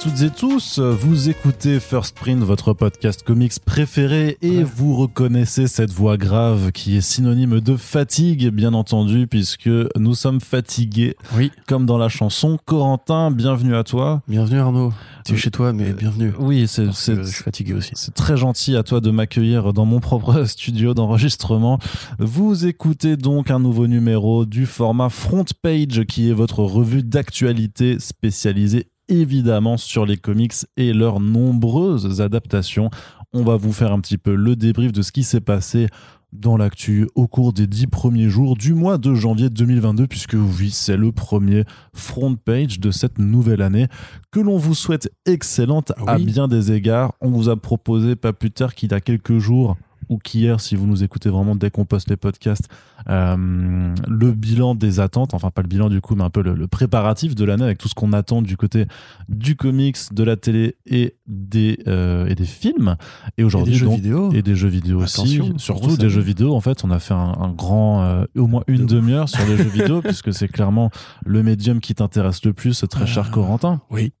Toutes et tous, vous écoutez First Print, votre podcast comics préféré, et vous reconnaissez cette voix grave qui est synonyme de fatigue, bien entendu, puisque nous sommes fatigués, Oui, comme dans la chanson. Corentin, bienvenue à toi. bienvenue Arnaud. Tu es chez toi, mais bienvenue. Oui, c'est je suis fatigué aussi. c'est très gentil à toi de m'accueillir dans mon propre studio d'enregistrement. Vous écoutez donc un nouveau numéro du format Front Page, qui est votre revue d'actualité spécialisée évidemment sur les comics et leurs nombreuses adaptations. On va vous faire un petit peu le débrief de ce qui s'est passé dans l'actu au cours des dix premiers jours du mois de janvier 2022, puisque oui, c'est le premier front page de cette nouvelle année que l'on vous souhaite excellente à Oui. bien des égards. On vous a proposé pas plus tard qu'il y a quelques jours ou qu'hier, si vous nous écoutez vraiment dès qu'on poste les podcasts, euh, le bilan des attentes, enfin pas le bilan du coup, mais un peu le, le préparatif de l'année avec tout ce qu'on attend du côté du comics, de la télé et des, euh, et des films. Et Et aujourd'hui, jeux vidéo. et des jeux vidéo aussi. Surtout des jeux vidéo. En fait, on a fait un, un grand, euh, au moins une De demi-heure sur les jeux vidéo, puisque c'est clairement le médium qui t'intéresse le plus, très cher Euh, Corentin. Oui.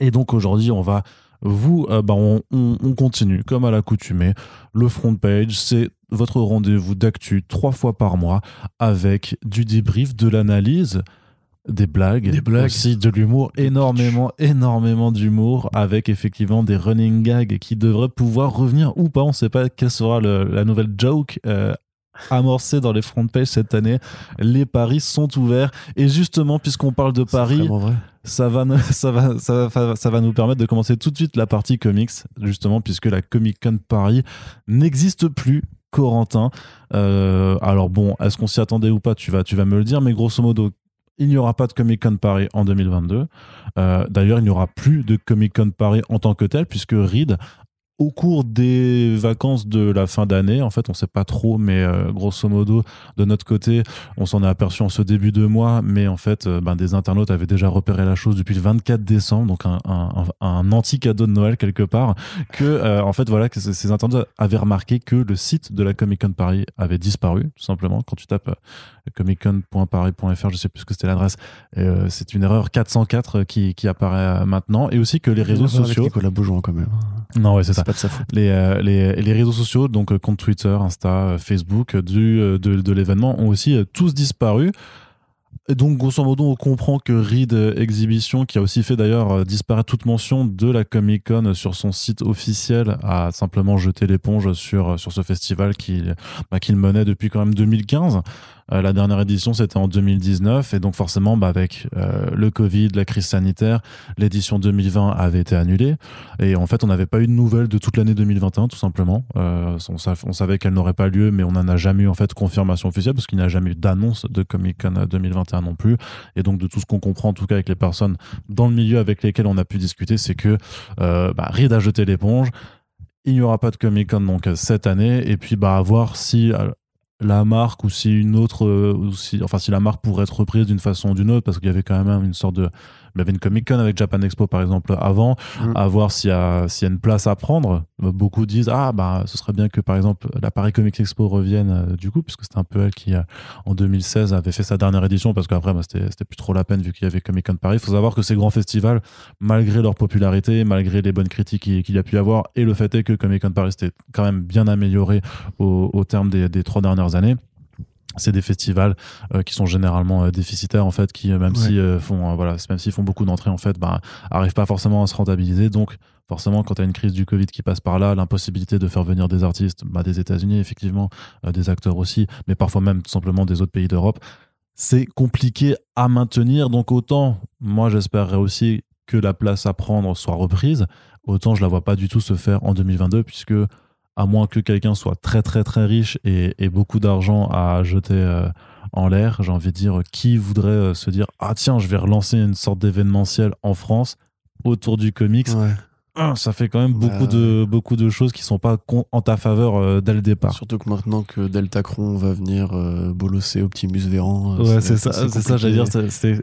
Et donc aujourd'hui, on va vous, euh, bah, on, on- on continue comme à l'accoutumée. Le front page, c'est votre rendez-vous d'actu trois fois par mois avec du débrief, de l'analyse. Des blagues, Des blagues. aussi de l'humour, énormément, énormément d'humour, avec effectivement des running gags qui devraient pouvoir revenir ou pas. On ne sait pas quelle sera le- la nouvelle joke euh, amorcée dans les front pages cette année. Les paris sont ouverts. Et justement, puisqu'on parle de paris. ça va, ça, va, ça, va, ça va nous permettre de commencer tout de suite la partie comics, justement, puisque la Comic Con Paris n'existe plus. Corentin. Euh, alors bon, est-ce qu'on s'y attendait ou pas? Tu vas, tu vas me le dire, mais grosso modo, il n'y aura pas de Comic Con Paris en 2022. Euh, D'ailleurs, il n'y aura plus de Comic Con Paris en tant que tel, puisque Reed, au cours des vacances de la fin d'année, en fait, on sait pas trop, mais euh, grosso modo, de notre côté, on s'en est aperçu en ce début de mois, mais en fait, euh, ben, des internautes avaient déjà repéré la chose depuis le 24 décembre, donc un, un, un- un anti-cadeau de Noël quelque part, que, euh, en fait, voilà, que ces internautes avaient remarqué que le site de la Comic Con Paris avait disparu, tout simplement. Quand tu tapes comiccon.paris.fr, je sais plus ce que c'était l'adresse, c'est une erreur 404 qui, qui apparaît maintenant, et aussi que les réseaux voir avec sociaux. Nicolas Beaujean quand même. Non, ouais, c'est ça C'est pas de sa faute. les, euh, les, les réseaux sociaux, donc euh, compte Twitter, Insta, euh, Facebook du, de, de l'événement ont aussi tous disparu. Et donc, grosso modo, on comprend que Reed Exhibition, qui a aussi fait d'ailleurs disparaître toute mention de la Comic Con sur son site officiel, a simplement jeté l'éponge sur, sur ce festival qu'il bah, qu'il menait depuis quand même 2015. Euh, la dernière édition, c'était en 2019. Et donc, forcément, bah, avec euh, le Covid, la crise sanitaire, l'édition 2020 avait été annulée. Et en fait, on n'avait pas eu de nouvelles de toute l'année 2021, tout simplement. Euh, on, sav- on savait qu'elle n'aurait pas lieu, mais on n'en a jamais eu en fait confirmation officielle parce qu'il n'y a jamais eu d'annonce de Comic Con 2021 non plus. Et donc, de tout ce qu'on comprend, en tout cas avec les personnes dans le milieu avec lesquelles on a pu discuter, c'est que bah, Reed a jeté l'éponge. Il n'y aura pas de Comic Con donc cette année. Et puis, bah, à voir si la marque ou si une autre, euh, ou si, enfin, si la marque pourrait être reprise d'une façon ou d'une autre, parce qu'il y avait quand même une sorte de. Il y avait une Comic Con avec Japan Expo par exemple avant, Mm. à voir s'il y, a, s'il y a une place à prendre. Beaucoup disent Ah, bah, ce serait bien que par exemple la Paris Comics Expo revienne euh, du coup, puisque c'était un peu elle qui, euh, en 2016, avait fait sa dernière édition, parce qu'après, bah, c'était, c'était plus trop la peine vu qu'il y avait Comic Con Paris. Il faut savoir que ces grands festivals, malgré leur popularité, malgré les bonnes critiques qu'il, y a pu y avoir, et le fait est que Comic Con Paris c'était quand même bien amélioré au, au terme des, des trois dernières années. C'est des festivals euh, qui sont généralement euh, déficitaires en fait, qui euh, même Ouais. si euh, font voilà, même s'ils font beaucoup d'entrées en fait, bah, arrivent pas forcément à se rentabiliser. Donc forcément, quand tu as une crise du Covid qui passe par là, l'impossibilité de faire venir des artistes bah, des États-Unis effectivement, des acteurs aussi, mais parfois même tout simplement des autres pays d'Europe, c'est compliqué à maintenir. Donc autant, moi j'espérerais aussi que la place à prendre soit reprise, autant je la vois pas du tout se faire en 2022 puisque à moins que quelqu'un soit très très très riche et, et beaucoup d'argent à jeter euh, en l'air, j'ai envie de dire, qui voudrait euh, se dire ah tiens je vais relancer une sorte d'événementiel en France autour du comics Ouais. Ah, ça fait quand même Bah, beaucoup de beaucoup de choses qui sont pas en ta faveur euh, dès le départ. Surtout que maintenant que Deltacron va venir bolosser Optimus Véran. Ouais, c'est ça, c'est ça, j'allais dire.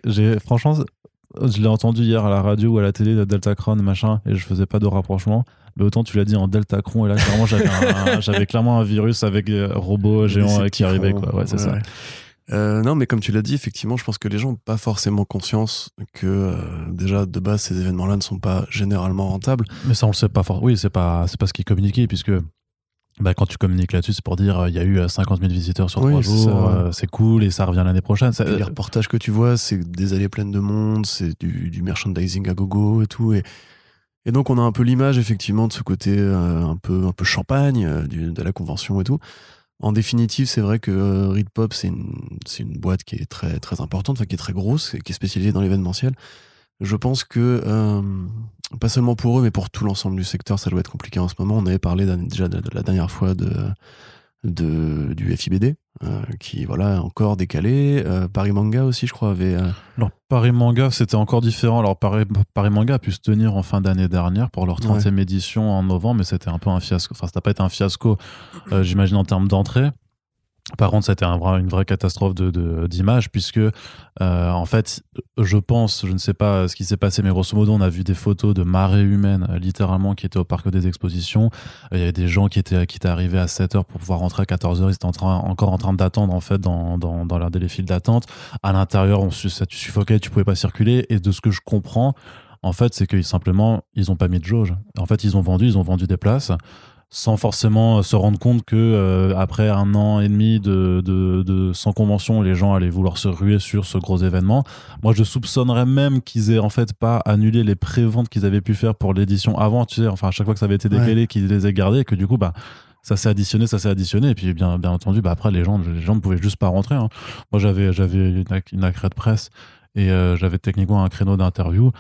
j'ai- franchement, je l'ai entendu hier à la radio ou à la télé, de Deltacron, machin, et je faisais pas de rapprochement. Mais autant tu l'as dit en Deltacron, et là, clairement, j'avais, clairement un virus avec des robots géants euh, qui arrivaient, crans, quoi. Ouais, c'est ça. Euh, non, mais comme tu l'as dit, effectivement, je pense que les gens n'ont pas forcément conscience que euh, déjà de base ces événements-là ne sont pas généralement rentables. Mais ça, on le sait pas fort. Oui, c'est pas, c'est pas ce qui est communiqué, puisque bah, quand tu communiques là-dessus, c'est pour dire euh, il y a eu 50 000 visiteurs sur trois c'est jours, c'est cool et ça revient l'année prochaine. Ça- les reportages que tu vois, c'est des allées pleines de monde, c'est du, du merchandising à gogo et tout. Et, et donc, on a un peu l'image, effectivement, de ce côté euh, un, peu, un peu champagne euh, de la convention et tout. En définitive, c'est vrai que euh, c'est une, boîte qui est très, très importante, qui est très grosse qui est spécialisée dans l'événementiel. Je pense que, euh, pas seulement pour eux, mais pour tout l'ensemble du secteur, ça doit être compliqué en ce moment. On avait parlé déjà de la dernière fois de, de, du FIBD, euh, qui, voilà, encore décalé. Euh, Paris Manga aussi, je crois, avait. euh, Alors, Paris Manga, c'était encore différent. Alors, Paris, Paris Manga a pu se tenir en fin d'année dernière pour leur 30e édition en novembre, mais c'était un peu un fiasco. Enfin, ça n'a pas été un fiasco, euh, j'imagine, en termes d'entrée. Par contre, c'était un vrai- une vraie catastrophe de- d'image, puisque, euh, en fait, je pense, je ne sais pas ce qui s'est passé, mais grosso modo, on a vu des photos de marées humaines, littéralement, qui étaient au parc des expositions. Il y avait des gens qui étaient, qui étaient arrivés à 7h pour pouvoir rentrer à 14h. Ils étaient encore en train d'attendre, en fait, dans, dans, dans leur- des files d'attente à l'intérieur, on ça tu suffoquais, tu pouvais pas circuler. Et de ce que je comprends, en fait, c'est qu'ils simplement, ils ont pas mis de jauge. En fait, ils ont vendu, ils ont vendu des places sans forcément se rendre compte que euh, après un an et demi de, de, de sans convention, les gens allaient vouloir se ruer sur ce gros événement. Moi, je soupçonnerais même qu'ils aient en fait pas annulé les préventes qu'ils avaient pu faire pour l'édition avant. Tu sais, enfin à chaque fois que ça avait été décalé, qu'ils les aient gardés, et que du coup, bah ça s'est additionné, ça s'est additionné, et puis bien, bien entendu, bah après les gens, les gens ne pouvaient juste pas rentrer. hein. Moi, j'avais, j'avais une, ac- une accrète presse et euh, j'avais techniquement un créneau d'interview euh,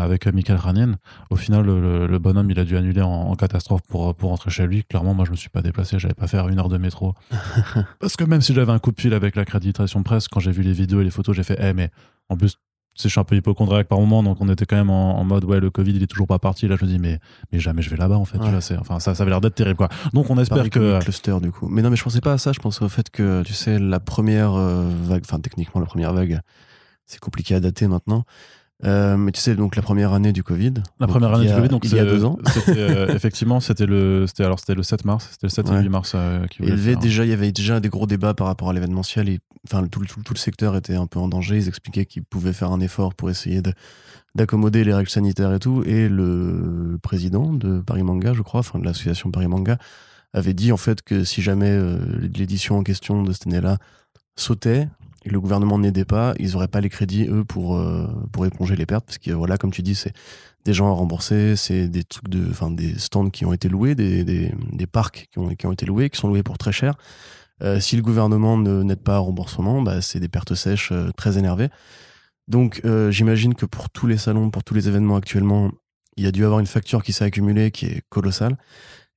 avec euh, Michael Ranien. Au final, le, bonhomme, il a dû annuler en, en catastrophe pour, pour rentrer chez lui. Clairement, moi, je me suis pas déplacé, j'allais pas faire une heure de métro. Parce que même si j'avais un coup de fil avec l'accréditation presse, quand j'ai vu les vidéos et les photos, j'ai fait, eh, mais en plus, je suis un peu hypochondriaque par moment, donc on était quand même en, en mode, ouais, le Covid, il est toujours pas parti. Là, je me dis, mais, mais jamais je vais là-bas, en fait. Tu Ouais. vois, c'est- enfin, ça, ça avait l'air d'être terrible, quoi. Donc, on espère Paris que. Cluster du coup. Mais non, mais je pensais pas à ça. Je pensais au fait que, tu sais, la première euh, vague, enfin techniquement la première vague, c'est compliqué à dater maintenant. Euh, mais tu sais, donc la première année du Covid. La première année du Covid, donc il y a deux ans. C'était, euh, effectivement, c'était le, c'était alors c'était le 7 mars, c'était le 7 et Ouais. 8 mars euh, qui Et il y voulaient avait faire. déjà, il y avait déjà des gros débats par rapport à l'événementiel et enfin tout, le- tout, tout le secteur était un peu en danger. Ils expliquaient qu'ils pouvaient faire un effort pour essayer de d'accommoder les règles sanitaires et tout. Et le président de Paris Manga, je crois, enfin de l'association Paris Manga, avait dit en fait que si jamais euh, l'édition en question de cette année-là sautait le gouvernement n'aidait pas, ils n'auraient pas les crédits eux pour euh, pour éponger les pertes parce que voilà, comme tu dis, c'est des gens à rembourser, c'est des trucs de, stands qui ont été loués, des, parcs qui ont, été loués, qui sont loués pour très cher. Euh, si le gouvernement ne n'aide pas à remboursement, bah, c'est des pertes sèches euh, très énervées. Donc j'imagine que pour tous les salons, pour tous les événements actuellement, il y a dû avoir une facture qui s'est accumulée qui est colossale.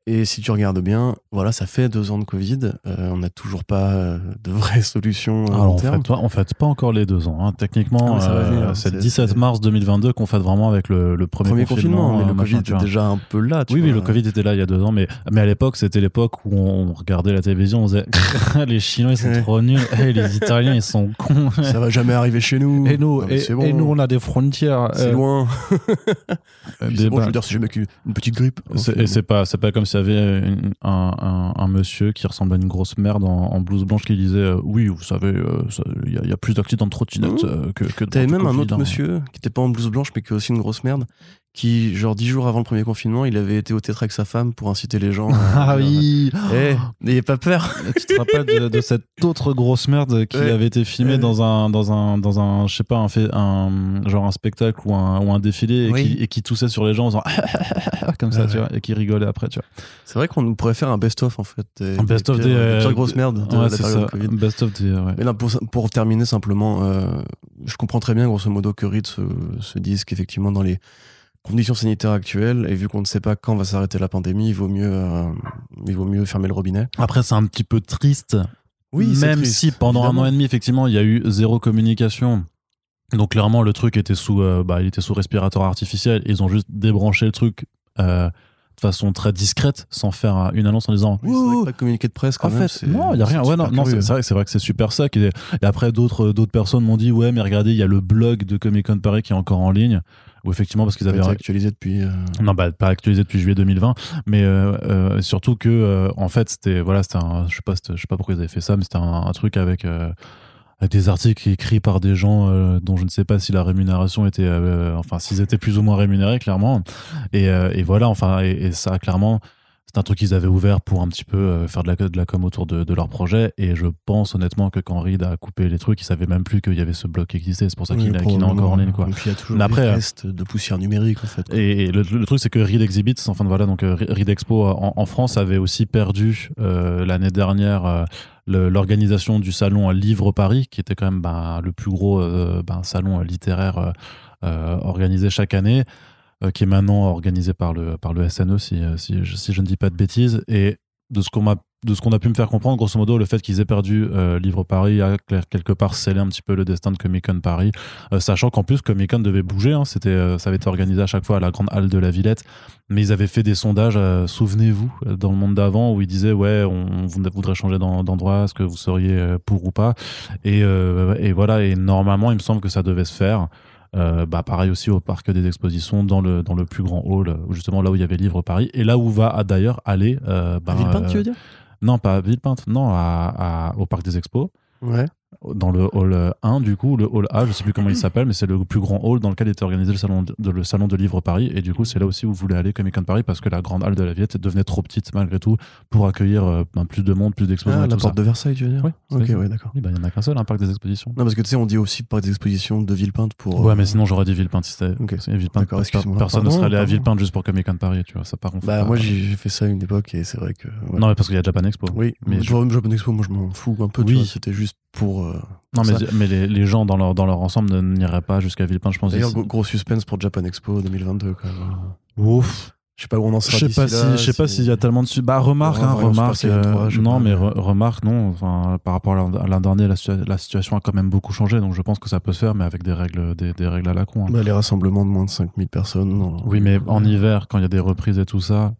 Et si tu regardes bien, voilà, ça fait deux ans de Covid. euh, on n'a toujours pas euh, de vraie solution à Alors, en terme. fait, on fête pas encore les deux ans. hein. Techniquement, Ah, euh, venir, c'est le c'est- 17 c'est- mars 2022 qu'on fête vraiment avec le, le premier, Premier confinement, mais euh, le machin, Covid était déjà un peu là. tu Oui, oui, vois. le Covid était là il y a deux ans, mais, mais à l'époque, c'était l'époque où on regardait la télévision, on disait les Chinois, ils sont Ouais. trop nuls, Eh, les Italiens, ils sont cons. Ça va jamais arriver chez nous. Et nous, Non, mais et, c'est bon. et nous, on a des frontières. C'est euh, loin. euh, Puis bon, je veux dire, jamais qu'une une petite grippe. Et c'est pas, pas comme s'il y avait une- un, un, un monsieur qui ressemble à une grosse merde en, en blouse blanche qui disait euh, Oui, vous savez, euh, il y, a- il y a plus d'accidents de trottinette Mmh. euh, que, que T'avais même un autre hein. monsieur qui était pas en blouse blanche mais qui est aussi une grosse merde qui genre dix jours avant le premier confinement il avait été au théâtre avec sa femme pour inciter les gens Ah oui Eh, n'ayez pas peur Tu te rappelles de, de cette autre grosse merde qui Ouais. avait été filmée Ouais. dans un dans un dans un je sais pas un fait un genre un spectacle ou un ou un défilé et, Oui. qui, et qui toussait sur les gens en faisant comme ça Ouais, tu ouais. vois et qui rigolait après tu vois. c'est vrai qu'on pourrait faire un best-of en fait des, Un best-of des, des, euh, des pires grosses merdes de Ouais, la c'est période ça. Covid Best of des ouais. mais là, pour, pour terminer simplement, euh, je comprends très bien, grosso modo, que Reed se, se dise qu'effectivement, dans les conditions sanitaires actuelles, et vu qu'on ne sait pas quand va s'arrêter la pandémie, il vaut mieux, euh, il vaut mieux fermer le robinet. Après c'est un petit peu triste Oui, même triste, si pendant évidemment. un an et demi effectivement il y a eu zéro communication donc clairement le truc était sous euh, bah, il était sous respirateur artificiel ils ont juste débranché le truc euh, de façon très discrète sans faire une annonce en disant Oui, c'est pas de communiqué de presse quand en même. fait, non, il y a rien. Ouais, non, non, c'est vrai, c'est vrai que c'est super ça. Et après, d'autres, d'autres personnes m'ont dit, ouais, mais regardez, il y a le blog de Comic Con Paris qui est encore en ligne. Ou effectivement, parce qu'ils avaient été actualisé depuis. euh, non, bah, pas actualisé depuis juillet 2020, mais euh, euh, surtout que, en fait, c'était, voilà, c'était un, je sais pas, je sais pas pourquoi ils avaient fait ça, mais c'était un, un truc avec, avec des articles écrits par des gens dont je ne sais pas si la rémunération était, enfin, s'ils étaient plus ou moins rémunérés, clairement. Et, et voilà, enfin, et, et ça, clairement, c'est un truc qu'ils avaient ouvert pour un petit peu euh, faire de la, de la com autour de, de leur projet. Et je pense honnêtement que quand Reed a coupé les trucs, il savait même plus qu'il y avait ce bloc qui existait. C'est pour ça qu'il Oui, est- encore en ligne, quoi. Et puis il y a toujours après, des euh, restes de poussière numérique, en fait. Et, et le, le truc, c'est que Reed Exhibits, enfin voilà, donc euh, Reed Expo en, en France avait aussi perdu euh, l'année dernière euh, l'organisation du salon Livre Paris, qui était quand même ben, le plus gros euh, ben, salon littéraire euh, organisé chaque année, qui est maintenant organisé par le, par le SNE, si, euh, si, je, ne dis pas de bêtises. Et de ce qu'on m'a de ce qu'on a pu me faire comprendre, grosso modo, le fait qu'ils aient perdu euh, Livre Paris a quelque part scellé un petit peu le destin de Comic Con Paris, euh, sachant qu'en plus Comic Con devait bouger, hein, c'était, euh, ça avait été organisé à chaque fois à la grande halle de la Villette, mais ils avaient fait des sondages, euh, souvenez-vous, euh, dans le monde d'avant, où ils disaient ouais, on, voudrait changer d'en- d'endroit, est-ce que vous seriez euh, pour ou pas? Et, euh, et voilà, et normalement, il me semble que ça devait se faire. Euh, bah, pareil aussi au parc des expositions, dans le, dans le plus grand hall, euh, justement là où il y avait Livre Paris, et là où va d'ailleurs aller. euh, bah, À Villepinte, euh, tu veux dire? Non, pas à Villepinte, non, à, à- au parc des expos Ouais. Dans le hall euh, 1 du coup, le hall A, je sais plus comment il s'appelle, mais c'est le plus grand hall dans lequel était organisé le salon de, le salon de livre Paris. Et du coup, c'est là aussi où voulait aller Comic Con Paris parce que la grande halle de la Villette devenait trop petite malgré tout pour accueillir euh, ben, plus de monde, plus d'exposants Ah, et la tout porte ça. de Versailles, tu veux dire Oui, Ok, ouais, d'accord. Oui, bah, il y en a qu'un seul, un parc des expositions. Non, parce que tu sais, on dit aussi parc des expositions de Villepinte pour. Ouais, euh, mais sinon j'aurais dit Villepinte. Si c'était Ok. c'est Villepinte, D'accord, excuse-moi. personne ne serait allé à. Villepinte juste pour Comic Con Paris, tu vois. Ça par contre. Bah, moi, j'ai fait ça à une époque et c'est vrai que. ouais. Non, mais parce qu'il y a Japan Expo. Oui, mais Japan Expo, moi, je m'en fous un peu, Oui. C'était juste pour. euh, Non, mais, mais les, les gens dans leur, dans leur ensemble n'iraient pas jusqu'à Villepinte, je pense. D'ailleurs, gros, gros suspense pour Japan Expo 2022, quand même. Ouf. Je sais pas où on en Je sera. sais pas si, je sais pas si- s'il y a tellement de Bah remarque, Ouais, hein, remarque. Super Saiyan 3, je sais non, pas, mais mais- re- remarque, non. Enfin, par rapport à l'an- dernier, la, situa- la situation a quand même beaucoup changé, donc je pense que ça peut se faire, mais avec des règles, des, des règles à la con. hein. Bah, les rassemblements de moins de 5000 personnes. non. Oui, mais en hiver, quand il y a des reprises et tout ça,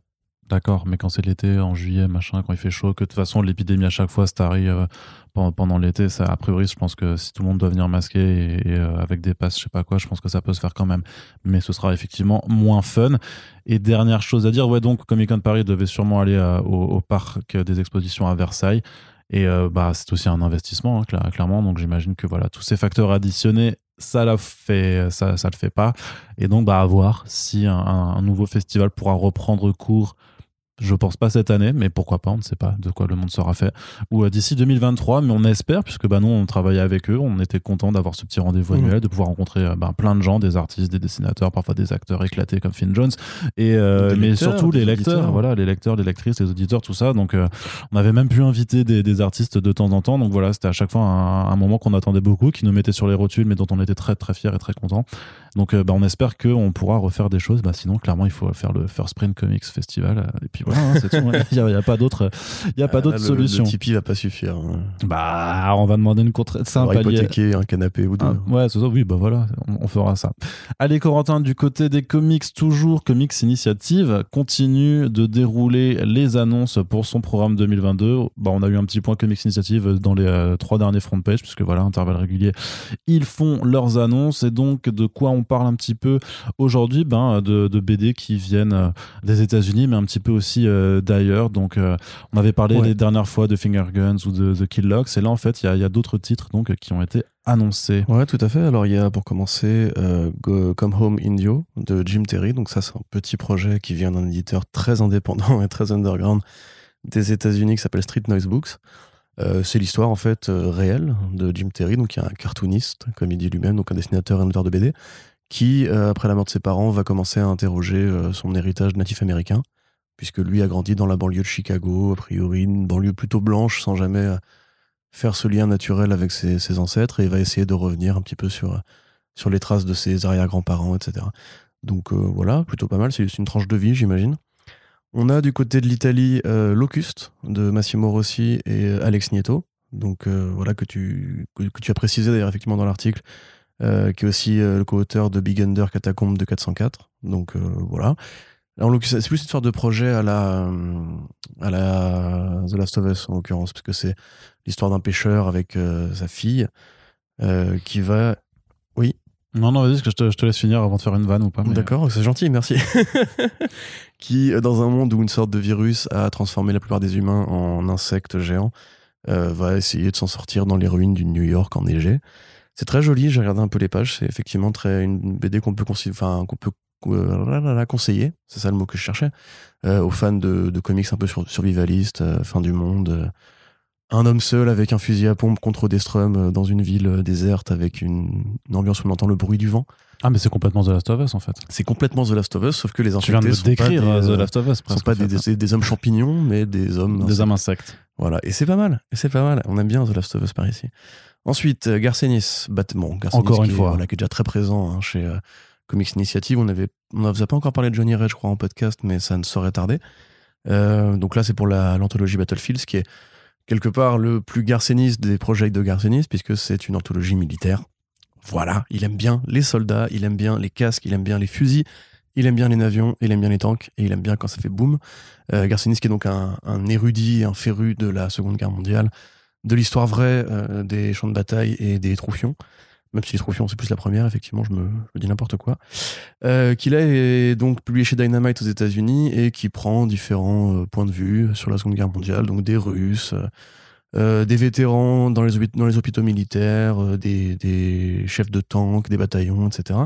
d'accord. Mais quand c'est l'été, en juillet, machin, quand il fait chaud, que de toute façon l'épidémie à chaque fois, c'est arrive pendant, pendant l'été, ça, a priori, je pense que si tout le monde doit venir masqué et, euh, avec des passes, je sais pas quoi, je pense que ça peut se faire quand même. Mais ce sera effectivement moins fun. Et dernière chose à dire, ouais, donc Comic Con Paris devait sûrement aller à- au, parc des expositions à Versailles. Et euh, bah, c'est aussi un investissement, hein, cla- clairement. Donc j'imagine que voilà, tous ces facteurs additionnés, ça la fait, ça, ça le fait pas. Et donc, bah, à voir si un nouveau festival pourra reprendre cours. Je pense pas cette année, mais pourquoi pas, on ne sait pas de quoi le monde sera fait. Ou euh, d'ici 2023, mais on espère, puisque bah, nous, on travaillait avec eux, on était content d'avoir ce petit rendez-vous Mhm. annuel, de pouvoir rencontrer euh, bah, plein de gens, des artistes, des dessinateurs, parfois des acteurs éclatés comme Finn Jones, et, euh, mais lecteurs, surtout les lecteurs, auditeurs. voilà, les lecteurs, les lectrices, les auditeurs, tout ça. Donc, euh, on avait même pu inviter des, des artistes de temps en temps. Donc voilà, c'était à chaque fois un, un moment qu'on attendait beaucoup, qui nous mettait sur les rotules, mais dont on était très très fiers et très contents. Donc euh, bah, on espère qu'on pourra refaire des choses. Bah, sinon, clairement, il faut faire le First Print Comics Festival. Et puis voilà, hein, c'est tout. hein. Il n'y a, il pas d'autre il y a pas Ah, d'autre solution. Le Tipeee va pas suffire. hein. Bah, on va demander une contre C'est un palier. hypothéquer un canapé ou deux. Ah, ouais, c'est ça, oui, bah voilà, on, on fera ça. Allez, Corentin, du côté des comics, toujours Comics Initiative continue de dérouler les annonces pour son programme 2022. Bah, on a eu un petit point Comics Initiative dans les euh, trois derniers front page, puisque voilà, intervalle régulier, ils font leurs annonces. Et donc, de quoi on parle un petit peu aujourd'hui? Ben, de, de BD qui viennent euh, des États-Unis, mais un petit peu aussi euh, d'ailleurs. Donc, euh, on avait parlé Ouais. les dernières fois de Finger Guns ou de The Kill Locks, et là, en fait, il y a, y a d'autres titres donc, qui ont été annoncés. Ouais, tout à fait. Alors, il y a pour commencer euh, Go- Come Home Indio de Jim Terry. Donc, ça, c'est un petit projet qui vient d'un éditeur très indépendant et très underground des États-Unis qui s'appelle Street Noise Books. C'est l'histoire en fait réelle de Jim Terry, donc qui est un cartooniste, comme il dit lui-même, donc un dessinateur et un auteur de BD, qui, euh, après la mort de ses parents, va commencer à interroger euh, son héritage natif américain, puisque lui a grandi dans la banlieue de Chicago, a priori une banlieue plutôt blanche, sans jamais euh, faire ce lien naturel avec ses, ancêtres, et va essayer de revenir un petit peu sur, sur les traces de ses arrière-grands-parents, etc. Donc euh, voilà, plutôt pas mal, c'est une tranche de vie, j'imagine. On a du côté de l'Italie euh, Locust de Massimo Rossi et euh, Alex Nieto, donc euh, voilà que tu, as précisé d'ailleurs effectivement dans l'article, euh, qui est aussi euh, le co-auteur de Big Under Catacombe de 404. Donc euh, voilà. En l'occurrence, c'est plus une sorte de projet à la, euh, à la The Last of Us en l'occurrence, parce que c'est l'histoire d'un pêcheur avec euh, sa fille euh, qui va. Oui, Non, non, vas-y, parce que je te, je te laisse finir avant de faire une vanne ou pas. mais- D'accord, c'est gentil, merci. qui, euh, dans un monde où une sorte de virus a transformé la plupart des humains en insectes géants, euh, va essayer de s'en sortir dans les ruines du New York enneigé. C'est très joli, j'ai regardé un peu les pages, c'est effectivement très une BD qu'on peut, qu'on peut euh, conseiller, c'est ça le mot que je cherchais, euh, aux fans de, de, comics un peu sur, survivalistes, euh, fin du monde. Euh, un homme seul avec un fusil à pompe contre des strums dans une ville déserte avec une, une, ambiance où on entend le bruit du vent. Ah mais c'est complètement The Last of Us en fait. C'est complètement The Last of Us, sauf que les infectés tu viens de sont décrire pas des, The Last of Us. sont pas des, des, des, hommes champignons, mais des hommes des hommes insectes. Voilà, et c'est pas mal, et c'est pas mal. On aime bien The Last of Us par ici. Ensuite, Garcenis, Batman. Garcenis Encore une qui, fois, voilà, qui est déjà très présent hein, chez euh, Comics Initiative. On avait, on n'avait pas encore parlé de Johnny Red, je crois, en podcast, mais ça ne saurait tarder. Euh, donc là, c'est pour l'anthologie Battlefields, qui est quelque part le plus garcéniste des projets de Garcenis, puisque c'est une anthologie militaire. Voilà, il aime bien les soldats, il aime bien les casques, il aime bien les fusils, il aime bien les avions, il aime bien les tanks, et il aime bien quand ça fait boum. Euh, qui est donc un, un érudit, un féru de la Seconde Guerre mondiale, de l'histoire vraie euh, des champs de bataille et des troufions même si les troufions c'est plus la première, effectivement, je me, dis n'importe quoi, euh, qui là est donc publié chez Dynamite aux États-Unis et qui prend différents euh, points de vue sur la Seconde Guerre mondiale, donc des Russes, euh, des vétérans dans les, hôpitaux militaires, euh, des, chefs de tanks, des bataillons, etc.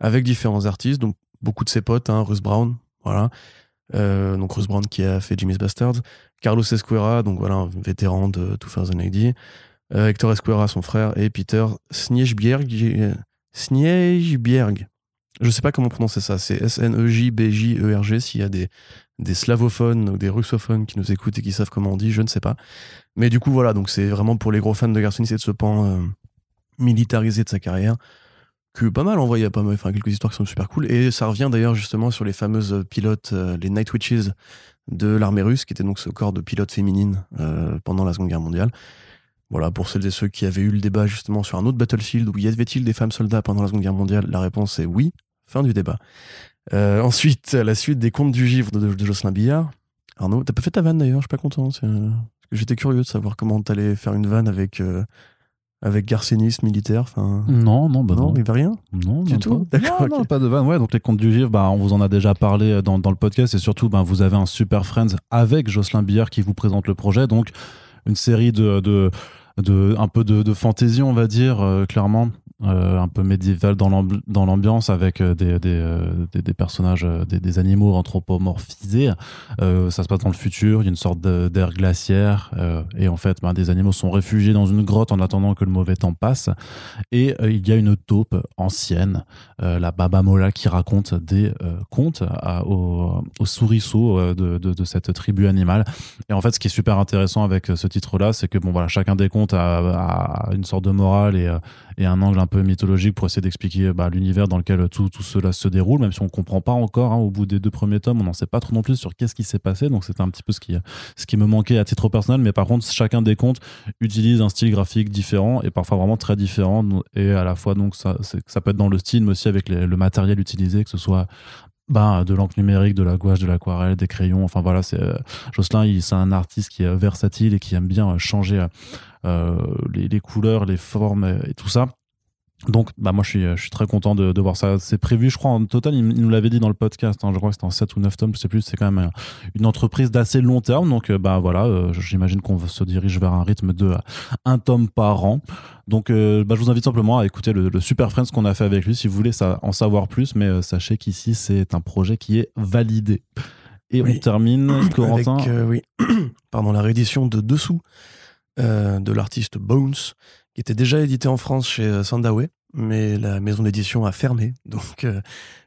Avec différents artistes, donc beaucoup de ses potes, hein, Russ Brown, voilà. Euh, donc Russ Brown qui a fait Jimmy's Bastards, Carlos Esquera, donc voilà, un vétéran de 2080, euh, Hector Esquera, son frère, et Peter Sniejbjerg. Sniejbjerg. Je sais pas comment prononcer ça, c'est S-N-E-J-B-J-E-R-G. S'il y a des, des slavophones ou des russophones qui nous écoutent et qui savent comment on dit, je ne sais pas. Mais du coup, voilà, donc c'est vraiment pour les gros fans de Garcinis et de ce pan euh, militarisé de sa carrière que pas mal en vrai, il y a pas mal, enfin, quelques histoires qui sont super cool. Et ça revient d'ailleurs justement sur les fameuses pilotes, euh, les Night Witches de l'armée russe, qui était donc ce corps de pilote féminine euh, pendant la Seconde Guerre mondiale. Voilà, pour celles et ceux qui avaient eu le débat justement sur un autre Battlefield où y avait-il des femmes soldats pendant la Seconde Guerre mondiale, la réponse est oui. Fin du débat. Euh, ensuite, la suite des contes du givre de, de Jocelyn Billard. Arnaud, t'as pas fait ta vanne d'ailleurs, je suis pas content. J'étais curieux de savoir comment t'allais faire une vanne avec, euh, avec Garcenis militaire. Non, non, bah non. non. Il rien? Non, du tout? D'accord. Non, non, pas de vanne. Ouais, donc les contes du givre, bah, on vous en a déjà parlé dans, dans le podcast et surtout, bah, vous avez un super Friends avec Jocelyn Billard qui vous présente le projet. Donc, une série de, de de un peu de, de fantaisie on va dire euh, clairement euh, un peu médiéval dans l'ambiance avec euh, euh, des, personnages, des, animaux anthropomorphisés. ça se passe dans le futur, il y a une sorte d'air glaciaire et en fait ben, des animaux sont réfugiés dans une grotte en attendant que le mauvais temps passe et il y a une taupe ancienne, la Baba Mola qui raconte des contes aux, aux souriceaux de, cette tribu animale. Et en fait ce qui est super intéressant avec ce titre-là, c'est que bon voilà chacun des contes a, a une sorte de morale et, et un angle un peu mythologique pour essayer d'expliquer bah, l'univers dans lequel tout, tout, cela se déroule, même si on ne comprend pas encore. Hein, au bout des deux premiers tomes, on n'en sait pas trop non plus sur qu'est-ce qui s'est passé. Donc c'était un petit peu ce qui, ce qui me manquait à titre personnel. Mais par contre, chacun des contes utilise un style graphique différent et parfois vraiment très différent. Et à la fois, donc ça, ça peut être dans le style, mais aussi avec le matériel utilisé, que ce soit bah, de l'encre numérique, de la gouache, de l'aquarelle, des crayons. Enfin voilà, c'est Jocelyn, c'est un artiste qui est versatile et qui aime bien changer euh, les, les, couleurs, les formes et tout ça. Donc, bah moi, je suis, je suis très content de, de voir ça. C'est prévu, je crois, en total, il, il nous l'avait dit dans le podcast, hein, je crois que c'était en 7 ou 9 tomes, je sais plus, c'est quand même une entreprise d'assez long terme. Donc, euh, bah voilà, euh, j'imagine qu'on se dirige vers un rythme de un tome par an. Donc, euh, bah, je vous invite simplement à écouter le, le Super Friends qu'on a fait avec lui si vous voulez ça, en savoir plus. Mais euh, sachez qu'ici, c'est un projet qui est validé. Et Oui. on termine, Corentin. Avec, euh, oui, pardon, la réédition de Dessous euh, de l'artiste Bones, qui était déjà édité en France chez euh, Sandaway, mais la maison d'édition a fermé. Donc, euh,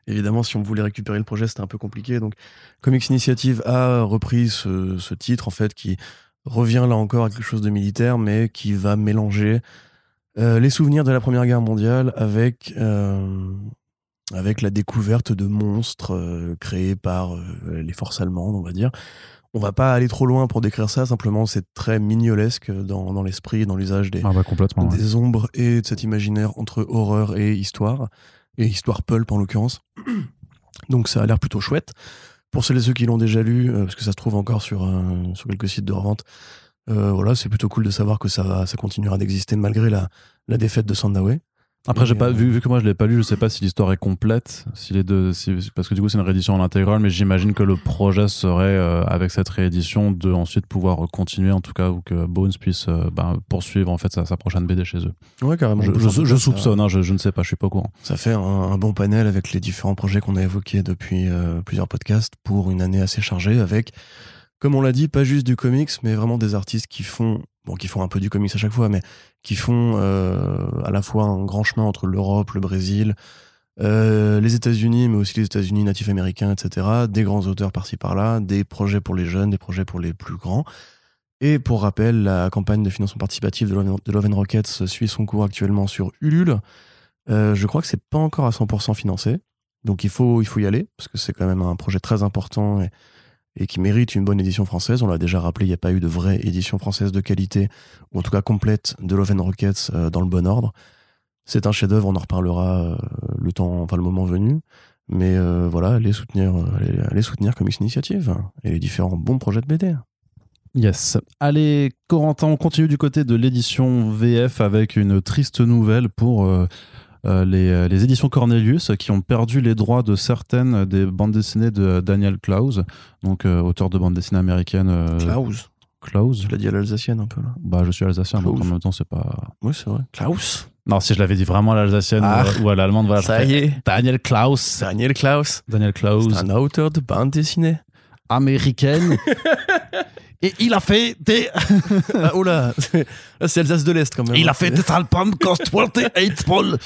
évidemment, si on voulait récupérer le projet, c'était un peu compliqué. Donc, Comics Initiative a repris ce, titre, en fait, qui revient là encore à quelque chose de militaire, mais qui va mélanger les souvenirs de la Première Guerre mondiale avec, avec la découverte de monstres créés par les forces allemandes, on va dire. On va pas aller trop loin pour décrire ça, simplement c'est très mignolesque dans, dans l'esprit, dans l'usage des, Ah bah ouais. ombres et de cet imaginaire entre horreur et histoire, et histoire pulp en l'occurrence. Donc ça a l'air plutôt chouette. Pour celles et ceux qui l'ont déjà lu, euh, parce que ça se trouve encore sur, sur quelques sites de revente, euh, voilà, c'est plutôt cool de savoir que ça, continuera d'exister malgré la, la défaite de Sandaway. Après, j'ai pas euh, vu, vu que moi je l'ai pas lu, je sais pas si l'histoire est complète, si les deux, si- parce que du coup c'est une réédition en intégrale, mais j'imagine que le projet serait euh, avec cette réédition de ensuite pouvoir continuer en tout cas ou que Bones puisse euh, bah, poursuivre en fait sa, sa prochaine BD chez eux. Ouais, carrément. Je, je- soupçonne, hein, je, je ne sais pas, je suis pas au courant. Ça fait un, un bon panel avec les différents projets qu'on a évoqués depuis plusieurs podcasts pour une année assez chargée avec, comme on l'a dit, pas juste du comics, mais vraiment des artistes qui font, bon, qui font un peu du comics à chaque fois, mais qui font euh, à la fois un grand chemin entre l'Europe, le Brésil, euh, les États-Unis, mais aussi les États-Unis natifs américains, etc. Des grands auteurs par-ci par-là, des projets pour les jeunes, des projets pour les plus grands. Et pour rappel, la campagne de financement participatif de Love, Rockets suit son cours actuellement sur Ulule. Euh, je crois que c'est pas encore à 100% financé. Donc il faut, il faut y aller, parce que c'est quand même un projet très important et qui mérite une bonne édition française. On l'a déjà rappelé, il n'y a pas eu de vraie édition française de qualité, ou en tout cas complète, de Love and Rockets euh, dans le bon ordre. C'est un chef-d'œuvre, on en reparlera euh, le temps, enfin le moment venu. Mais euh, voilà, allez soutenir, allez soutenir Comics Initiative et les différents bons projets de BD. Yes. Allez, Corentin, on continue du côté de l'édition VF avec une triste nouvelle pour euh, les, euh, les éditions Cornelius qui ont perdu les droits de certaines des bandes dessinées de Daniel Klaus, donc euh, auteur de bandes dessinées américaines. euh, Klaus, Klaus tu l'as dit à l'alsacienne un peu là. Bah, je suis alsacien, donc en même temps, c'est pas. Oui, c'est vrai. Klaus Non, si je l'avais dit vraiment à l'alsacienne Ah. ou, à l'allemande, voilà. Ça y est, Daniel Klaus. Daniel Klaus. Daniel Klaus, un auteur de bande dessinée. américaine. Et il a fait des. ah, oh Là, c'est Alsace de l'Est quand même. Il a hein. fait des albums cost 28 balles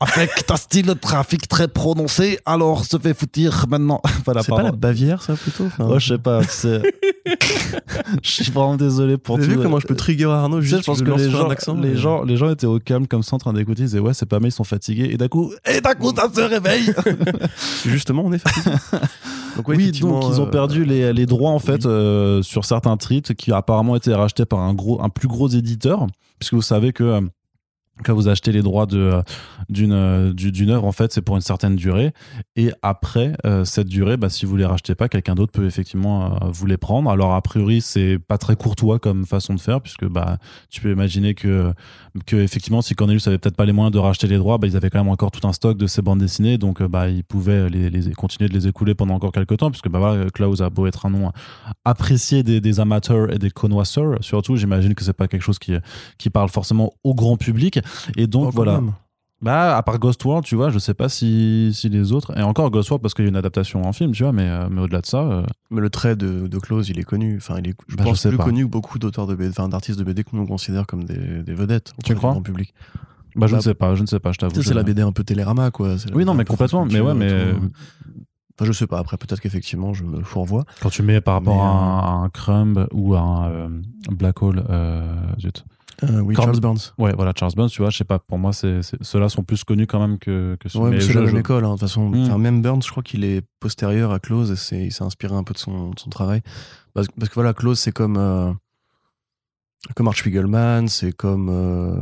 avec un style trafic très prononcé, alors se fait foutir maintenant. Voilà, C'est pas la. Bavière, ça plutôt enfin, Oh, je sais pas. Je suis vraiment désolé pour Vous tout. avez vu comment je peux trigger Arnaud juste je pense que les gens, accent, les, gens, les gens étaient au calme comme ça en train d'écouter. Ils disaient Ouais, c'est pas mal, ils sont fatigués. Et d'un coup, et d'un coup, ça se réveille. Justement, on est fatigué. donc, ouais, oui, donc ils ont euh, perdu les, les droits en fait oui. euh, sur certains titres qui apparemment été rachetés par un gros, un plus gros éditeur, puisque vous savez que euh, quand vous achetez les droits d'une du- d'une œuvre en fait c'est pour une certaine durée. Et après euh, cette durée bah, si vous les rachetez pas quelqu'un d'autre peut effectivement euh, vous les prendre. Alors a priori c'est pas très courtois comme façon de faire puisque bah tu peux imaginer que que effectivement si Cornelius avait peut-être pas les moyens de racheter les droits bah, ils avaient quand même encore tout un stock de ces bandes dessinées. Donc euh, bah ils pouvaient les, continuer de les écouler pendant encore quelques temps puisque bah voilà Klaus a beau être un nom apprécié des, des amateurs et des connoisseurs surtout j'imagine que c'est pas quelque chose qui qui parle forcément au grand public et donc oh, voilà même. bah à part Ghost World tu vois je sais pas si, si les autres et encore Ghost World parce qu'il y a une adaptation en film tu vois mais, euh, mais au-delà de ça euh, Mais le trait de, de Klaus, il est connu. Enfin, il est, je Bah, je pense, sais plus pas. connu que beaucoup d'auteurs de BD, enfin, d'artistes de BD que nous on considère comme des, des vedettes. Tu crois grand public. bah je Bah, ne sais pas je ne sais pas je t'avoue Tu sais, je- c'est la BD un peu Télérama, quoi. Oui, non, mais complètement, mais ouais, mais- tout. Enfin, je sais pas. Après, peut-être qu'effectivement, je me fourvoie. quand tu mets par rapport Mais, à, un, à un Crumb ou à un euh, Black Hole euh, zut. Euh, oui, Charles Burns. ouais voilà Charles Burns tu vois je sais pas pour moi c'est c'est- ceux-là sont plus connus quand même que, que ceux Ouais, mais c'est je- la même je- école, hein, de toute façon. Hmm. Enfin, même Burns, je crois qu'il est postérieur à Close et c'est- il s'est inspiré un peu de son, de son travail. Parce, parce que voilà, Close, c'est comme, euh, comme Art Spiegelman, c'est comme. euh,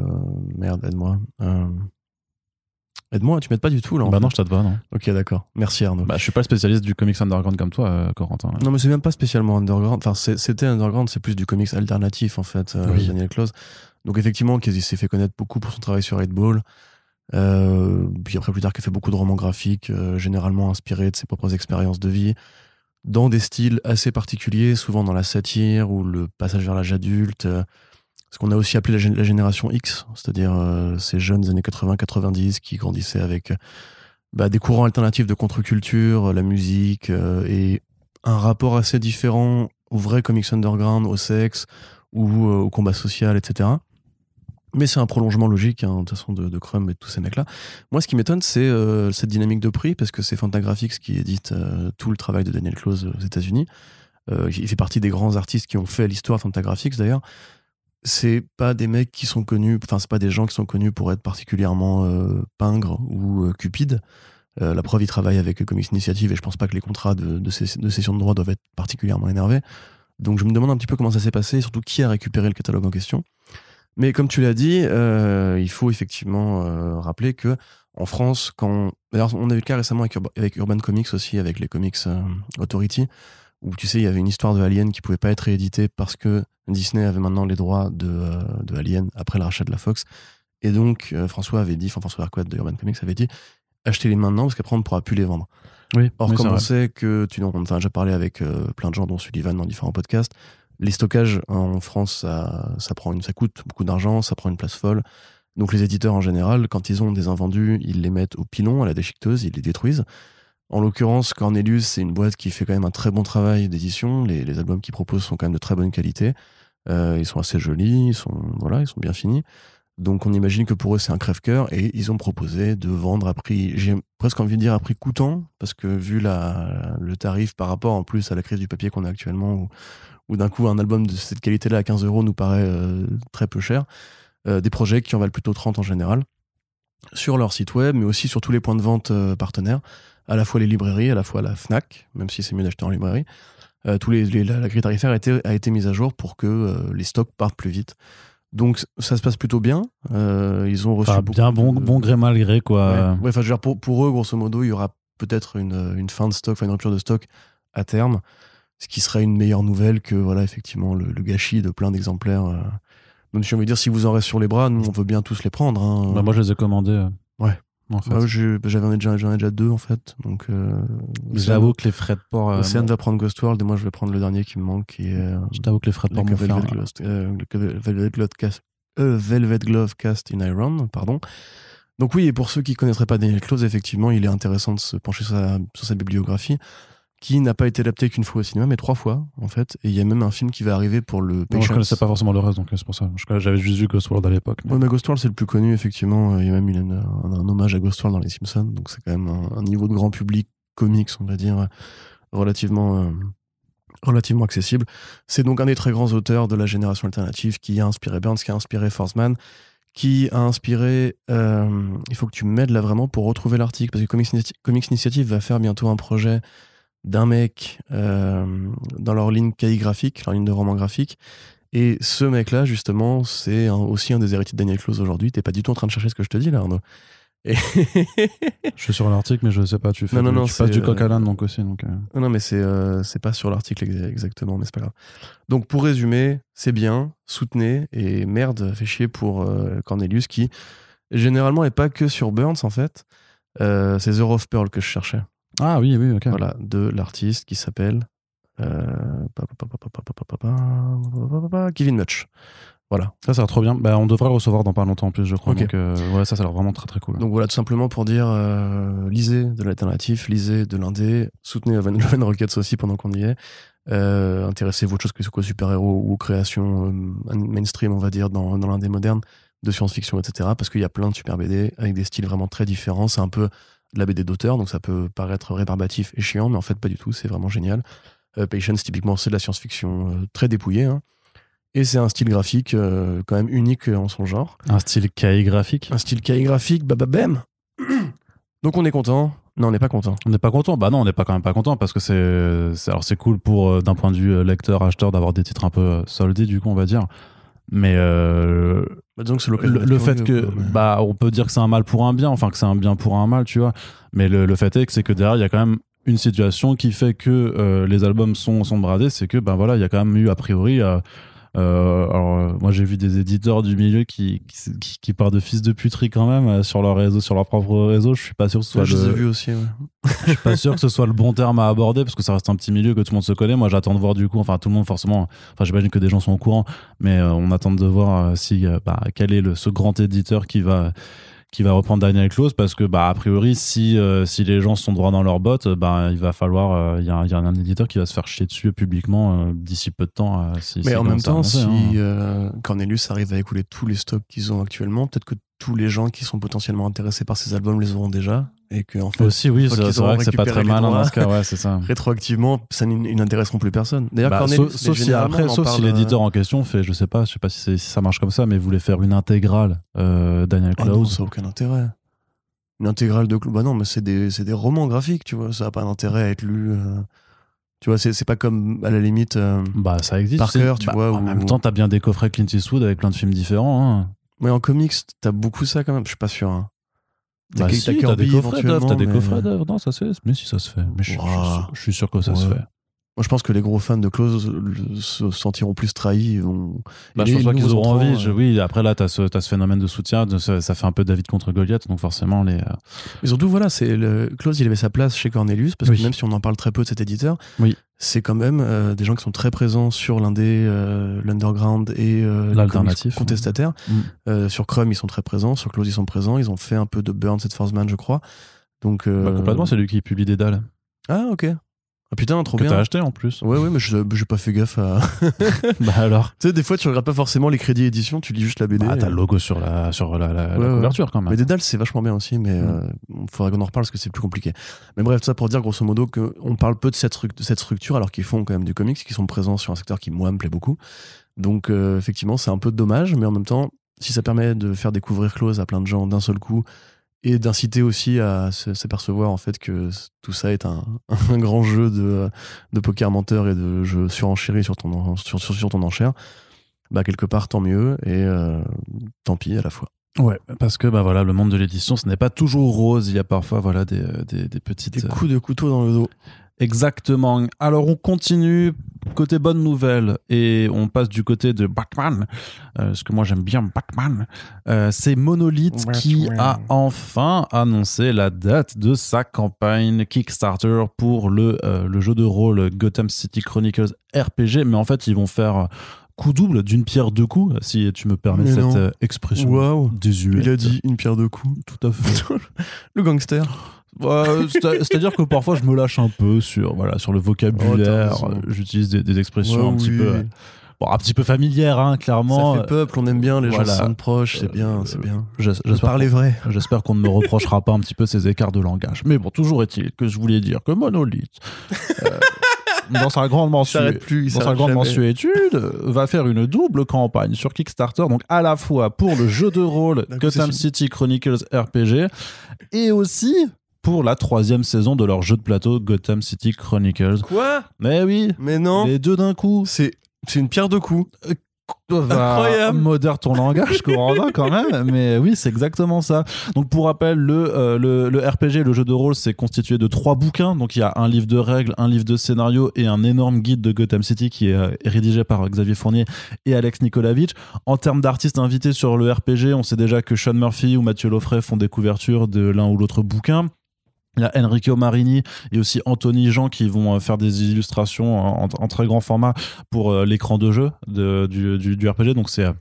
merde, aide-moi. Aide-moi, tu m'aides pas du tout là. en bah fait. non je t'aide pas non Ok, d'accord. Merci Arnaud. bah je suis pas spécialiste du comics underground comme toi euh, Corentin Non, mais c'est même pas spécialement underground. Enfin, c'était underground, c'est plus du comics alternatif en fait, euh, Oui. Daniel Close. Donc effectivement, qu'il s'est fait connaître beaucoup pour son travail sur 8 Ball. Euh, puis après, plus tard, qu'il a fait beaucoup de romans graphiques, euh, généralement inspirés de ses propres expériences de vie, dans des styles assez particuliers, souvent dans la satire ou le passage vers l'âge adulte. Ce qu'on a aussi appelé la, gén- la génération X, c'est-à-dire euh, ces jeunes années 80-90 qui grandissaient avec euh, bah, des courants alternatifs de contre-culture, euh, la musique et un rapport assez différent au vrai comics underground, au sexe ou au combat social, etc. Mais c'est un prolongement logique, hein, de toute façon, de, Crumb et de tous ces mecs-là. Moi, ce qui m'étonne, c'est cette dynamique de prix, parce que c'est Fantagraphics qui édite tout le travail de Daniel Close aux États-Unis. Il fait partie des grands artistes qui ont fait l'histoire Fantagraphics, d'ailleurs. C'est pas des mecs qui sont connus, enfin, c'est pas des gens qui sont connus pour être particulièrement euh, pingres ou euh, cupides. Euh, la preuve, ils travaillent avec Comics Initiative et je pense pas que les contrats de, de, de cession de droits doivent être particulièrement énervés. Donc je me demande un petit peu comment ça s'est passé, et surtout qui a récupéré le catalogue en question. Mais comme tu l'as dit, il faut effectivement rappeler que en France, quand d'ailleurs on a eu le cas récemment avec, Urba- avec Urban Comics aussi, avec les Comics Authority, où tu sais il y avait une histoire de Alien qui pouvait pas être rééditée parce que Disney avait maintenant les droits de, euh, de Alien après le rachat de la Fox. Et donc, euh, François avait dit, enfin François Arquette de Urban Comics avait dit, achetez-les maintenant parce qu'après on ne pourra plus les vendre. Oui, Or, comme on sait que, tu enfin, j'ai parlé avec euh, plein de gens, dont Sullivan dans différents podcasts, les stockages en France, ça, ça, prend une, ça coûte beaucoup d'argent, ça prend une place folle. Donc les éditeurs en général, quand ils ont des invendus, ils les mettent au pilon, à la déchiqueteuse, ils les détruisent. En l'occurrence, Cornelius, c'est une boîte qui fait quand même un très bon travail d'édition. Les, albums qu'ils proposent sont quand même de très bonne qualité. Euh, ils sont assez jolis, ils sont, voilà, ils sont bien finis. Donc on imagine que pour eux c'est un crève-cœur et ils ont proposé de vendre à prix, j'ai presque envie de dire à prix coûtant, parce que vu la, le tarif par rapport en plus à la crise du papier qu'on a actuellement, où, d'un coup un album de cette qualité-là à 15 euros nous paraît euh, très peu cher, euh, des projets qui en valent plutôt 30 en général, sur leur site web, mais aussi sur tous les points de vente partenaires, à la fois les librairies, à la fois la FNAC, même si c'est mieux d'acheter en librairie. Euh, tous les, les- la, la grille tarifaire a été, a été mise à jour pour que euh, les stocks partent plus vite. Donc ça se passe plutôt bien. Euh, ils ont reçu Enfin, bien bon, de- bon gré mal gré, quoi. Ouais. Ouais, enfin, je veux dire, pour, pour eux, grosso modo, il y aura peut-être une, une fin de stock, une rupture de stock à terme, ce qui serait une meilleure nouvelle que, voilà, effectivement, le, le gâchis de plein d'exemplaires. euh. Si on veut dire, si vous en reste sur les bras, nous, on veut bien tous les prendre. hein. Bah, moi, je les ai commandés. Ouais. En fait. Bah, j'avais déjà, j'en ai déjà deux, en fait. Donc, euh, J'avoue que les frais de port. euh, Océane bon, va prendre Ghost World et moi, je vais prendre le dernier qui me manque, qui est euh, je t'avoue que les frais de port m'ont fait. Velvet, euh, le Velvet Glove Cast, euh, Velvet Glove Cast in Iron, pardon. Donc oui, et pour ceux qui connaîtraient pas Daniel Close, effectivement, il est intéressant de se pencher sur sa, sur sa bibliographie, qui n'a pas été adaptée qu'une fois au cinéma, mais trois fois, en fait. Et il y a même un film qui va arriver pour le Moi, je Patience. connaissais pas forcément le reste, donc euh, c'est pour ça. J'avais juste vu Ghost World à l'époque. mais- Ouais, mais Ghost World, c'est le plus connu, effectivement. Euh, Il y a même un, un hommage à Ghost World dans Les Simpsons. Donc, c'est quand même un, un niveau de grand public comics, on va dire, relativement, euh, relativement accessible. C'est donc un des très grands auteurs de la génération alternative qui a inspiré Burns, qui a inspiré Forsman, qui a inspiré. euh, il faut que tu m'aides là vraiment pour retrouver l'article, parce que Comics, Comics Initiative va faire bientôt un projet d'un mec euh, dans leur ligne KI graphique, leur ligne de roman graphique. Et ce mec-là, justement, c'est aussi un des héritiers de Daniel Close aujourd'hui. T'es pas du tout en train de chercher ce que je te dis là, Arnaud. Et Je suis sur l'article, mais je sais pas. Tu fais Non, non, du- non, tu passes c'est, du coq à euh, l'âne, donc aussi. Donc, euh, non, mais c'est euh, pas sur l'article ex- exactement, mais c'est pas grave. Donc pour résumer, c'est bien, soutenez et merde, fait chier pour Cornelius qui généralement est pas que sur Burns en fait. C'est The of Pearl que je cherchais. Ah oui, oui, ok. Voilà, de l'artiste qui s'appelle Kevin Mutch. Voilà. Ça, ça va trop bien. Bah, on devrait le recevoir dans pas longtemps en plus, je crois. Okay. Donc, euh, ça, ça a l'air vraiment très très cool. Donc voilà, tout simplement pour dire, lisez de l'alternatif, lisez de l'indé, soutenez Van Rockets Rockets aussi pendant qu'on y est. Euh, Intéressez-vous à autre chose que ce soit super-héros ou création mainstream, on va dire, dans, dans l'indé moderne, de science-fiction, etc. Parce qu'il y a plein de super BD avec des styles vraiment très différents. C'est un peu de la BD d'auteur, donc ça peut paraître rébarbatif et chiant, mais en fait pas du tout, c'est vraiment génial. Euh, Patience, typiquement, c'est de la science-fiction euh, très dépouillée. hein. Et c'est un style graphique euh, quand même unique en son genre. Un style calligraphique. Un style calligraphique, bababam. Donc on est content. Non, on n'est pas content. On n'est pas content. Bah non, on n'est pas quand même pas content parce que c'est, alors c'est cool pour euh, d'un point de vue lecteur, acheteur d'avoir des titres un peu soldés du coup, on va dire. Mais euh, Bah, disons que c'est le, le fait que quoi, mais- bah on peut dire que c'est un mal pour un bien, enfin que c'est un bien pour un mal, tu vois. Mais le, le fait est que c'est que derrière il y a quand même une situation qui fait que euh, les albums sont sont bradés, c'est que ben voilà il y a quand même eu a priori euh, alors euh, moi j'ai vu des éditeurs du milieu qui qui, qui, qui partent de fils de puterie quand même euh, sur leur réseau sur leur propre réseau je suis pas sûr que ce soit Ouais, je les ai le- vus aussi. ouais. je suis pas sûr que ce soit le bon terme à aborder parce que ça reste un petit milieu que tout le monde se connaît. Moi, j'attends de voir du coup, enfin tout le monde forcément. Enfin, j'imagine que des gens sont au courant, mais on attend de voir si bah, quel est le, ce grand éditeur qui va qui va reprendre Daniel Close parce que bah a priori si euh, si les gens sont droits dans leurs bottes euh, bah il va falloir euh, il y, a, il y a un éditeur qui va se faire chier dessus publiquement euh, d'ici peu de temps euh, si, Mais en même temps, si hein. euh, Cornelius arrive à écouler tous les stocks qu'ils ont actuellement, peut-être que tous les gens qui sont potentiellement intéressés par ces albums les auront déjà. Et que, en fait, aussi oui c'est vrai que c'est pas très malin dans ce cas ouais c'est ça rétroactivement, ça n'intéresseront plus personne. D'ailleurs, Bah, sauf, si après, sauf si l'éditeur en question fait, je sais pas, je sais pas si, ça marche comme ça, mais voulait faire une intégrale euh, Daniel Ah non, Close. ça n'a aucun intérêt. Une intégrale de... Bah non, mais c'est des, c'est des romans graphiques, tu vois. Ça n'a pas d'intérêt à être lu... euh, Tu vois, c'est pas comme, à la limite... euh, bah ça existe. Par cœur, tu bah, vois, En même temps, t'as bien des coffrets Clint Eastwood avec plein de films différents. Hein. Mais en comics, t'as beaucoup ça quand même. Je suis pas sûr. hein. T'as Bah si, t'as des coffrets d'œuvres, t'as des coffrets mais- d'œuvres. Non, ça se fait. Mais si ça se fait. Mais je, je suis sûr- je suis sûr que ça se fait. Moi, je pense que les gros fans de Close se sentiront plus trahis. Ils vont... Bah, je pense qu'ils auront envie. Je- oui, après là, ce, t'as ce phénomène de soutien. de- ça, ça fait un peu David contre Goliath, donc forcément les. euh, Mais surtout, voilà, c'est le Close, il avait sa place chez Cornelius, parce Oui. que même si on en parle très peu de cet éditeur, Oui. c'est quand même euh, des gens qui sont très présents sur l'indé, euh, l'underground et euh, les L'alternatif, comics contestataires. Mm. Euh, sur Chrome, ils sont très présents, sur Close, ils sont présents. Ils ont fait un peu de Burns et de Forceman, je crois. Donc, bah, complètement, c'est lui qui publie des dalles. Ah, ok. Ah putain, trop Que t'as bien. acheté en plus. Ouais, ouais, mais je- j'ai pas fait gaffe à. bah alors. tu sais, des fois, tu regardes pas forcément les crédits édition, tu lis juste la BD. Bah, t'as le logo sur la, sur la, la- la Ouais, ouais. couverture quand même. Mais des dalles, c'est vachement bien aussi, mais Mm. euh, il faudrait qu'on en reparle parce que c'est plus compliqué. Mais bref, tout ça pour dire grosso modo qu'on parle peu de cette, de cette structure alors qu'ils font quand même du comics, qui sont présents sur un secteur qui, moi, me plaît beaucoup. Donc, euh, effectivement, c'est un peu dommage, mais en même temps, si ça permet de faire découvrir Close à plein de gens d'un seul coup et d'inciter aussi à s'apercevoir en fait que tout ça est un, un grand jeu de, de poker menteur et de jeu surenchéri sur ton, en- sur, sur, sur ton enchère, bah quelque part tant mieux et euh, tant pis à la fois. Ouais, parce que bah voilà, le monde de l'édition, ce n'est pas toujours rose. Il y a parfois voilà des, euh, des, des petites. Des euh, coups de couteau dans le dos. Exactement. Alors on continue côté bonne nouvelle et on passe du côté de Batman, euh, parce que moi j'aime bien Batman. Euh, C'est Monolith qui a enfin annoncé la date de sa campagne Kickstarter pour le, euh, le jeu de rôle Gotham City Chronicles RPG, mais en fait ils vont faire coup double d'une pierre deux coups, si tu me permets Mais cette non. expression Waouh désuète. Il a dit une pierre deux coups. tout à fait. Le gangster. C'est-à-dire que parfois je me lâche un peu sur, voilà, sur le Oh, vocabulaire. raison. J'utilise des, des expressions Ouais, un petit oui. peu, euh, bon, un petit peu familières, hein, clairement. Ça fait peuple, on aime bien, les voilà. gens se sentent proches, c'est bien, Euh, c'est bien. Je J'espère parler vrai. j'espère qu'on ne me reprochera pas un petit peu ces écarts de langage. Mais bon, toujours est-il que je voulais dire que Monolith, euh, dans sa grande mensuétude, plus, dans sa grande mensuétude, euh, va faire une double campagne sur Kickstarter, donc à la fois pour le jeu de rôle Gotham City Chronicles RPG et aussi pour la troisième saison de leur jeu de plateau Gotham City Chronicles. Quoi? Mais oui, Mais non les deux d'un coup. C'est c'est une pierre deux coups. Va Incroyable. Modère ton langage, Corentin, quand même. Mais oui, c'est exactement ça. Donc, pour rappel, le, euh, le, le RPG, le jeu de rôle, c'est constitué de trois bouquins. Donc, il y a un livre de règles, un livre de scénario et un énorme guide de Gotham City qui est euh, rédigé par Xavier Fournier et Alex Nikolavitch. En termes d'artistes invités sur le RPG, on sait déjà que Sean Murphy ou Mathieu Loffray font des couvertures de l'un ou l'autre bouquin. Il y a Enrico Marini et aussi Anthony Jean qui vont euh, faire des illustrations en, en très grand format pour euh, l'écran de jeu de- du, du- du RPG. Donc c'est euh,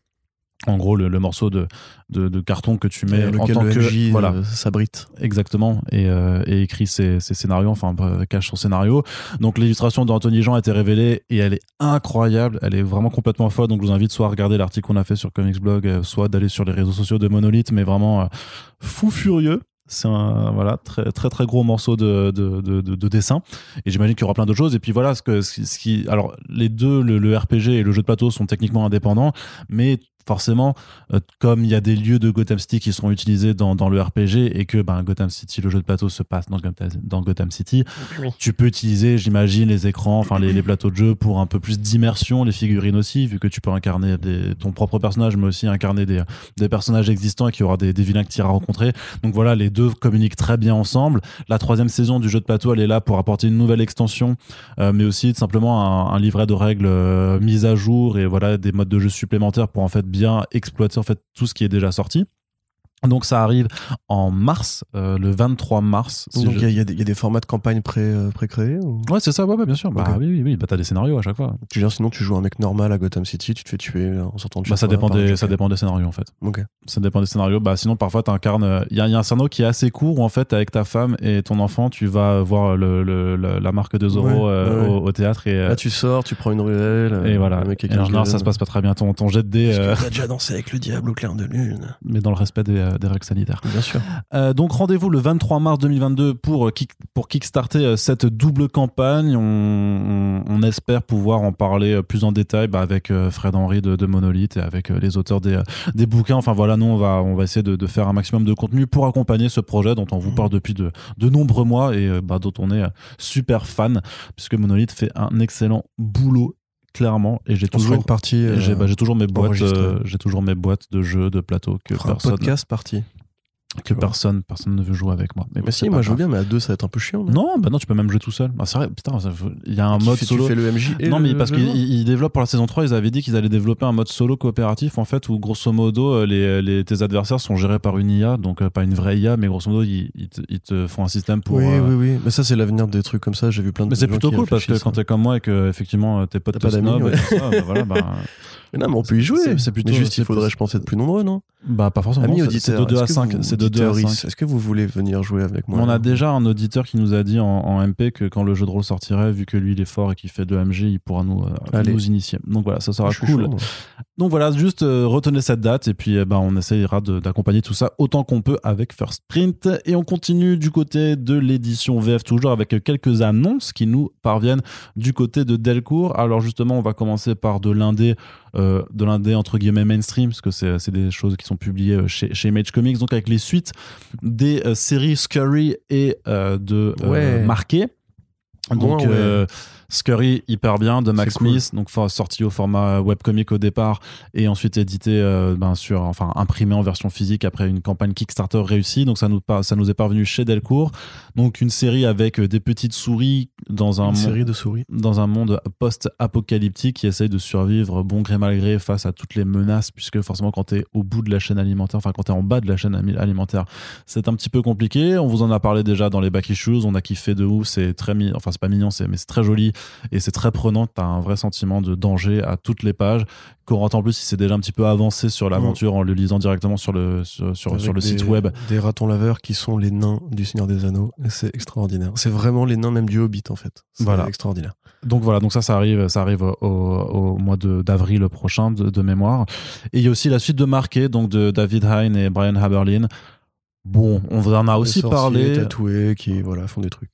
en gros le, le morceau de, de, de carton que tu mets en tant le que MJ voilà. s'abrite. exactement. Et, euh, et écrit ses, ses scénarios enfin cache son scénario. Donc l'illustration d'Anthony Jean a été révélée et elle est incroyable. Elle est vraiment complètement folle. Donc je vous invite soit à regarder l'article qu'on a fait sur Comics Blog soit d'aller sur les réseaux sociaux de Monolith mais vraiment euh, fou furieux c'est un voilà très très très gros morceau de, de, de, de- de dessin. Et j'imagine qu'il y aura plein d'autres choses. Et puis voilà ce que ce qui alors les deux le, le RPG et le jeu de plateau sont techniquement indépendants mais forcément euh, comme il y a des lieux de Gotham City qui sont utilisés dans, dans le RPG et que ben, Gotham City le jeu de plateau se passe dans Gotham, dans Gotham City tu peux utiliser j'imagine les écrans enfin les, les plateaux de jeu pour un peu plus d'immersion les figurines aussi vu que tu peux incarner des- ton propre personnage mais aussi incarner des, des personnages existants et qu'il y aura des, des vilains que tu iras rencontrer. Donc voilà les deux communiquent très bien ensemble. La troisième saison du jeu de plateau elle est là pour apporter une nouvelle extension euh, mais aussi simplement un, un livret de règles euh, mis à jour et voilà des modes de jeu supplémentaires pour en fait exploiter en fait tout ce qui est déjà sorti donc ça arrive en mars, euh, le 23 mars. si Donc je- il y, a- y des- il y a des formats de campagne pré, euh, pré-créés ou... Ouais, c'est ça, ouais, ouais, bien sûr. Bah oui, oui, oui. Bah t'as des scénarios à chaque fois. Tu dire, sinon tu joues un mec normal à Gotham City, tu te fais tuer en sortant de chez Bah ça dépend des, ça dépend des scénarios en fait. Ok. Ça dépend des scénarios. Bah sinon parfois t'incarnes. Il y, a- il y a un scénario qui est assez court où en fait avec ta femme et ton enfant tu vas voir le, le- le- la marque de Ouais, euh, ouais. Au, au théâtre et, euh, Là tu sors, tu prends une ruelle. euh, et voilà. mec Et en général ça se passe pas très bien. Ton, ton jet de dés, euh, déjà dansé avec le diable au clair de lune? Mais dans le respect des, euh, des règles sanitaires. Bien sûr. Euh, donc rendez-vous le 23 mars 2022 pour, euh, kick, pour kickstarter euh, cette double campagne. On, on- on espère pouvoir en parler euh, plus en détail bah, avec euh, Fred Henry de, de Monolith et avec euh, les auteurs des, euh, des bouquins. Enfin voilà, nous on va, on va essayer de, de faire un maximum de contenu pour accompagner ce projet dont on vous parle depuis de, de nombreux mois et euh, bah, dont on est euh, super fan puisque Monolith fait un excellent boulot clairement et j'ai toujours une partie. euh, j'ai bah, j'ai toujours mes boîtes euh, j'ai toujours mes boîtes de jeux de plateau que on fera un personne podcast partie. Que personne, personne ne veut jouer avec moi. Mais, c'est si, moi je veux bien, mais à deux ça va être un peu chiant. non? Non, bah non, tu peux même jouer tout seul. Ah, c'est vrai, putain, il y a un Tu mode fais- solo. Tu fais le MJ et non, le- mais parce qu'ils développent pour la saison 3, ils avaient dit qu'ils allaient développer un mode solo coopératif, en fait, où grosso modo, euh, les, les- tes adversaires sont gérés par une IA, donc euh, pas une vraie IA, mais grosso modo, ils, ils te, ils te font un système pour. Oui, euh, oui, oui. Mais ça, c'est l'avenir des trucs comme ça. J'ai vu plein de Mais c'est plutôt qui cool parce que quand hein. t'es comme moi et que effectivement tes potes te snob et ouais. tout ça, bah voilà, bah, Mais non, mais on peut y jouer. C'est- plutôt- mais juste, il faudrait, je pense, être plus nombreux, non? Bah, pas forcément. Amis auditeurs, c'est de 2 à est-ce que 5. vous- C'est de 2 à auditeuristes, 5. Est-ce que vous voulez venir jouer avec moi On a déjà un auditeur qui nous a dit en, en MP que quand le jeu de rôle sortirait, vu que lui il est fort et qu'il fait de MG, il pourra nous, euh, nous initier. Donc voilà, ça sera cool. chaud. Donc voilà, juste euh, retenez cette date et puis eh ben, on essayera d'accompagner tout ça autant qu'on peut avec First Print. Et on continue du côté de l'édition VF toujours avec quelques annonces qui nous parviennent du côté de Delcourt. Alors justement, on va commencer par de l'indé, euh, de l'indé entre guillemets mainstream, parce que c'est des choses qui sont publiées euh, chez, chez Image Comics, donc avec les suites des euh, séries Scurry et de Ouais. Marqué. Donc ouais. Euh, Scurry hyper bien de Max cool. Smith, donc sorti au format webcomic au départ et ensuite édité euh, ben, sur enfin imprimé en version physique après une campagne Kickstarter réussie. Donc ça nous ça nous est parvenu chez Delcourt. Donc une série avec euh, des petites souris dans un Une série de souris. dans un monde post-apocalyptique qui essaye de survivre bon gré mal gré face à toutes les menaces, puisque forcément quand tu es au bout de la chaîne alimentaire, enfin quand tu es en bas de la chaîne alimentaire, c'est un petit peu compliqué. On vous en a parlé déjà dans les back issues, on a kiffé de ouf, c'est très mignon, enfin c'est pas mignon, c'est- mais c'est très joli et c'est très prenant, tu as un vrai sentiment de danger à toutes les pages. Corentin en plus, il s'est déjà un petit peu avancé sur l'aventure en le lisant directement sur le, sur, sur, Avec sur le des- site web. Des ratons laveurs qui sont les nains du Seigneur des Anneaux. C'est extraordinaire. C'est vraiment les nains même du Hobbit en fait. C'est Voilà. extraordinaire. Donc voilà, donc ça, ça arrive, ça arrive au, au mois d'avril prochain de, de mémoire. Et il y a aussi la suite de Marqué, donc de David Hine et Brian Haberlin. Bon, on vous en a aussi parlé. tatoués qui voilà, font des trucs.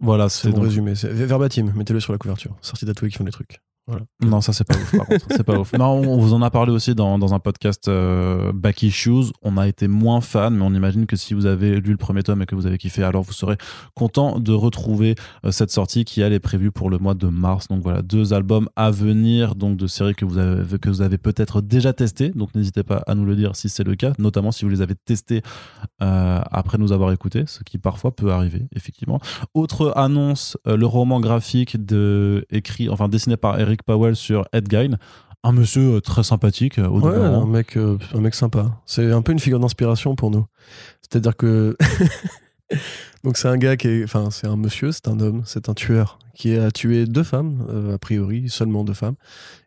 Voilà, C'est donc- résumé. Verbatim, mettez-le sur la couverture. Sorciers tatoués qui font des trucs. Non, ça c'est pas ouf. Par contre, c'est pas ouf. Non, on vous en a parlé aussi dans, dans un podcast euh, Back Issues. On a été moins fan, mais on imagine que si vous avez lu le premier tome et que vous avez kiffé, alors vous serez content de retrouver euh, cette sortie qui elle est prévue pour le mois de mars. Donc voilà, deux albums à venir, donc de séries que vous avez que vous avez peut-être déjà testées. Donc n'hésitez pas à nous le dire si c'est le cas, notamment si vous les avez testés euh, après nous avoir écoutés, ce qui parfois peut arriver effectivement. Autre annonce, euh, le roman graphique de écrit, enfin dessiné par Eric Powell sur Edgein. Un monsieur euh, très sympathique euh, au Ouais, un mec, euh, un mec sympa. C'est un peu une figure d'inspiration pour nous. C'est-à-dire que. Donc, c'est un gars qui est. Enfin, c'est un monsieur, c'est un homme, c'est un tueur qui a tué deux femmes, euh, a priori, seulement deux femmes,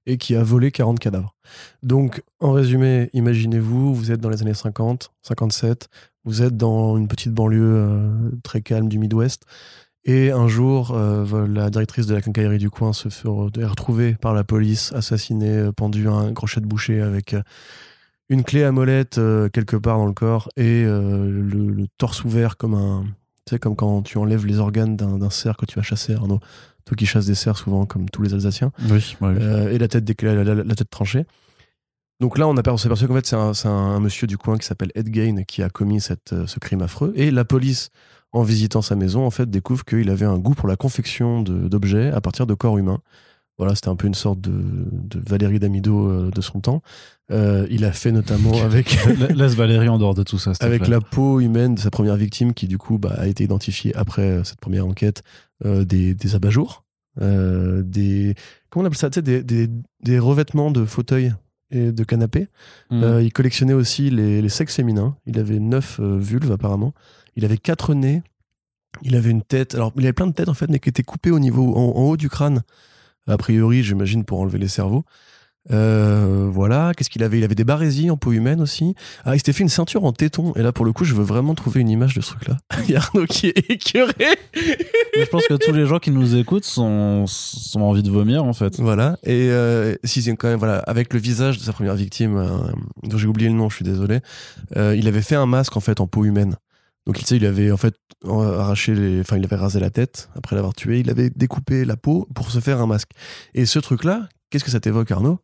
et qui a volé 40 cadavres. Donc, en résumé, imaginez-vous, vous êtes dans les années 50, 57, vous êtes dans une petite banlieue euh, très calme du Midwest. Et un jour, euh, la directrice de la quincaillerie du coin se fait re- est retrouvée par la police, assassinée, euh, pendue à un crochet de boucher avec euh, une clé à molette euh, quelque part dans le corps et euh, le, le torse ouvert comme un. Tu sais, comme quand tu enlèves les organes d'un cerf que tu vas chasser, Arnaud. Toi qui chasses des cerfs souvent, comme tous les Alsaciens. Oui, oui. Et la tête, la, la- la tête tranchée. Donc là, on, on s'est aperçu qu'en fait, c'est un, un- monsieur du coin qui s'appelle Ed Gain qui a commis cette, ce crime affreux. Et la police, en visitant sa maison, en fait, découvre qu'il avait un goût pour la confection d'objets à partir de corps humains. Voilà, c'était un peu une sorte de, de Valérie Damido euh, de son temps. Euh, il a fait notamment avec, La- Laisse Valérie en dehors de tout ça. avec la peau humaine de sa première victime, qui du coup bah, a été identifiée après euh, cette première enquête, euh, des, des abat-jours, euh, des. Comment on appelle ça? Des, des, des revêtements de fauteuils et de canapés. Mm. Il collectionnait aussi les, les sexes féminins. Il avait neuf vulves apparemment. Il avait quatre nez. Il avait une tête. Alors, il avait plein de têtes en fait, mais qui étaient coupées au niveau, en, en haut du crâne. A priori, j'imagine pour enlever les cerveaux. Euh, voilà. Qu'est-ce qu'il avait? Il avait des barésies en peau humaine aussi. Ah, il s'était fait une ceinture en téton. Et là, pour le coup, je veux vraiment trouver une image de ce truc-là. Il y a Arnaud qui est écœuré. Mais je pense que tous les gens qui nous écoutent sont, sont envie de vomir en fait. Voilà. Et euh, si c'est quand même voilà, avec le visage de sa première victime, euh, dont j'ai oublié le nom, je suis désolé. euh, il avait fait un masque en fait en peau humaine. Donc il, il avait en fait arraché les, enfin il avait rasé la tête après l'avoir tué. Il avait découpé la peau pour se faire un masque. Et ce truc-là, qu'est-ce que ça t'évoque, Arnaud?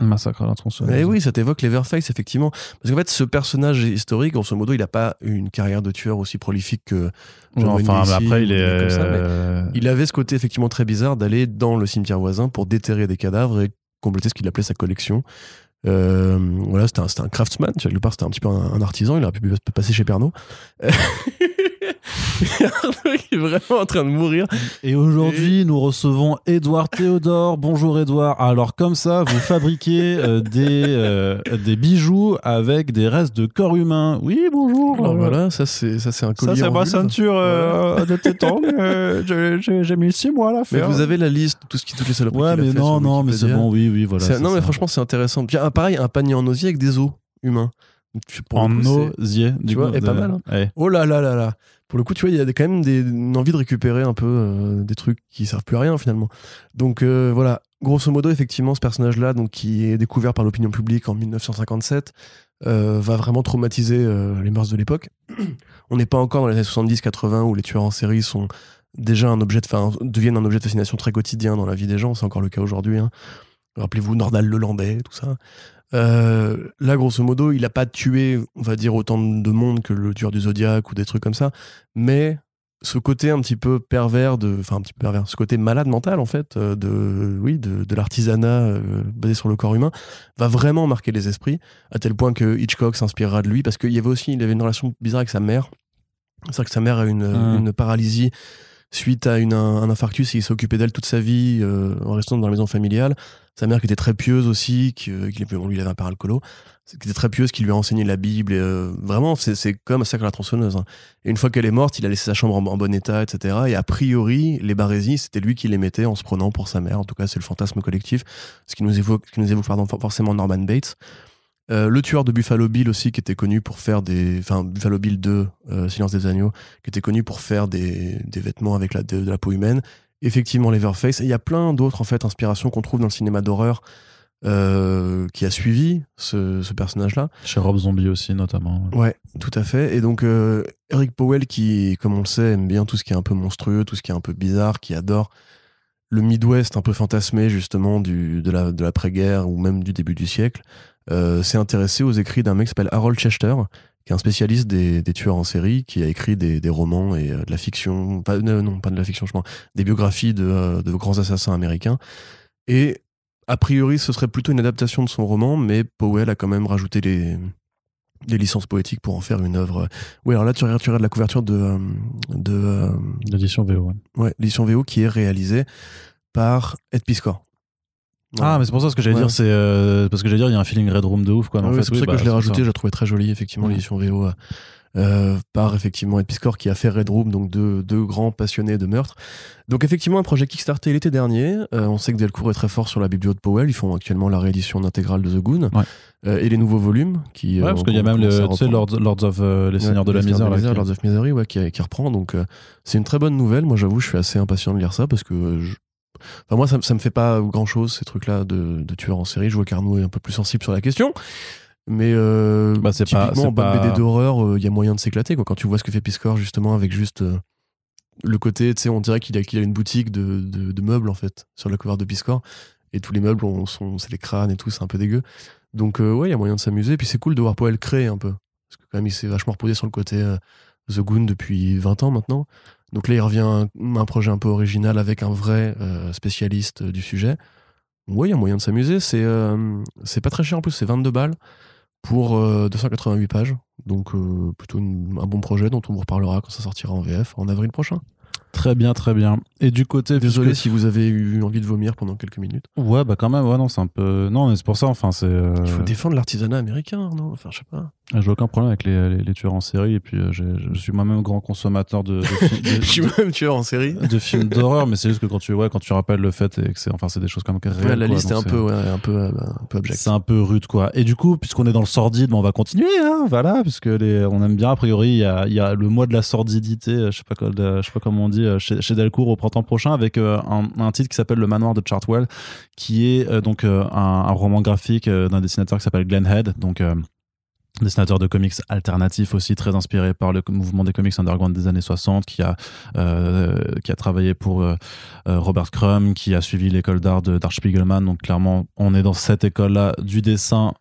Massacre à la tronçonneuse. Eh oui, ça t'évoque Leatherface effectivement. Parce qu'en fait, ce personnage historique, grosso modo, il n'a pas une carrière de tueur aussi prolifique que. John enfin, mais après, il est. mecs comme ça, mais euh, il avait ce côté effectivement très bizarre d'aller dans le cimetière voisin pour déterrer des cadavres et compléter ce qu'il appelait sa collection. Euh, voilà, c'était un, un craftsman. Tu vois, quelque part, c'était un petit peu un, un artisan. Il aurait pu passer chez Pernod. Arnaud qui est vraiment en train de mourir. Et aujourd'hui, nous recevons Édouard Théodore. Bonjour Édouard. Alors comme ça, vous fabriquez euh, des, euh, des bijoux avec des restes de corps humain. Oui, bonjour. Alors voilà, ça c'est ça c'est un collier. Ça c'est ma ceinture euh, de téton. euh, j'ai- mis six mois à la Mais faire. vous avez la liste de tout ce qui toutes les saloperies Ouais, mais non, non, mais c'est bon, oui, oui, voilà. Non, mais ça. franchement, c'est intéressant. Puis, pareil, un panier en osier avec des os humains. Tu- pour En osier, du tu coup. de- pas mal, hein. Ouais. Oh là là là là. Pour le coup, tu vois, il y a quand même une envie de récupérer un peu euh, des trucs qui servent plus à rien finalement. Donc euh, voilà, grosso modo, effectivement, ce personnage-là, qui est découvert par l'opinion publique en 1957, euh, va vraiment traumatiser les mœurs de l'époque. On n'est pas encore dans les années 70-80 où les tueurs en série sont déjà un objet de, deviennent un objet de fascination très quotidien dans la vie des gens. C'est encore le cas aujourd'hui. hein. Rappelez-vous Nordal Lelandais, tout ça. Euh, là, grosso modo, il a pas tué, on va dire, autant de monde que le tueur du Zodiac ou des trucs comme ça, mais ce côté un petit peu pervers, de, enfin un petit peu pervers, ce côté malade mental en fait, euh, de, oui, de, de l'artisanat euh, basé sur le corps humain, va vraiment marquer les esprits, à tel point que Hitchcock s'inspirera de lui, parce qu'il y avait aussi, il avait une relation bizarre avec sa mère. C'est-à-dire que sa mère a une, une paralysie suite à une, un, infarctus il s'est occupé d'elle toute sa vie euh, en restant dans la maison familiale. Sa mère qui était très pieuse aussi, qui, euh, qui bon, lui il avait un père alcoolo, qui était très pieuse, qui lui a enseigné la Bible. Et, euh, vraiment, c'est comme sacre à la tronçonneuse. hein. Et une fois qu'elle est morte, il a laissé sa chambre en, en bon état, etc. Et a priori, les barésies, c'était lui qui les mettait en se prenant pour sa mère. En tout cas, c'est le fantasme collectif. Ce qui nous évoque, qui nous évoque pardon, for- forcément Norman Bates. Euh, le tueur de Buffalo Bill aussi, qui était connu pour faire des. Enfin, Buffalo Bill 2, euh, Silence des Agneaux, qui était connu pour faire des, des vêtements avec la, de, de la peau humaine. Effectivement, Leatherface. Et il y a plein d'autres, en fait, inspirations qu'on trouve dans le cinéma d'horreur euh, qui a suivi ce, ce personnage-là. Chez Rob Zombie aussi, notamment. Ouais, tout à fait. Et donc, Eric Powell, qui, comme on le sait, aime bien tout ce qui est un peu monstrueux, tout ce qui est un peu bizarre, qui adore le Midwest un peu fantasmé, justement, du, de la- de l'après-guerre ou même du début du siècle, s'est intéressé aux écrits d'un mec qui s'appelle Harold Chester, qui est un spécialiste des, des tueurs en série, qui a écrit des, des romans et euh, de la fiction, pas, non, non, pas de la fiction, je pense, des biographies de, euh, de grands assassins américains. Et a priori, ce serait plutôt une adaptation de son roman, mais Powell a quand même rajouté les, des licences poétiques pour en faire une œuvre. Oui, alors là, tu regardes, tu regardes la couverture de, euh, de euh, L'édition VO. ouais. ouais, l'édition VO qui est réalisée par Ed Piscor. Ah, mais c'est pour ça ce que j'allais Ouais. dire, c'est euh, parce que j'allais dire, il y a un feeling Red Room de ouf, quoi. Ah c'est pour oui, ça que bah, je l'ai c'est rajouté, je la trouvais très jolie, effectivement, l'édition VO. euh, par effectivement Ed Piscor qui a fait Red Room, donc deux, deux grands passionnés de meurtre. Donc effectivement un projet Kickstarter l'été dernier. Euh, on sait que Delcourt est très fort sur la biblio de Powell. Ils font actuellement la réédition intégrale de The Goon Ouais. Euh, et les nouveaux volumes qui. Ouais, parce qu'il y a même le, tu sais. Lords, Lords of les Seigneurs de la Misère. là, Misère, qui- Lords of Misery, ouais, qui, qui reprend. Donc c'est une très bonne nouvelle. Moi j'avoue, je suis assez impatient de lire ça parce que. je- Enfin, moi, ça, ça me fait pas grand chose, ces trucs-là de, de tueurs en série. Je vois qu'Arnaud est un peu plus sensible sur la question. Mais euh, Bah, c'est typiquement, en pas- BD d'horreur, il y a moyen de s'éclater. quoi. Quand tu vois ce que fait Piscor, justement, avec juste euh, le côté, tu sais, on dirait qu'il a, qu'il a une boutique de, de- de meubles, en fait, sur la cover de Piscor. Et tous les meubles, on- sont, c'est les crânes et tout, c'est un peu dégueu. Donc, euh, ouais, il y a moyen de s'amuser. Puis c'est cool de voir Poel créer un peu. Parce que, quand même, il s'est vachement reposé sur le côté euh, The Goon depuis 20 ans maintenant. Donc là, il revient un, projet un peu original avec un vrai euh, spécialiste euh, du sujet. Ouais, il y a moyen de s'amuser. C'est euh, pas très cher en plus, c'est 22 balles pour euh, 288 pages. Donc plutôt un bon projet dont on vous reparlera quand ça sortira en VF en avril prochain. Très bien, très bien. Et du côté. Désolé puisque- si vous avez eu envie de vomir pendant quelques minutes. Ouais, bah quand même, ouais, non, c'est un peu. Non, mais c'est pour ça, enfin, c'est. euh, Il faut défendre l'artisanat américain, non Enfin, je sais pas. J'ai aucun problème avec les, les, les tueurs en série, et puis euh, je suis moi-même grand consommateur de, Je suis même tueur en série. de films d'horreur, mais c'est juste que quand tu, ouais, quand tu rappelles le fait et que c'est, enfin, c'est des choses comme Ouais, réelles, la quoi, liste est un peu, ouais, un peu, euh, un peu abjecte. C'est un peu rude, quoi. Et du coup, puisqu'on est dans le sordide, bah, on va continuer, hein, voilà, puisque les, on aime bien. A priori, il y a, y a le mois de la sordidité, je sais pas, quoi, de- je sais pas comment on dit, chez, chez Delcourt au printemps prochain, avec euh, un, titre qui s'appelle Le Manoir de Chartwell, qui est euh, donc euh, un, roman graphique d'un dessinateur qui s'appelle Glenn Head, donc. Dessinateur de comics alternatif aussi très inspiré par le mouvement des comics underground des années 60 qui a euh, qui a travaillé pour euh, euh, Robert Crumb qui a suivi l'école d'art de d'Art Spiegelman. Donc clairement on est dans cette école là du dessin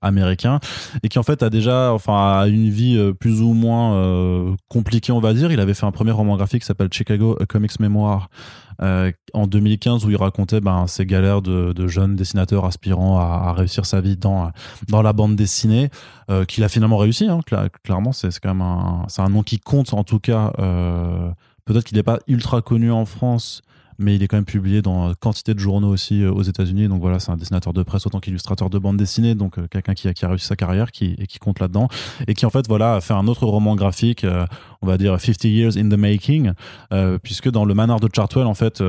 américain et qui en fait a déjà enfin a une vie plus ou moins compliquée on va dire. Il avait fait un premier roman graphique qui s'appelle Chicago Comics Memoir euh, en 2015 où il racontait ben, ses galères de, de jeunes dessinateurs aspirant à, réussir sa vie dans, dans la bande dessinée, euh, qu'il a finalement réussi. Hein, clairement, c'est quand même un, un nom qui compte en tout cas. Euh, peut-être qu'il n'est pas ultra connu en France, mais il est quand même publié dans quantité de journaux aussi euh, aux États-Unis. Donc voilà, c'est un dessinateur de presse autant qu'illustrateur de bande dessinée, donc euh, quelqu'un qui qui a réussi sa carrière qui, et qui compte là-dedans, et qui en fait voilà a fait un autre roman graphique, euh, on va dire 50 years in the making, puisque dans le manoir de Chartwell, en fait,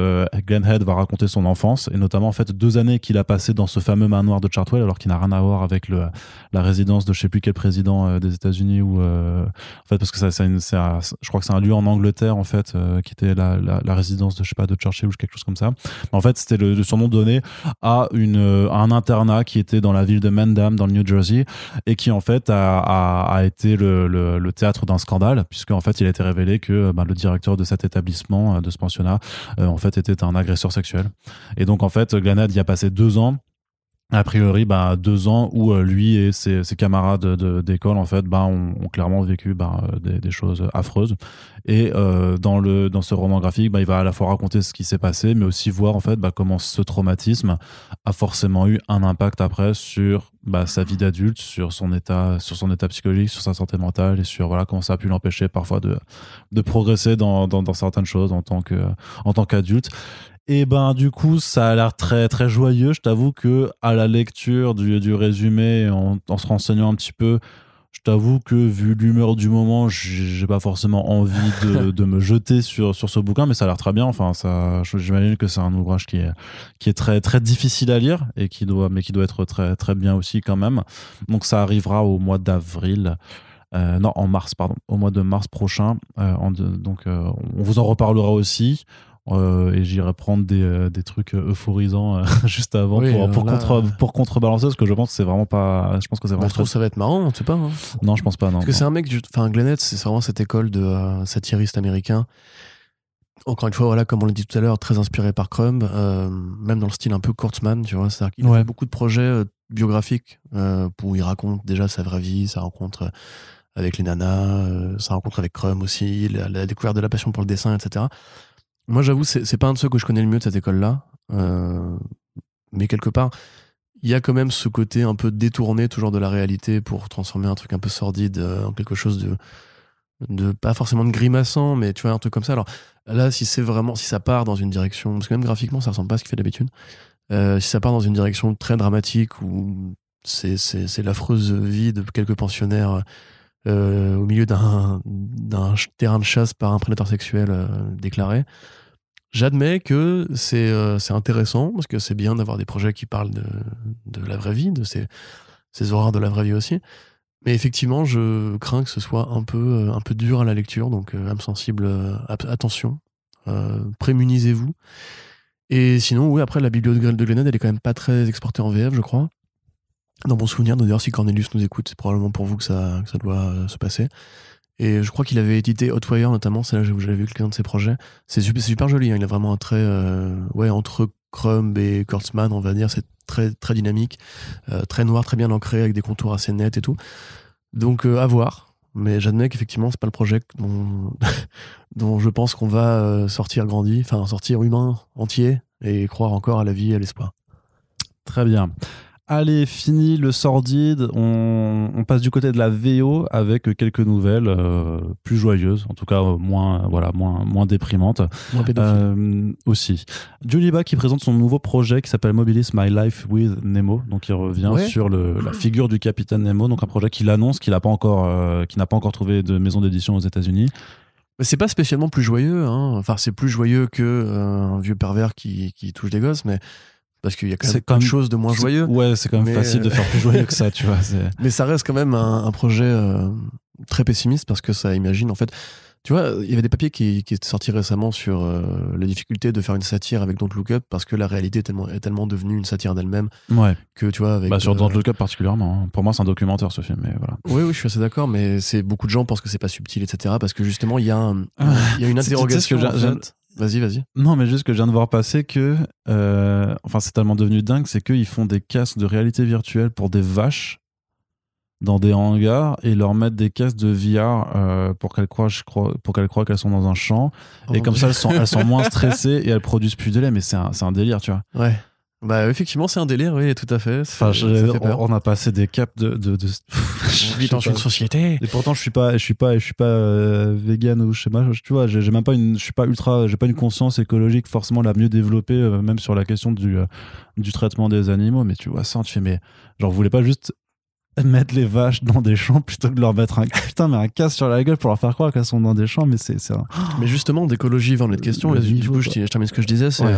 Glenn Head va raconter son enfance, et notamment en fait deux années qu'il a passé dans ce fameux manoir de Chartwell, alors qu'il n'a rien à voir avec le, la résidence de je sais plus quel président des États-Unis, ou en fait parce que ça, une, je crois que c'est un lieu en Angleterre en fait, qui était la, la, résidence de je sais pas de Churchill ou quelque chose comme ça. En fait, c'était le, surnom donné à, une, un internat qui était dans la ville de Mendham, dans le New Jersey, et qui en fait a, a, été le, le, théâtre d'un scandale, puisque en fait, il a été révélé que bah, le directeur de cet établissement, de ce pensionnat, euh, en fait, était un agresseur sexuel. Et donc, en fait, Glanad y a passé deux ans a priori bah, deux ans où euh, lui et ses, camarades d'école en fait bah, ont, clairement vécu bah, euh, des, choses affreuses. Et euh, dans le dans ce roman graphique bah, il va à la fois raconter ce qui s'est passé mais aussi voir en fait bah, comment ce traumatisme a forcément eu un impact après sur bah, sa vie d'adulte sur son état sur son état psychologique sur sa santé mentale et sur voilà comment ça a pu l'empêcher parfois de de progresser dans, dans, dans certaines choses en tant en tant qu'adulte et ben du coup, ça a l'air très très joyeux. Je t'avoue que à la lecture du, du résumé, en, en, se renseignant un petit peu, je t'avoue que vu l'humeur du moment, j'ai pas forcément envie de, de, me jeter sur sur ce bouquin, mais ça a l'air très bien. Enfin, ça, j'imagine que c'est un ouvrage qui est qui est très très difficile à lire et qui doit mais qui doit être très très bien aussi quand même. Donc ça arrivera au mois d'avril. Euh, non, en mars, pardon, au mois de mars prochain. Euh, en donc, euh, on vous en reparlera aussi. Euh, et j'irai prendre des, euh, des, trucs euh, euphorisants juste avant pour, pour, contre, pour contrebalancer parce que je pense que c'est vraiment pas je pense que c'est vraiment bah, je trouve ça va être marrant on sait pas hein. non je pense pas non parce que c'est un mec enfin Glennett c'est vraiment cette école de euh, satiriste américain. Encore une fois voilà comme on l'a dit tout à l'heure très inspiré par Crumb même dans le style un peu Kurtzman tu vois c'est-à-dire qu'il a fait beaucoup de projets biographiques où il raconte déjà sa vraie vie sa rencontre avec les nanas sa rencontre avec Crumb aussi la, la découverte de la passion pour le dessin etc moi, j'avoue, c'est pas un de ceux que je connais le mieux de cette école-là. Euh, mais quelque part, il y a quand même ce côté un peu détourné toujours de la réalité pour transformer un truc un peu sordide euh, en quelque chose de, de pas forcément de grimaçant, mais tu vois, un truc comme ça. Alors là, si c'est vraiment, si ça part dans une direction, parce que même graphiquement, ça ressemble pas à ce qu'il fait d'habitude, euh, si ça part dans une direction très dramatique où c'est l'affreuse vie de quelques pensionnaires euh, au milieu d'un terrain de chasse par un prédateur sexuel euh, déclaré. J'admets que c'est euh, c'est intéressant parce que c'est bien d'avoir des projets qui parlent de, de, la vraie vie, de ces, horreurs de la vraie vie aussi. Mais effectivement, je crains que ce soit un peu, un peu dur à la lecture, donc âme sensible, attention, prémunisez-vous. Et sinon, oui, après, la bibliothèque de Glenade, elle est quand même pas très exportée en VF, je crois dans mon souvenir, d'ailleurs, si Cornelius nous écoute, c'est probablement pour vous que ça, doit euh, se passer. Et je crois qu'il avait édité Hotwire notamment, c'est là où j'avais vu quelqu'un de ses projets. C'est super, super joli, hein. il a vraiment un trait, euh, ouais, entre Crumb et Kurtzman, on va dire, c'est très, très dynamique, euh, très noir, très bien ancré, avec des contours assez nets et tout. Donc, à voir. Mais j'admets qu'effectivement, c'est pas le projet dont, dont je pense qu'on va sortir grandi, enfin, sortir humain entier et croire encore à la vie et à l'espoir. Très bien. Allez, fini le sordide. On, passe du côté de la VO avec quelques nouvelles euh, plus joyeuses, en tout cas euh, moins, voilà, moins, moins déprimantes. Moins euh, aussi. Juliba qui présente son nouveau projet qui s'appelle Mobilis My Life with Nemo. Donc il revient sur le, la figure du capitaine Nemo. Donc un projet qu'il annonce qu'il n'a pas encore, qui n'a pas encore trouvé de maison d'édition aux États-Unis. C'est pas spécialement plus joyeux. Hein. Enfin, c'est plus joyeux que un vieux pervers qui, qui touche des gosses, mais parce qu'il y a quand même plein de choses de moins joyeux. Ouais, c'est quand même facile de faire plus joyeux que ça, tu vois. Mais ça reste quand même un, projet euh, très pessimiste parce que ça imagine, en fait, tu vois, il y avait des papiers qui, qui étaient sortis récemment sur euh, la difficulté de faire une satire avec Don't Look Up parce que la réalité est tellement, est tellement devenue une satire d'elle-même ouais. que tu vois. Avec, bah sur Don't Look Up particulièrement. Hein. Pour moi, c'est un documentaire ce film, mais voilà. Oui, oui, je suis assez d'accord, mais c'est beaucoup de gens pensent que c'est pas subtil, etc. Parce que justement, il y a, il y a une interrogation. Vas-y, vas-y. Non, mais juste que je viens de voir passer que, euh, enfin, c'est tellement devenu dingue, c'est qu'ils font des casques de réalité virtuelle pour des vaches dans des hangars et leur mettre des caisses de VR euh, pour qu'elles croient, je crois, pour qu'elles croient qu'elles sont dans un champ. Oh et mon comme Dieu. ça, elles sont, elles sont moins stressées et elles produisent plus de lait. Mais c'est un, c'est un délire, tu vois. Ouais. Bah, effectivement, c'est un délire, oui, tout à fait. Enfin, je- on, on a passé des caps de. de, de- je dans sais une société. Et pourtant, je suis pas, je suis pas, je suis pas euh, vegan ou je sais pas. Tu vois, j'ai même pas une, je suis pas ultra, j'ai pas une conscience écologique forcément la mieux développée, euh, même sur la question du euh, du traitement des animaux. Mais tu vois ça, tu fais mais genre, vous voulez pas juste mettre les vaches dans des champs plutôt que de leur mettre un putain mais un casse sur la gueule pour leur faire croire qu'elles sont dans des champs. Mais c'est un- Mais justement, d'écologie vers notre question, Le et du coup, je, termine ce que je disais, c'est. Ouais.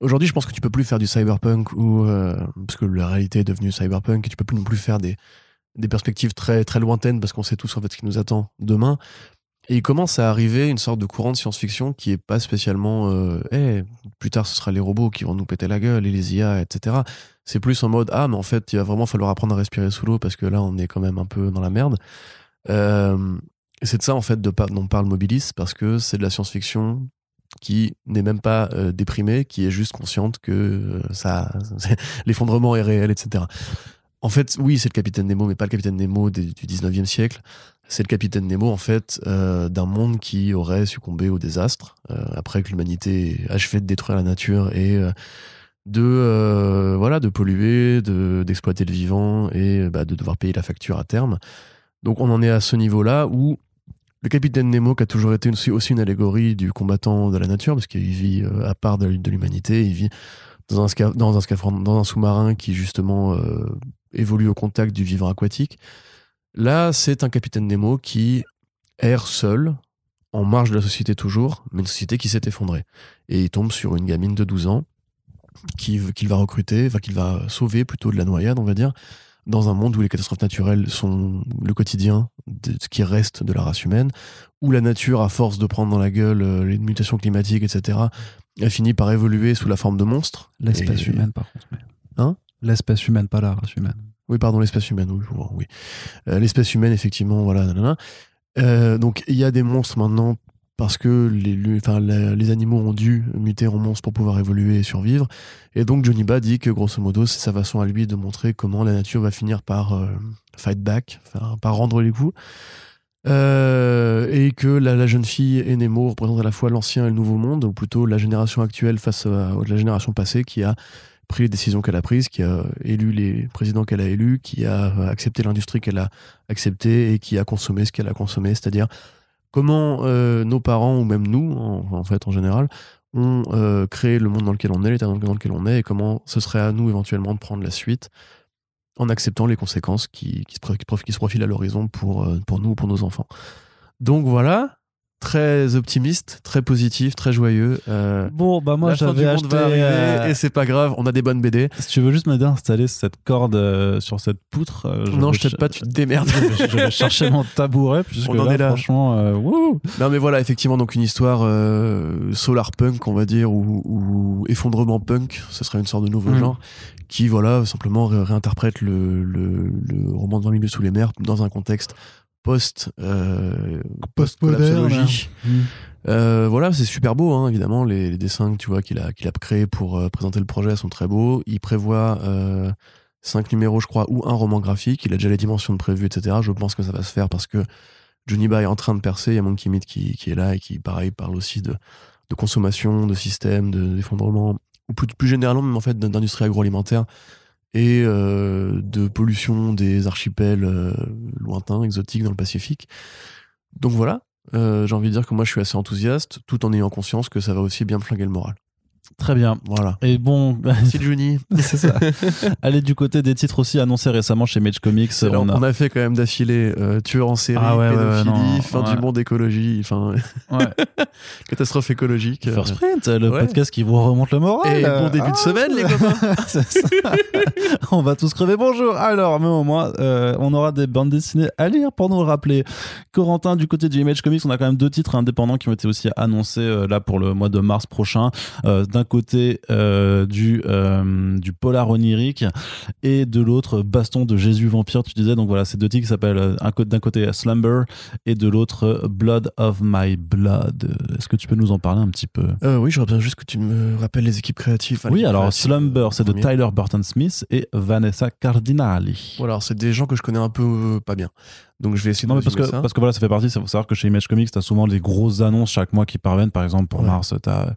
Aujourd'hui, je pense que tu peux plus faire du cyberpunk ou euh, parce que la réalité est devenue cyberpunk et tu peux plus non plus faire des, des perspectives très très lointaines parce qu'on sait tous en fait ce qui nous attend demain. Et il commence à arriver une sorte de courant de science-fiction qui est pas spécialement euh, Eh, plus tard ce sera les robots qui vont nous péter la gueule et les IA, etc. C'est plus en mode ah mais en fait il va vraiment falloir apprendre à respirer sous l'eau parce que là on est quand même un peu dans la merde. Euh, c'est de ça en fait dont parle Mobilis parce que c'est de la science-fiction qui n'est même pas euh, déprimée, qui est juste consciente que euh, l'effondrement est réel, etc. En fait, oui, c'est le capitaine Nemo, mais pas le capitaine Nemo du 19e siècle. C'est le capitaine Nemo, en fait, euh, d'un monde qui aurait succombé au désastre, après que l'humanité ait achevé de détruire la nature et de, voilà, de polluer, de, d'exploiter le vivant et bah, de devoir payer la facture à terme. Donc on en est à ce niveau-là où le capitaine Nemo, qui a toujours été aussi, une allégorie du combattant de la nature, parce qu'il vit euh, à part de, l'humanité, il vit dans un, sous-marin qui justement euh, évolue au contact du vivant aquatique. Là, c'est un capitaine Nemo qui erre seul, en marge de la société toujours, mais une société qui s'est effondrée. Et il tombe sur une gamine de 12 ans qui- qu'il va recruter, enfin qu'il va sauver plutôt de la noyade, on va dire, dans un monde où les catastrophes naturelles sont le quotidien de ce qui reste de la race humaine, où la nature, à force de prendre dans la gueule euh, les mutations climatiques, etc., a fini par évoluer sous la forme de monstres. l'espèce Et- humaine par contre. mais- Hein? L'espèce humaine, pas la race humaine. Oui, pardon, l'espèce humaine, oui. oui. Euh, l'espèce humaine, effectivement, voilà. nanana. Euh, donc, il y a des monstres maintenant parce que les, animaux ont dû muter en monstres pour pouvoir évoluer et survivre. Et donc, Johnny Ba dit que, grosso modo, c'est sa façon à lui de montrer comment la nature va finir par euh, fight back, par rendre les coups. Euh, et que la, la jeune fille et Nemo représentent à la fois l'ancien et le nouveau monde, ou plutôt la génération actuelle face à, à la génération passée qui a pris les décisions qu'elle a prises, qui a élu les présidents qu'elle a élus, qui a accepté l'industrie qu'elle a acceptée et qui a consommé ce qu'elle a consommé, c'est-à-dire comment euh, nos parents ou même nous, en, fait en général, ont euh, créé le monde dans lequel on est, l'état dans lequel on est, et comment ce serait à nous éventuellement de prendre la suite en acceptant les conséquences qui, se, qui se profilent à l'horizon pour, euh, pour nous ou pour nos enfants. Donc voilà, très optimiste, très positif, très joyeux. euh, Bon, bah moi j'avais monde acheté. va arriver euh, et c'est pas grave, on a des bonnes BD. Si tu veux juste m'aider à installer cette corde euh, sur cette poutre. euh, non, je t'aide pas, tu te démerdes. je vais- je vais chercher mon tabouret puisque On en là, est là. franchement, euh, wouh. Non mais voilà, effectivement, donc une histoire euh, solar punk, on va dire, ou, ou effondrement punk, ce serait une sorte de nouveau Mm. genre, qui voilà, simplement ré- réinterprète le, le, le roman de 20 milieux sous les mers dans un contexte post euh, post-collapsologie. Mm. Euh, voilà, c'est super beau, hein, évidemment. Les, les dessins que tu vois qu'il a, qu'il a créés pour euh, présenter le projet sont très beaux. Il prévoit euh, cinq numéros, je crois, ou un roman graphique. Il a déjà les dimensions de prévues, etc. Je pense que ça va se faire parce que Johnny Ba est en train de percer. Il y a Monkey Meat qui, qui est là et qui, pareil, parle aussi de, de consommation, de système, de- d'effondrement, ou plus, plus généralement, même en fait, d'industrie agroalimentaire et euh, de pollution des archipels euh, lointains, exotiques dans le Pacifique. Donc voilà, euh, j'ai envie de dire que moi je suis assez enthousiaste, tout en ayant conscience que ça va aussi bien me flinguer le moral. Très bien. Voilà. Et bon, Merci Johnny. c'est ça. Allez du côté des titres aussi annoncés récemment chez Mage Comics. Là, on a- On a fait quand même d'affilée euh, tueur en série, Ah ouais, ouais, ouais, pédophilie, fin du monde écologie, enfin Ouais. catastrophe écologique. euh. First Print, le podcast qui vous remonte le moral. Et bon Euh, début de ah, semaine les copains. on va tous crever. Bonjour. Alors, mais au moins, euh, on aura des bandes dessinées à lire pour nous le rappeler. Corentin, du côté du Image Comics, on a quand même deux titres indépendants qui ont été aussi annoncés euh, là pour le mois de mars prochain. D'un côté euh, du, euh, du polar onirique et de l'autre baston de Jésus vampire, tu disais. Donc voilà, ces deux titres s'appellent euh, un co- d'un côté Slumber et de l'autre Blood of My Blood. Est-ce que tu peux nous en parler un petit peu? Euh, oui, j'aurais bien juste que tu me rappelles les équipes créatives. Enfin, Oui, alors Slumber, c'est de. Tyler Burton Smith et Vanessa Cardinali. Voilà, c'est des gens que je connais un peu pas bien. Donc je vais essayer Non, de mais parce que, ça. parce que voilà, ça fait partie. Il faut savoir que chez Image Comics, tu as souvent des grosses annonces chaque mois qui parviennent. Par exemple, pour Ouais. Mars, tu as.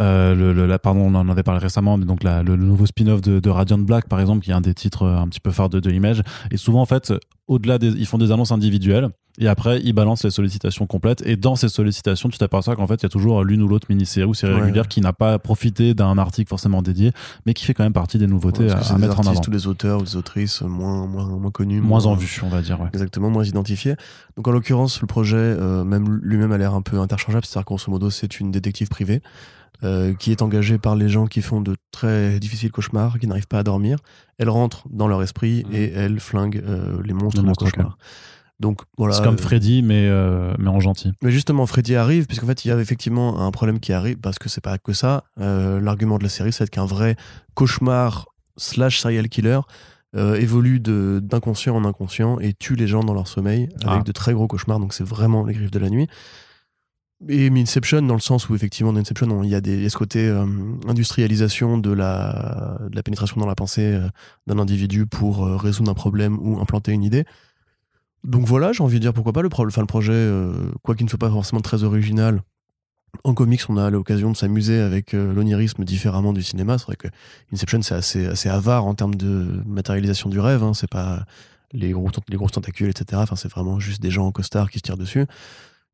Le, le- la- pardon, on en avait parlé récemment, mais donc la- le, le nouveau spin-off de, de Radiant Black, par exemple, qui est un des titres euh, un petit peu phares de, de Image. Et souvent, en fait, au-delà des. Ils font des annonces individuelles et après, ils balancent les sollicitations complètes. Et dans ces sollicitations, tu t'aperçois qu'en fait, il y a toujours l'une ou l'autre mini-série ou série Ouais. régulière qui n'a pas profité d'un article forcément dédié, mais qui fait quand même partie des nouveautés Ouais, à, à des mettre en avant. artistes ou des auteurs ou des autrices moins, moins, moins connus. Moins en vue, on va dire. Exactement, moins identifiés. Donc en l'occurrence, le projet euh, même lui-même a l'air un peu interchangeable, c'est-à-dire qu'en grosso modo, c'est une détective privée euh, qui est engagée par les gens qui font de très difficiles cauchemars, qui n'arrivent pas à dormir. Elle rentre dans leur esprit et elle flingue euh, les monstres Les de monstres, ok. cauchemar. Donc voilà. c'est comme euh, Freddy, mais, euh, mais en gentil. Mais justement, Freddy arrive, puisqu'en fait, il y a effectivement un problème qui arrive, parce que c'est pas que ça. L'argument de la série, c'est qu'un vrai cauchemar slash serial killer évolue d'inconscient en inconscient et tue les gens dans leur sommeil avec Ah. de très gros cauchemars. Donc c'est vraiment les griffes de la nuit. Et Inception, dans le sens où effectivement, dans Inception, on- il y a, des, ce côté euh, industrialisation de la, pénétration dans la pensée euh, d'un individu pour euh, résoudre un problème ou implanter une idée. Donc voilà, j'ai envie de dire pourquoi pas le, pro- le projet, quoi qu'il ne soit pas forcément très original. En comics, on a l'occasion de s'amuser avec l'onirisme différemment du cinéma. C'est vrai que Inception, c'est assez, avare en termes de matérialisation du rêve. Hein. C'est pas les, gros, tentacules, etc. Enfin, c'est vraiment juste des gens en costard qui se tirent dessus.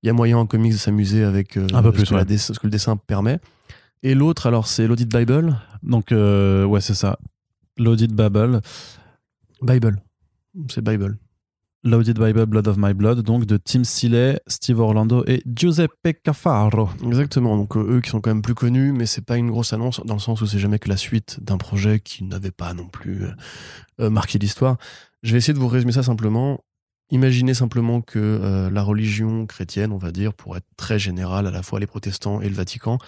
Il y a moyen en comics de s'amuser avec euh, Un peu ce, plus, que ouais. dess- ce que le dessin permet. Et l'autre, alors, c'est l'Audit Bible. Donc, euh, ouais, c'est ça. Loaded Babel. Bible. C'est Bible. Loaded Bible, Blood of My Blood, donc de Tim Seeley, Steve Orlando et Giuseppe Cafaro. Exactement, donc euh, eux qui sont quand même plus connus, mais c'est pas une grosse annonce dans le sens où c'est jamais que la suite d'un projet qui n'avait pas non plus marqué l'histoire. Je vais essayer de vous résumer ça simplement. Imaginez simplement que euh, la religion chrétienne, on va dire, pour être très générale, à la fois les protestants et le Vatican,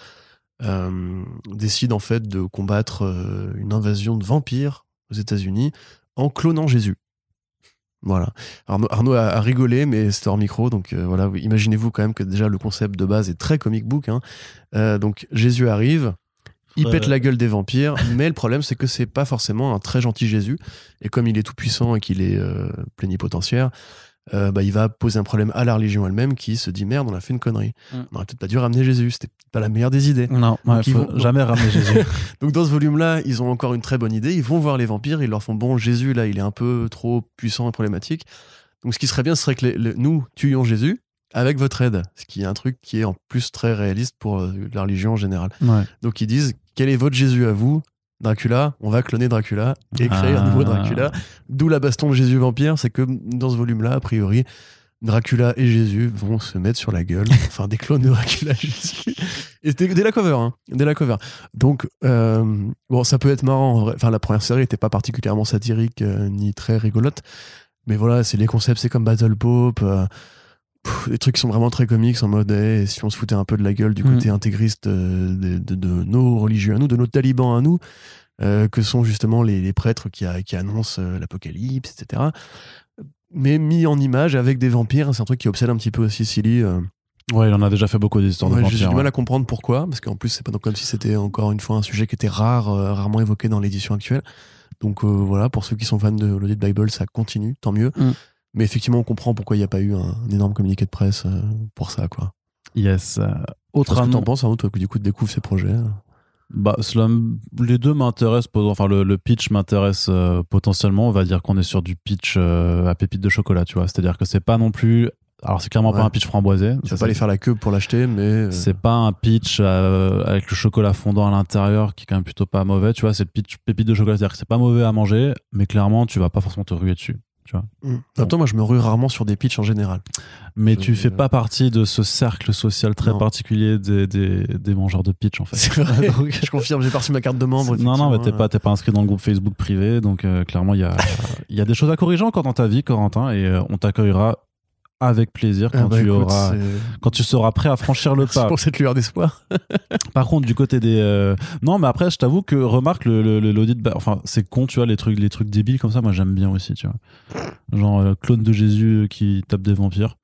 euh, décide en fait de combattre euh, une invasion de vampires aux États-Unis en clonant Jésus. Voilà. Arnaud, a, rigolé, mais c'était hors micro. Donc euh, voilà, vous- imaginez-vous quand même que déjà le concept de base est très comic book. hein. Donc Jésus arrive, il pète la gueule des vampires, mais le problème c'est que c'est pas forcément un très gentil Jésus. Et comme il est tout puissant et qu'il est euh, plénipotentiaire, euh, bah, il va poser un problème à la religion elle-même qui se dit merde, on a fait une connerie. Mm. On aurait peut-être pas dû ramener Jésus, c'était pas la meilleure des idées. Non, ouais, faut vont- jamais ramener Jésus. Donc dans ce volume-là, ils ont encore une très bonne idée. Ils vont voir les vampires, ils leur font bon, Jésus là, il est un peu trop puissant et problématique. Donc ce qui serait bien, ce serait que les- les- nous tuions Jésus avec votre aide, ce qui est un truc qui est en plus très réaliste pour euh, la religion en général. Ouais. Donc ils disent quel est votre Jésus à vous? Dracula, on va cloner Dracula et créer un Ah. nouveau Dracula. D'où la baston de Jésus vampire, c'est que dans ce volume-là, a priori, Dracula et Jésus vont se mettre sur la gueule, enfin des clones de Dracula et Jésus. Et dès, dès la cover, hein, dès la cover. Donc, euh, bon, ça peut être marrant. Enfin, la première série n'était pas particulièrement satirique euh, ni très rigolote. Mais voilà, c'est les concepts, c'est comme Battle Pope. euh, pff, des trucs qui sont vraiment très comiques en mode eh, si on se foutait un peu de la gueule du Mm. côté intégriste euh, de, de- de nos religieux à nous, de nos talibans à nous, euh, que sont justement les, les prêtres qui, a- qui annoncent euh, l'apocalypse, etc. Mais mis en image avec des vampires, c'est un truc qui obsède un petit peu aussi Silly. euh, Ouais, il en a déjà fait beaucoup d'histoires de Ouais, J'ai vampires. du mal ouais. à comprendre pourquoi, parce qu'en plus, c'est pas comme si c'était encore une fois un sujet qui était rare, euh, rarement évoqué dans l'édition actuelle. Donc euh, voilà, pour ceux qui sont fans de l'Audit Bible, ça continue, tant mieux. Mm. Mais effectivement, on comprend pourquoi il n'y a pas eu un, un énorme communiqué de presse euh, pour ça, quoi. Yes. Euh, Autre Qu'est-ce que t'en penses, Arnaud, toi, que du coup, tu découvres ces projets Bah, Slum, les deux m'intéressent, enfin le, le pitch m'intéresse euh, potentiellement. On va dire qu'on est sur du pitch euh, à pépite de chocolat, tu vois. C'est-à-dire que c'est pas non plus. Alors c'est clairement Ouais. pas un pitch framboisé. Tu vas pas aller faire la queue pour l'acheter, mais. euh, C'est pas un pitch euh, avec le chocolat fondant à l'intérieur qui est quand même plutôt pas mauvais, tu vois. C'est le pitch pépite de chocolat, c'est-à-dire que c'est pas mauvais à manger, mais clairement tu vas pas forcément te ruer dessus. Mm. En même temps, moi, je me rue rarement sur des pitchs en général. Mais Je- tu fais pas partie de ce cercle social très Non. particulier des, des, des mangeurs de pitch en fait. Vrai. Donc- je confirme, j'ai pas reçu ma carte de membre. non, non, mais t'es pas, t'es pas inscrit dans le groupe Facebook privé, donc euh, clairement il y a, il y a des choses à corriger encore dans ta vie, Corentin, et euh, on t'accueillera avec plaisir Ah quand bah, tu écoute, auras quand tu seras prêt à franchir le C'est pas. pour cette lueur d'espoir. Par contre, du côté des euh, non, mais après, je t'avoue que remarque le l'audit, bah, enfin, c'est con, tu vois, les trucs les trucs débiles comme ça, moi j'aime bien aussi, tu vois. Genre euh, clone de Jésus qui tape des vampires.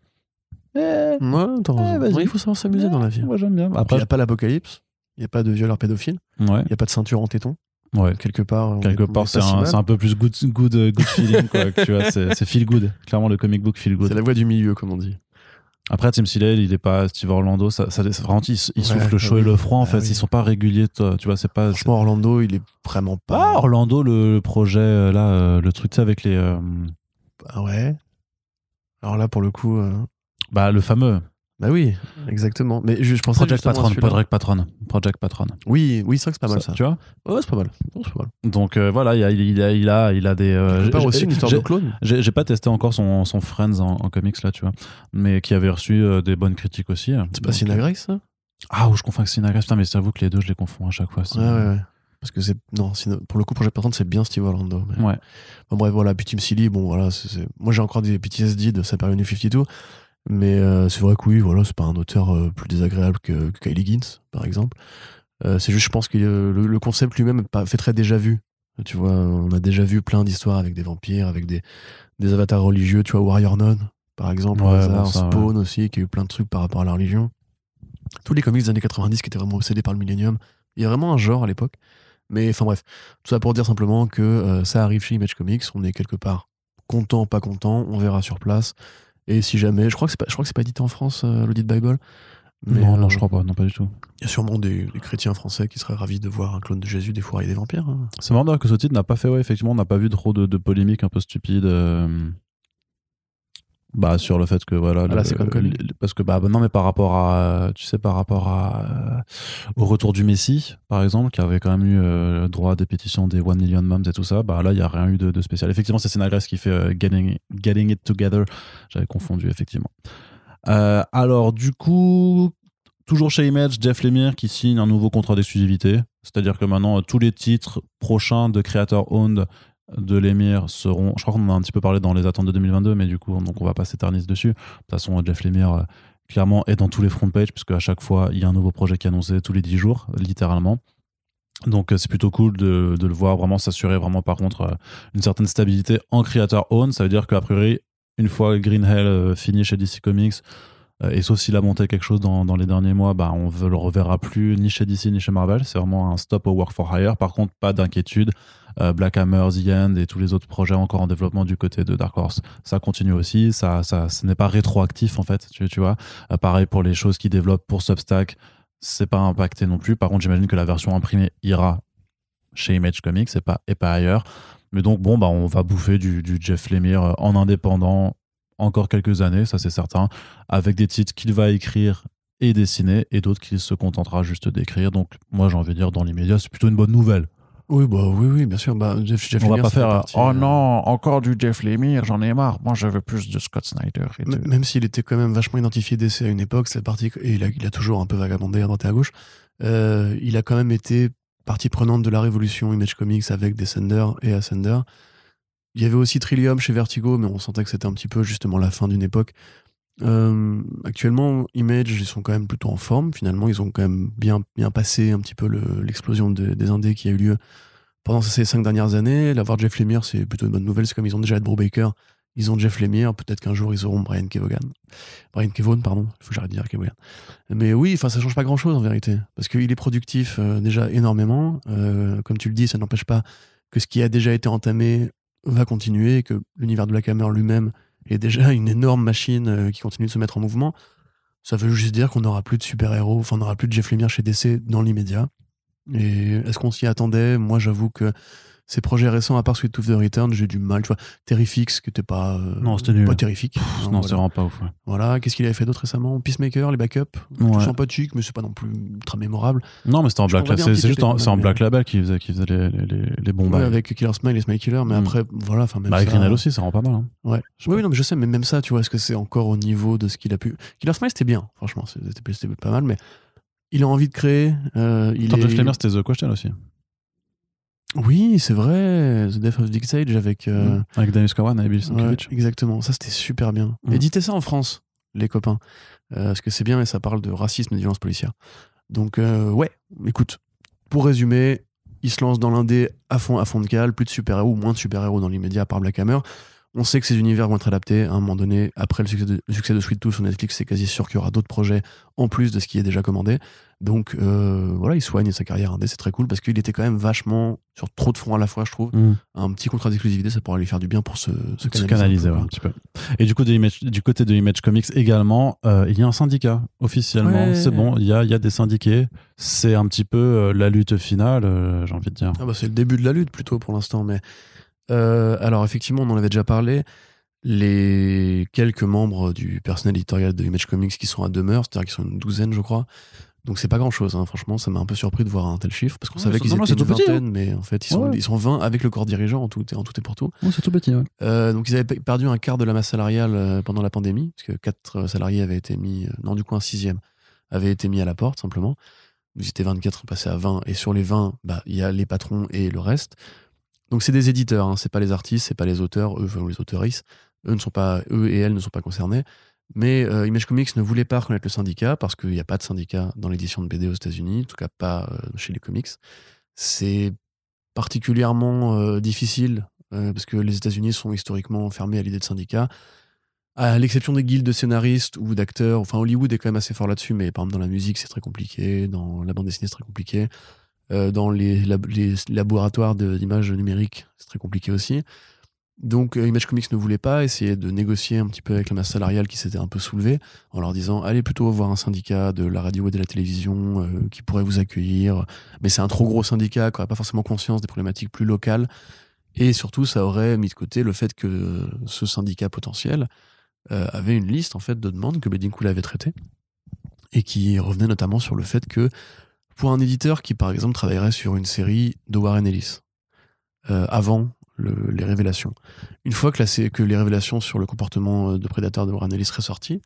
Eh, Ouais, t'as raison. Ouais. Ouais, il faut savoir s'amuser dans la vie. Moi j'aime bien. Il Après, n'y a pas l'apocalypse, il n'y a pas de violeur pédophile, ouais, il n'y a pas de ceinture en téton. Ouais. Quelque part, Quelque part, est c'est pas si un, un peu plus good, good, euh, good feeling, quoi. tu vois, c'est feel good. Clairement, le comic book feel good. C'est la voie du milieu, comme on dit. Après, Tim Seeley, il est pas Steve Orlando. Ça, ça, vraiment, Ouais, soufflent le bah chaud et le froid, en Bah fait. oui. Ils sont pas réguliers, toi. Tu vois, c'est pas. Franchement, Orlando, il est vraiment Ah, pas. Orlando, le, le projet, euh, là, euh, le truc, tu sais, avec les. euh, Ah ouais. Alors là, pour le coup. euh, bah, le fameux. Bah oui, exactement. Mais je, je pensais Project Patron. Project Patron. Project Patron. Oui, oui, c'est vrai que c'est pas mal ça. Tu vois Ouais, c'est pas mal. Ouais, c'est pas mal. Donc, euh, voilà, il a, il, a, il, a, il a des. euh, j'ai- aussi une histoire de clone. J'ai pas testé encore son, son Friends en, en comics, là, tu vois. Mais qui avait reçu euh, des bonnes critiques aussi. C'est pas Donc, Sina euh, ça? Ah, ou je confonds avec Sina Grace. Putain, mais j'avoue que les deux, je les confonds à chaque fois. Ouais, ouais, ouais. Parce que c'est. Non, pour le coup, Project Patron, c'est bien Steve Orlando. mais- Ouais. Bon, bref, voilà. Puis Tim Seeley, bon, voilà. c'est- Moi, j'ai encore des PTSD de sa période New 52. Mais euh, c'est vrai que oui, voilà, c'est pas un auteur euh, plus désagréable que, que Kylie Gins, par exemple. Euh, c'est juste, je pense que le, le concept lui-même fait très déjà vu. Tu vois, on a déjà vu plein d'histoires avec des vampires, avec des, des avatars religieux. Tu vois, Warrior Nun, par exemple, au Ouais, hasard, bon, ça, ouais. Spawn aussi, qui a eu plein de trucs par rapport à la religion. Tous les comics des années 90 qui étaient vraiment obsédés par le millénium. Il y a vraiment un genre à l'époque. Mais enfin bref, tout ça pour dire simplement que ça arrive chez Image Comics, on est quelque part content, pas content, on verra sur place. Et si jamais, je crois que c'est pas, je crois que c'est pas édité en France, euh, l'audit Bible. Mais, non, non, euh, je crois pas. Non, pas du tout. Il y a sûrement des, des chrétiens français qui seraient ravis de voir un clone de Jésus défourailler des vampires. hein. C'est marrant d'ailleurs que ce titre n'a pas fait, ouais, effectivement, on n'a pas vu trop de, de polémiques un peu stupides. euh, bah, sur le fait que voilà. Ah là, le- c'est comme connu. le- Parce que, bah, non, mais par rapport à. Tu sais, par rapport à. euh, au retour du Messie, par exemple, qui avait quand même eu euh, droit à des pétitions des One Million Moms et tout ça, bah là, il n'y a rien eu de, de spécial. Effectivement, c'est Sénagresse qui fait euh, getting, getting It Together. J'avais confondu, effectivement. Euh, alors, du coup, toujours chez Image, Jeff Lemire qui signe un nouveau contrat d'exclusivité. C'est-à-dire que maintenant, tous les titres prochains de Creator Owned de Lemire seront. Je crois qu'on en a un petit peu parlé dans les attentes de 2022, mais du coup, donc on va pas s'éterniser dessus. De toute façon, Jeff Lemire, euh, clairement, est dans tous les front pages, puisque à chaque fois, il y a un nouveau projet qui est annoncé tous les 10 jours, littéralement. Donc euh, c'est plutôt cool de, le voir vraiment s'assurer vraiment par contre euh, une certaine stabilité en creator own. Ça veut dire qu'a priori, une fois Green Hell fini chez DC Comics, et sauf s'il a monté quelque chose dans, dans les derniers mois, bah, on ne le reverra plus ni chez DC ni chez Marvel. C'est vraiment un stop au work for hire. Par contre, pas d'inquiétude. Euh, Black Hammer, The End et tous les autres projets encore en développement du côté de Dark Horse, ça continue aussi. Ça, ça, ce n'est pas rétroactif en fait, tu, tu vois. Euh, pareil pour les choses qui développent pour Substack, c'est pas impacté non plus. Par contre, j'imagine que la version imprimée ira chez Image Comics et pas, et pas ailleurs. Mais donc, bon, bah, on va bouffer du, du Jeff Lemire euh, en indépendant encore quelques années, ça c'est certain, avec des titres qu'il va écrire et dessiner et d'autres qu'il se contentera juste d'écrire. Donc, moi, j'ai envie de dire, dans l'immédiat, c'est plutôt une bonne nouvelle. Oui, bah oui, oui, bien sûr. Bah, Jeff, Jeff on va Lemire, pas ça fait faire partie, Oh euh, non, encore du Jeff Lemire, j'en ai marre. Moi, je veux plus de Scott Snyder. Et de- M- Même s'il était quand même vachement identifié DC à une époque, c'est parti et il a, il a toujours un peu vagabondé à droite et à gauche. euh, il a quand même été partie prenante de la révolution Image Comics avec Descender et Ascender. Il y avait aussi Trillium chez Vertigo, mais on sentait que c'était un petit peu justement la fin d'une époque. Euh, actuellement, Image, ils sont quand même plutôt en forme. Finalement, ils ont quand même bien, bien passé un petit peu le- l'explosion de- des indés qui a eu lieu pendant ces cinq dernières années. L'avoir Jeff Lemire, c'est plutôt une bonne nouvelle. C'est comme ils ont déjà Ed Brubaker, ils ont Jeff Lemire. Peut-être qu'un jour, ils auront Brian Kevogan. Brian Kevon, pardon. Il faut que j'arrête de dire Kevogan. Mais oui, enfin, ça change pas grand-chose en vérité. Parce qu'il est productif euh, déjà énormément. Euh, comme tu le dis, ça n'empêche pas que ce qui a déjà été entamé va continuer, que l'univers de Black Hammer lui-même est déjà une énorme machine euh, qui continue de se mettre en mouvement. Ça veut juste dire qu'on n'aura plus de super-héros, enfin, on n'aura plus de Jeff Lemire chez DC dans l'immédiat. Et est-ce qu'on s'y attendait? Moi, j'avoue que ces projets récents, à part Sweet Tooth the Return, j'ai du mal. Tu vois, Terrifix, qui était pas, euh, Non, c'était nul. pas terrifique. Pff, Hein, non, voilà. c'est vraiment pas ouf. ouais. Voilà, qu'est-ce qu'il avait fait d'autre récemment? Peacemaker, les backups, Ouais. sympathique, mais c'est pas non plus ultra mémorable. Non, mais c'était en Black Label. C'est juste en, en Black Label qui faisait, qui faisait les, les, les, les bons Ouais, bails. avec Killer Smile et Smile Killer, mais Mm. après, voilà, même Bah, avec ça- aussi, ça rend pas mal. hein. Ouais. Oui, oui, non, mais je sais, mais même ça, tu vois, est-ce que c'est encore au niveau de ce qu'il a pu. Killer Smile, c'était bien, franchement, c'était pas mal, mais il a envie de créer. euh, il est... Jeff c'était The Question aussi. Oui, c'est vrai. The Death of Dick Sage avec. euh, Mm. Avec Darius Cowan et Bill ouais, exactement. Ça, c'était super bien. Mm. Éditez ça en France, les copains. Euh, parce que c'est bien et ça parle de racisme et de violence policière. Donc, euh, ouais, écoute, pour résumer, il se lance dans l'indé à fond, à fond de cale, plus de super-héros ou moins de super-héros dans l'immédiat à part Black Hammer. On sait que ces univers vont être adaptés à un moment donné. Après le succès de, le succès de Sweet Tooth sur Netflix, c'est quasi sûr qu'il y aura d'autres projets en plus de ce qui est déjà commandé. Donc euh, voilà, il soigne sa carrière indé, c'est très cool parce qu'il était quand même vachement sur trop de fronts à la fois, je trouve. Mm. Un petit contrat d'exclusivité, ça pourrait lui faire du bien pour se, se Se canaliser, un peu, ouais, un petit peu. Et du coup, de Image- du côté de Image Comics également, euh, il y a un syndicat officiellement. Ouais. C'est bon, il y a, il y a des syndiqués. C'est un petit peu euh, la lutte finale, euh, j'ai envie de dire. Ah bah c'est le début de la lutte plutôt pour l'instant. Mais euh, alors effectivement, on en avait déjà parlé. Les quelques membres du personnel éditorial de Image Comics qui sont à demeure, c'est-à-dire qu'ils sont une douzaine, je crois. Donc c'est pas grand-chose. hein. Franchement, ça m'a un peu surpris de voir un tel chiffre parce qu'on Ouais, savait qu'ils étaient une tout petit, hein. vingtaine, mais en fait ils sont, Ouais. ils sont 20 avec le corps dirigeant en tout, et- en tout et pour tout. c'est tout petit. Euh, donc ils avaient pe- perdu un quart de la masse salariale euh, pendant la pandémie, parce que quatre salariés avaient été mis, non du coup un sixième avait été mis à la porte simplement. Ils étaient 24, passés à 20, et sur les 20, bah, il y a les patrons et le reste. Donc c'est des éditeurs, hein, c'est pas les artistes, c'est pas les auteurs, eux, les auteuristes, eux ne sont pas, eux et elles ne sont pas concernés. Mais euh, Image Comics ne voulait pas reconnaître le syndicat parce qu'il n'y a pas de syndicat dans l'édition de BD aux États-Unis, en tout cas pas euh, chez les comics. C'est particulièrement euh, difficile parce que les États-Unis sont historiquement fermés à l'idée de syndicat. À l'exception des guildes de scénaristes ou d'acteurs, enfin Hollywood est quand même assez fort là-dessus, mais par exemple dans la musique c'est très compliqué, dans la bande dessinée c'est très compliqué, Euh, dans les, lab- les laboratoires d'images numériques c'est très compliqué aussi. Donc euh, Image Comics ne voulait pas essayer de négocier un petit peu avec la masse salariale qui s'était un peu soulevée en leur disant allez plutôt voir un syndicat de la radio et de la télévision euh, qui pourrait vous accueillir, mais c'est un trop gros syndicat qui n'aurait pas forcément conscience des problématiques plus locales. Et surtout, ça aurait mis de côté le fait que ce syndicat potentiel avait une liste en fait de demandes que Bedding Cool avait traitées et qui revenait notamment sur le fait que pour un éditeur qui par exemple travaillerait sur une série de Warren Ellis euh, avant le- les révélations, une fois que, les révélations sur le comportement euh, de prédateur de Warren Ellis seraient sorties,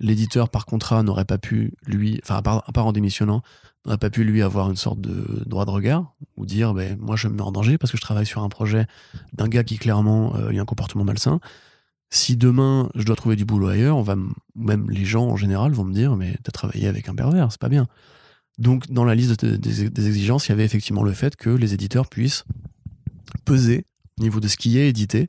l'éditeur par contrat n'aurait pas pu lui, enfin à part, en démissionnant, n'aurait pas pu lui avoir une sorte de droit de regard ou dire ben, moi je me mets en danger parce que je travaille sur un projet d'un gars qui clairement euh, a un comportement malsain. Si demain je dois trouver du boulot ailleurs, on va même les gens en général vont me dire mais t'as travaillé avec un pervers, c'est pas bien. Donc dans la liste de- des, des exigences, il y avait effectivement le fait que les éditeurs puissent peser au niveau de ce qui est édité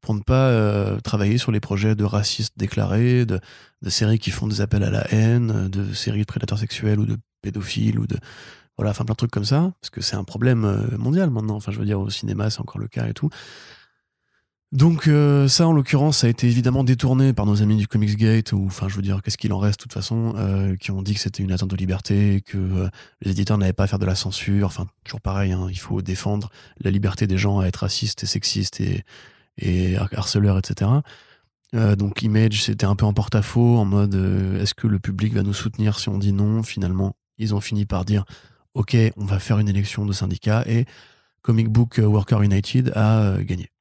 pour ne pas euh, travailler sur les projets de racistes déclarés, de, de séries qui font des appels à la haine, de séries de prédateurs sexuels ou de pédophiles ou de voilà, enfin plein de trucs comme ça, parce que c'est un problème euh, mondial maintenant. Enfin, je veux dire, au cinéma, c'est encore le cas et tout. Donc euh, ça, en l'occurrence, ça a été évidemment détourné par nos amis du Comics Gate, ou enfin, je veux dire, qu'est-ce qu'il en reste de toute façon, euh, qui ont dit que c'était une atteinte aux libertés, que euh, les éditeurs n'avaient pas à faire de la censure. Enfin, toujours pareil, hein, il faut défendre la liberté des gens à être racistes et sexistes et, et har- harceleurs, etc. Euh, donc Image, c'était un peu en porte-à-faux, en mode euh, est-ce que le public va nous soutenir si on dit non? Finalement, ils ont fini par dire ok, on va faire une élection de syndicat et Comic Book Worker United a gagné.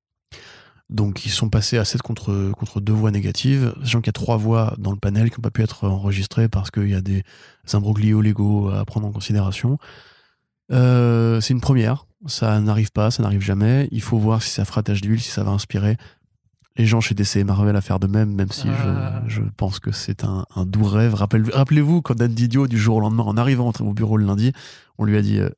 Donc ils sont passés à 7 contre, contre deux voix négatives, sachant qu'il y a trois voix dans le panel qui n'ont pas pu être enregistrées parce qu'il y a des imbroglios légaux à prendre en considération. Euh, c'est une première, ça n'arrive pas, ça n'arrive jamais. Il faut voir si ça fera tache d'huile, si ça va inspirer les gens chez DC et Marvel à faire de même, même si Ah. je, je pense que c'est un, un doux rêve. Rappel- Rappelez-vous quand Dan Didio, du jour au lendemain, en arrivant au bureau le lundi, on lui a dit euh,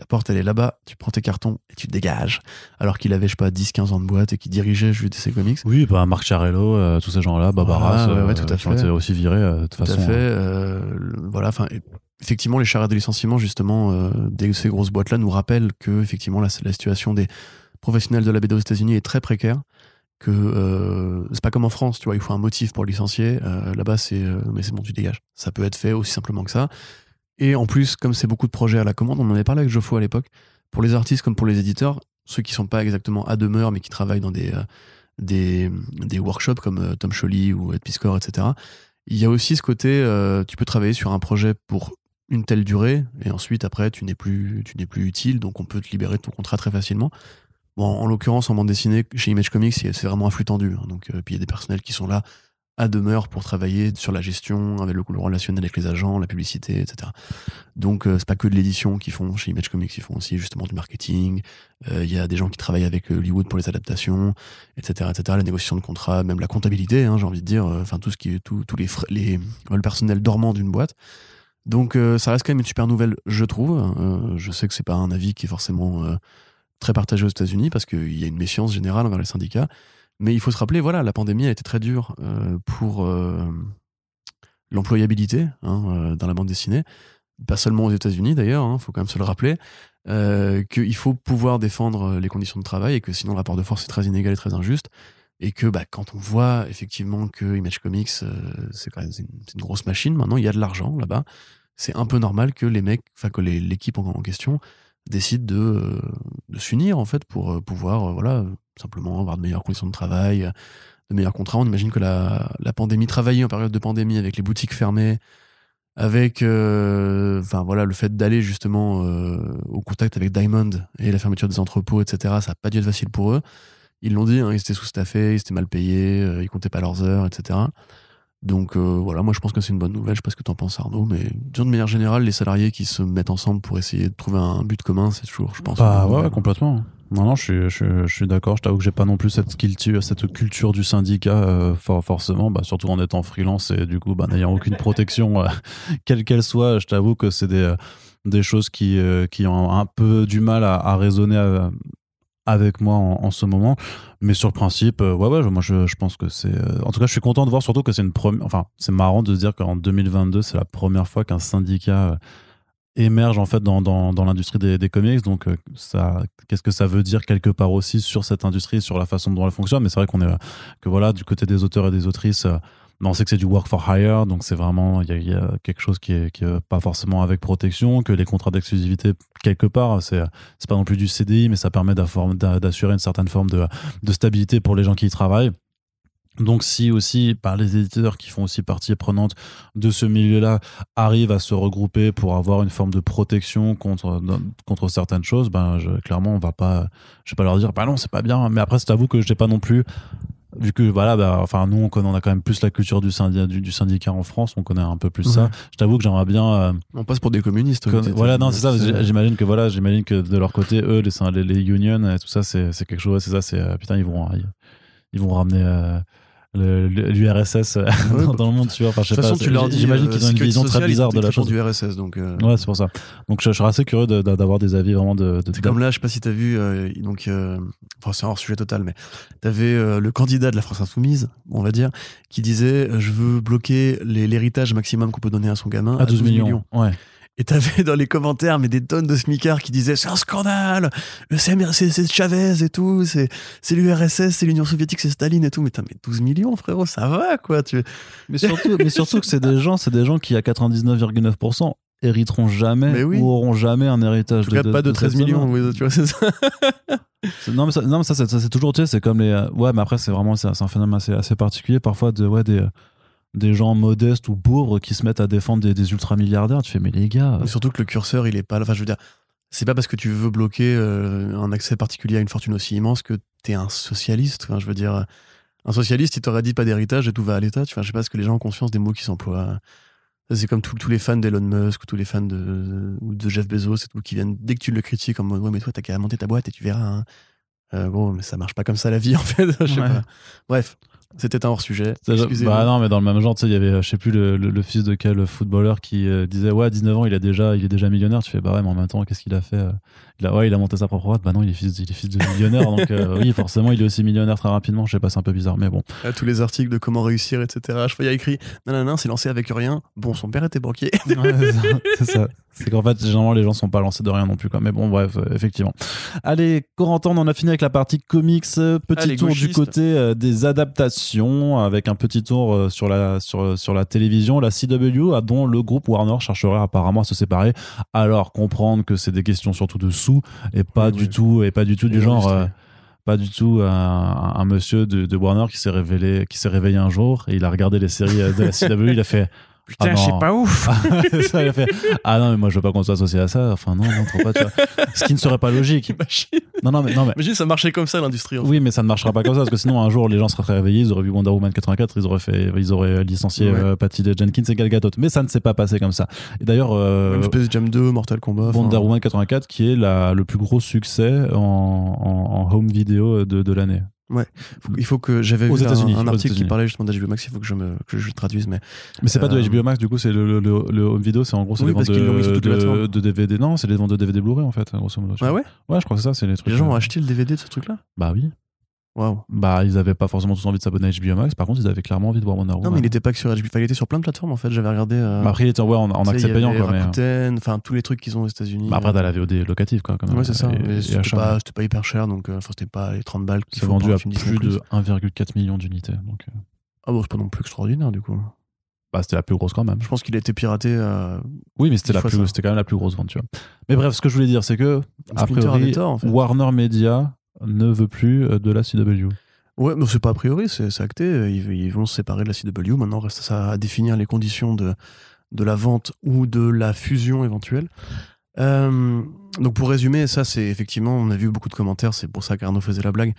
la porte elle est là-bas, tu prends tes cartons et tu te dégages. Alors qu'il avait, je sais pas, 10-15 ans de boîte et qu'il dirigeait juste DC Comics. Oui, bah Marc Charello, euh, tous ces gens-là, Barbara, Voilà, ouais, ouais, tout à fait. aussi virés euh, de toute Tout façon. à fait. hein. euh, voilà, enfin, effectivement, les charrettes de licenciement, justement, euh, de ces grosses boîtes-là nous rappellent que, effectivement, la, la situation des professionnels de la BD aux États-Unis est très précaire. Que euh, c'est pas comme en France, tu vois, il faut un motif pour licencier. Euh, Là-bas, c'est euh, mais c'est bon, tu dégages. Ça peut être fait aussi simplement que ça. Et en plus, comme c'est beaucoup de projets à la commande, on en avait parlé avec Geoffroy à l'époque. Pour les artistes comme pour les éditeurs, ceux qui sont pas exactement à demeure, mais qui travaillent dans des euh, des, des workshops comme euh, Tom Scholly ou Ed Piscor, etc. Il y a aussi ce côté, euh, tu peux travailler sur un projet pour une telle durée et ensuite après tu n'es plus plus utile, donc on peut te libérer de ton contrat très facilement. Bon, en l'occurrence en bande dessinée chez Image Comics, c'est vraiment un flux tendu. hein, donc puis il y a des personnels qui sont là à demeure pour travailler sur la gestion, avec le, le relationnel avec les agents, la publicité, etc. Donc euh, c'est pas que de l'édition qu'ils font chez Image Comics, ils font aussi justement du marketing. Euh, Il y a des gens qui travaillent avec euh, Hollywood pour les adaptations, etc., etc. La négociation de contrats, même la comptabilité, hein, j'ai envie de dire. euh, Enfin tout ce qui est tout, les, les le personnel dormant d'une boîte. Donc ça reste quand même une super nouvelle, je trouve. Je sais que c'est pas un avis qui est forcément très partagé aux États-Unis parce qu'il y a une méfiance générale envers les syndicats. Mais il faut se rappeler, voilà, la pandémie a été très dure euh, pour euh, l'employabilité hein, euh, dans la bande dessinée. Pas seulement aux États-Unis d'ailleurs, il faut quand même se le rappeler. Qu'il faut pouvoir défendre les conditions de travail et que sinon le rapport de force est très inégal et très injuste. Et que bah, quand on voit effectivement que Image Comics, c'est quand même une, grosse machine, maintenant il y a de l'argent là-bas, c'est un peu normal que les mecs, enfin que l'équipe en, question décide de, de s'unir en fait pour pouvoir voilà simplement avoir de meilleures conditions de travail, de meilleurs contrats. On imagine que la, la pandémie, travailler en période de pandémie avec les boutiques fermées, avec euh, enfin voilà le fait d'aller justement euh, au contact avec Diamond et la fermeture des entrepôts, etc. Ça n'a pas dû être facile pour eux. Ils l'ont dit, hein, ils étaient sous-staffés, ils étaient mal payés, euh, ils comptaient pas leurs heures, etc. Donc voilà, moi je pense que c'est une bonne nouvelle. Je sais pas ce que t'en penses Arnaud, mais disons, de manière générale, les salariés qui se mettent ensemble pour essayer de trouver un but commun, c'est toujours, je pense. Bah ouais, complètement. Non, non, je suis, je, suis- je suis d'accord. Je t'avoue que j'ai pas non plus cette culture, cette culture du syndicat, euh, for- forcément, bah, surtout en étant freelance et du coup, bah, n'ayant aucune protection, euh, quelle qu'elle soit. Je t'avoue que c'est des, euh, des choses qui, euh, qui ont un peu du mal à, à résonner euh, avec moi en, en ce moment. Mais sur le principe, ouais, ouais, moi je, je pense que c'est. en tout cas, je suis content de voir surtout que c'est une première. Enfin, c'est marrant de se dire qu'en 2022, c'est la première fois qu'un syndicat émerge en fait dans, dans, dans l'industrie des, des comics. Donc, euh, ça, qu'est-ce que ça veut dire quelque part aussi sur cette industrie, sur la façon dont elle fonctionne? Mais c'est vrai qu'on est que voilà, du côté des auteurs et des autrices. euh, on sait que c'est du work for hire, donc c'est vraiment il y, a- quelque chose qui est, qui pas forcément avec protection, que les contrats d'exclusivité quelque part c'est c'est pas non plus du CDI, mais ça permet d'assurer une certaine forme de, de stabilité pour les gens qui y travaillent. Donc si aussi par les éditeurs qui font aussi partie prenante de ce milieu-là arrivent à se regrouper pour avoir une forme de protection contre contre certaines choses, ben je, clairement on va pas, je vais pas leur dire bah non c'est pas bien. Mais après je t'avoue que j'ai pas non plus vu que voilà bah, enfin nous on connaît on a quand même plus la culture du syndicat du, du syndicat en France, on connaît un peu plus ça. Je t'avoue que j'aimerais bien euh, On passe pour des communistes. Con- voilà, non, c'est ça. J'imagine que voilà, j'imagine que de leur côté, eux, les, unions, et tout ça, c'est c'est quelque chose. C'est ça, c'est euh, putain, ils vont, ils, ils vont ramener euh, l'URSS euh, Ouais, dans, bah, dans le monde, tu vois. Enfin, je De sais toute façon, pas. tu leur dis. J'imagine euh, qu'ils ont une vision très bizarre de la chose. du RSS, donc. euh, Ouais, c'est pour ça. Donc, je, je serais assez curieux de- de- d'avoir des avis vraiment de. de C'est comme là, je sais pas si t'as vu, euh, donc, euh, enfin c'est un hors sujet total, mais t'avais le candidat de la France Insoumise, on va dire, qui disait je veux bloquer l'héritage maximum qu'on peut donner à son gamin à 12 millions. Ouais. Et t'avais dans les commentaires mais des tonnes de smicards qui disaient c'est un scandale, c'est Amer- c'est Chavez et tout, c'est c'est l'URSS, c'est l'Union soviétique, c'est Staline et tout. Mais t'as mais 12 millions frérot, ça va quoi. Tu... Mais surtout, mais surtout que c'est des gens, c'est des gens qui à 99,9% hériteront jamais oui. ou auront jamais un héritage. En tout cas, pas de 13 cette somme. millions, oui, tu vois, c'est ça. Non mais ça, non, mais ça, c'est- toujours tu sais c'est comme les euh, ouais mais après c'est vraiment c'est c'est un phénomène assez, assez particulier parfois de ouais des des gens modestes ou pauvres qui se mettent à défendre des, des ultra milliardaires tu fais mais les gars Mais Surtout que le curseur, il est pas là. Enfin, je veux dire, c'est pas parce que tu veux bloquer euh, un accès particulier à une fortune aussi immense que t'es un socialiste. Enfin, je veux dire, un socialiste, il t'aurait dit pas d'héritage et tout va à l'État. Tu vois, je sais pas ce que les gens ont conscience des mots qui s'emploient. C'est comme tous- les fans d'Elon Musk ou tous les fans de, de Jeff Bezos et tout, qui viennent, dès que tu le critiques, en mode, ouais, mais toi, t'as qu'à monter ta boîte et tu verras. hein. Euh, gros, mais ça marche pas comme ça la vie, en fait. je sais Ouais. pas. Bref, c'était un hors-sujet. Bah non mais dans le même genre tu sais il y avait euh, je sais plus le, le- le fils de quel footballeur qui euh, disait ouais à 19 ans il a déjà il est déjà millionnaire tu fais bah ouais mais en même temps qu'est-ce qu'il a fait il a, ouais il a monté sa propre boîte bah non il est fils il est fils de millionnaire donc euh, oui forcément il est aussi millionnaire très rapidement je sais pas c'est un peu bizarre mais bon À tous les articles de comment réussir, etc. Je voyais écrit, non, non, non, c'est lancé avec rien. Bon, son père était banquier. Ouais, c'est ça. c'est qu'en fait, généralement, les gens sont pas lancés de rien non plus. Quoi. Mais bon, bref, euh, effectivement. Allez, Corentin, on en a fini avec la partie comics. Euh, Petit Allez, tour du côté euh, des adaptations, avec un petit tour euh, sur, la, sur, sur la télévision, la CW, ah, dont le groupe Warner chercherait apparemment à se séparer. Alors, comprendre que c'est des questions surtout de sous et pas Oui, du oui. tout, et pas du tout Et du genre. euh, pas du tout un, un monsieur de, de Warner qui s'est révélé, qui s'est réveillé un jour et il a regardé les séries euh, de la CW, il a fait Putain, Ah c'est pas ouf. ah, ça, il a fait Ah non, mais moi je veux pas qu'on soit associé à ça. Enfin, non, non, trop pas, tu vois. Ce qui ne serait pas logique. Machine. Non, non, mais, non, mais Imagine, ça marchait comme ça l'industrie. en fait. oui, mais ça ne marchera pas comme ça parce que sinon un jour les gens seraient réveillés, ils auraient vu Wonder Woman 84, ils auraient fait, ils auraient licencié Ouais. euh, Patty Jenkins et Gal Gadot. Mais ça ne s'est pas passé comme ça. Et d'ailleurs, euh, Même Space Jam 2, Mortal Kombat. Wonder Woman 84 qui est la, le plus gros succès en, en, en home vidéo de, de l'année. Faut- il faut que j'avais vu un, article qui parlait justement d'HBO Max. Il faut que je me que je le traduise, mais Mais c'est pas de Euh, HBO Max, du coup, c'est le, le, le, le home vidéo, c'est en gros c'est Oui, les ventes de, de, DVD. Non, c'est les ventes de DVD Blu-ray en fait, grosso modo. ah ouais, Ouais, je crois que c'est ça, c'est les trucs. les gens ont euh, acheté le DVD de ce truc-là? Bah oui. Waouh. Bah, ils avaient pas forcément tous envie de s'abonner à HBO Max, par contre, ils avaient clairement envie de voir Wonder Woman. Non, mais il était pas que sur HBO. Enfin, il était sur plein de plateformes en fait. J'avais regardé. euh, Bah, après, il était ouais, en, en accès payant, quoi. Euh, Rakuten, enfin tous les trucs qu'ils ont aux États-Unis. bah, après, t'as la VOD locative, quoi. Quand même, Ouais, c'est ça. C'était pas, pas hyper cher, donc euh, c'était pas les 30 balles. C'est vendu à plus de 1,4 million d'unités. Donc, euh, Ah bon, c'est pas non plus extraordinaire du coup. bah, c'était la plus grosse quand même. Je pense qu'il a été piraté. euh, Oui, mais c'était la plus, quand même la plus grosse vente, tu vois. Mais bref, ce que je voulais dire, c'est que a Splinter priori, avait tort, en fait. Warner Media ne veut plus euh, de la CW. Ouais, mais c'est pas a priori, c'est acté. Ils, ils vont se séparer de la CW. Maintenant, reste ça à définir les conditions de, de la vente ou de la fusion éventuelle. Euh, donc, pour résumer, ça, c'est effectivement, on a vu beaucoup de commentaires, c'est pour ça qu'Arnaud faisait la blague,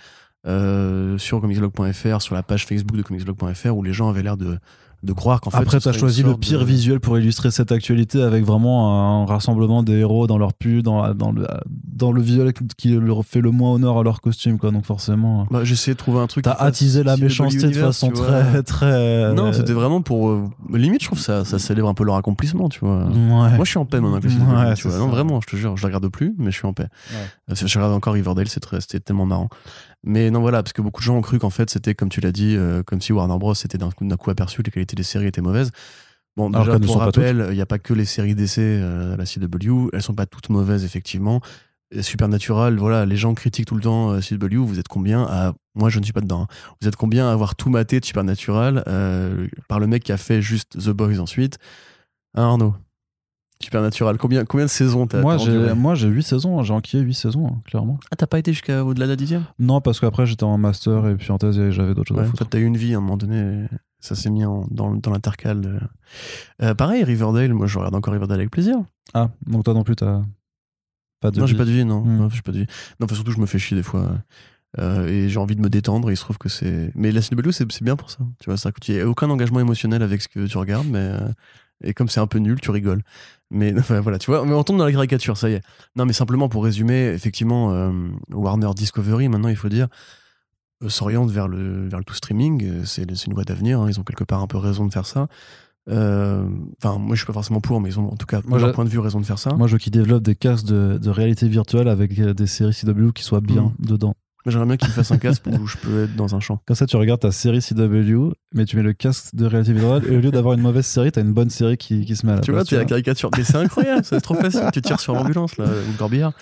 euh, sur comicsblog.fr, sur la page Facebook de comicsblog.fr, où les gens avaient l'air de, de croire qu'en fait. Après, ce tu as serait choisi le pire de- visuel pour illustrer cette actualité avec vraiment un rassemblement des héros dans leur pu, dans, dans, le, dans le visuel qui leur fait le moins honneur à leur costume, quoi. Donc, forcément. Bah, J'ai essayé de trouver un truc. T'as attisé la méchanceté de façon très, très. Non, euh, c'était vraiment pour. euh, limite, je trouve que ça, ça célèbre un peu leur accomplissement, tu vois. Ouais. Moi, je suis en paix maintenant Ouais, tu c'est vois. Non, vraiment, je te jure, je la regarde plus, mais je suis en paix. Ouais. Euh, Je regarde encore Riverdale, c'était tellement marrant. Mais non, voilà, parce que beaucoup de gens ont cru qu'en fait, c'était, comme tu l'as dit, euh, comme si Warner Bros. était d'un coup, d'un coup aperçu, les qualités des séries étaient mauvaises. Bon, Alors déjà, pour rappel, il n'y a pas que les séries d'essai euh, à la CW, elles sont pas toutes mauvaises, effectivement. Et Supernatural, voilà, les gens critiquent tout le temps euh, CW, vous êtes combien à. Moi, je ne suis pas dedans. hein. Vous êtes combien à avoir tout maté de Supernatural euh, par le mec qui a fait juste The Boys ensuite? Hein, Arnaud? Supernatural, combien, combien de saisons t'as Moi, j'ai, moi, j'ai 8 saisons, hein. j'ai enquillé 8 saisons, hein, clairement. Ah, t'as pas été jusqu'à au-delà de la dixième? Non, parce qu'après, j'étais en master et puis en thèse et j'avais d'autres choses Ouais, à en foutre. fait, t'as eu une vie à un moment donné, ça s'est mis en- dans, dans l'intercal. de- Euh, pareil, Riverdale, moi je regarde encore Riverdale avec plaisir. Ah, donc toi non plus, t'as pas de. non, j'ai vie. pas de vie, non. Hmm. Non, j'ai pas de vie. Non, enfin, surtout, je me fais chier des fois. Euh, et j'ai envie de me détendre, et il se trouve que c'est. Mais la CW, c'est c'est bien pour ça. Tu vois, c'est-à-dire qu'il n'y a aucun engagement émotionnel avec ce que tu regardes, mais. euh, Et comme c'est un peu nul, tu rigoles. Mais enfin, voilà, tu vois, mais on tombe dans la caricature, ça y est. Non, mais simplement pour résumer, effectivement, euh, Warner Discovery, maintenant, il faut dire, euh, s'oriente vers le, vers le tout streaming. Euh, C'est une voie d'avenir. hein, Ils ont quelque part un peu raison de faire ça. Euh, Enfin, moi, je suis pas forcément pour, mais ils ont en tout cas, Moi, leur point de vue, raison de faire ça. Moi, je veux qu'ils développent des casques de, de réalité virtuelle avec des séries CW qui soient bien Mm. dedans. J'aimerais bien qu'ils fassent un casque où je peux être dans un champ. Comme ça, tu regardes ta série CW, mais tu mets le casque de réalité virtuelle et au lieu d'avoir une mauvaise série, t'as une bonne série qui, qui se met à la Tu vois, place, c'est la caricature. Mais c'est incroyable, c'est trop facile. Tu tires sur l'ambulance, là, ou le corbillard.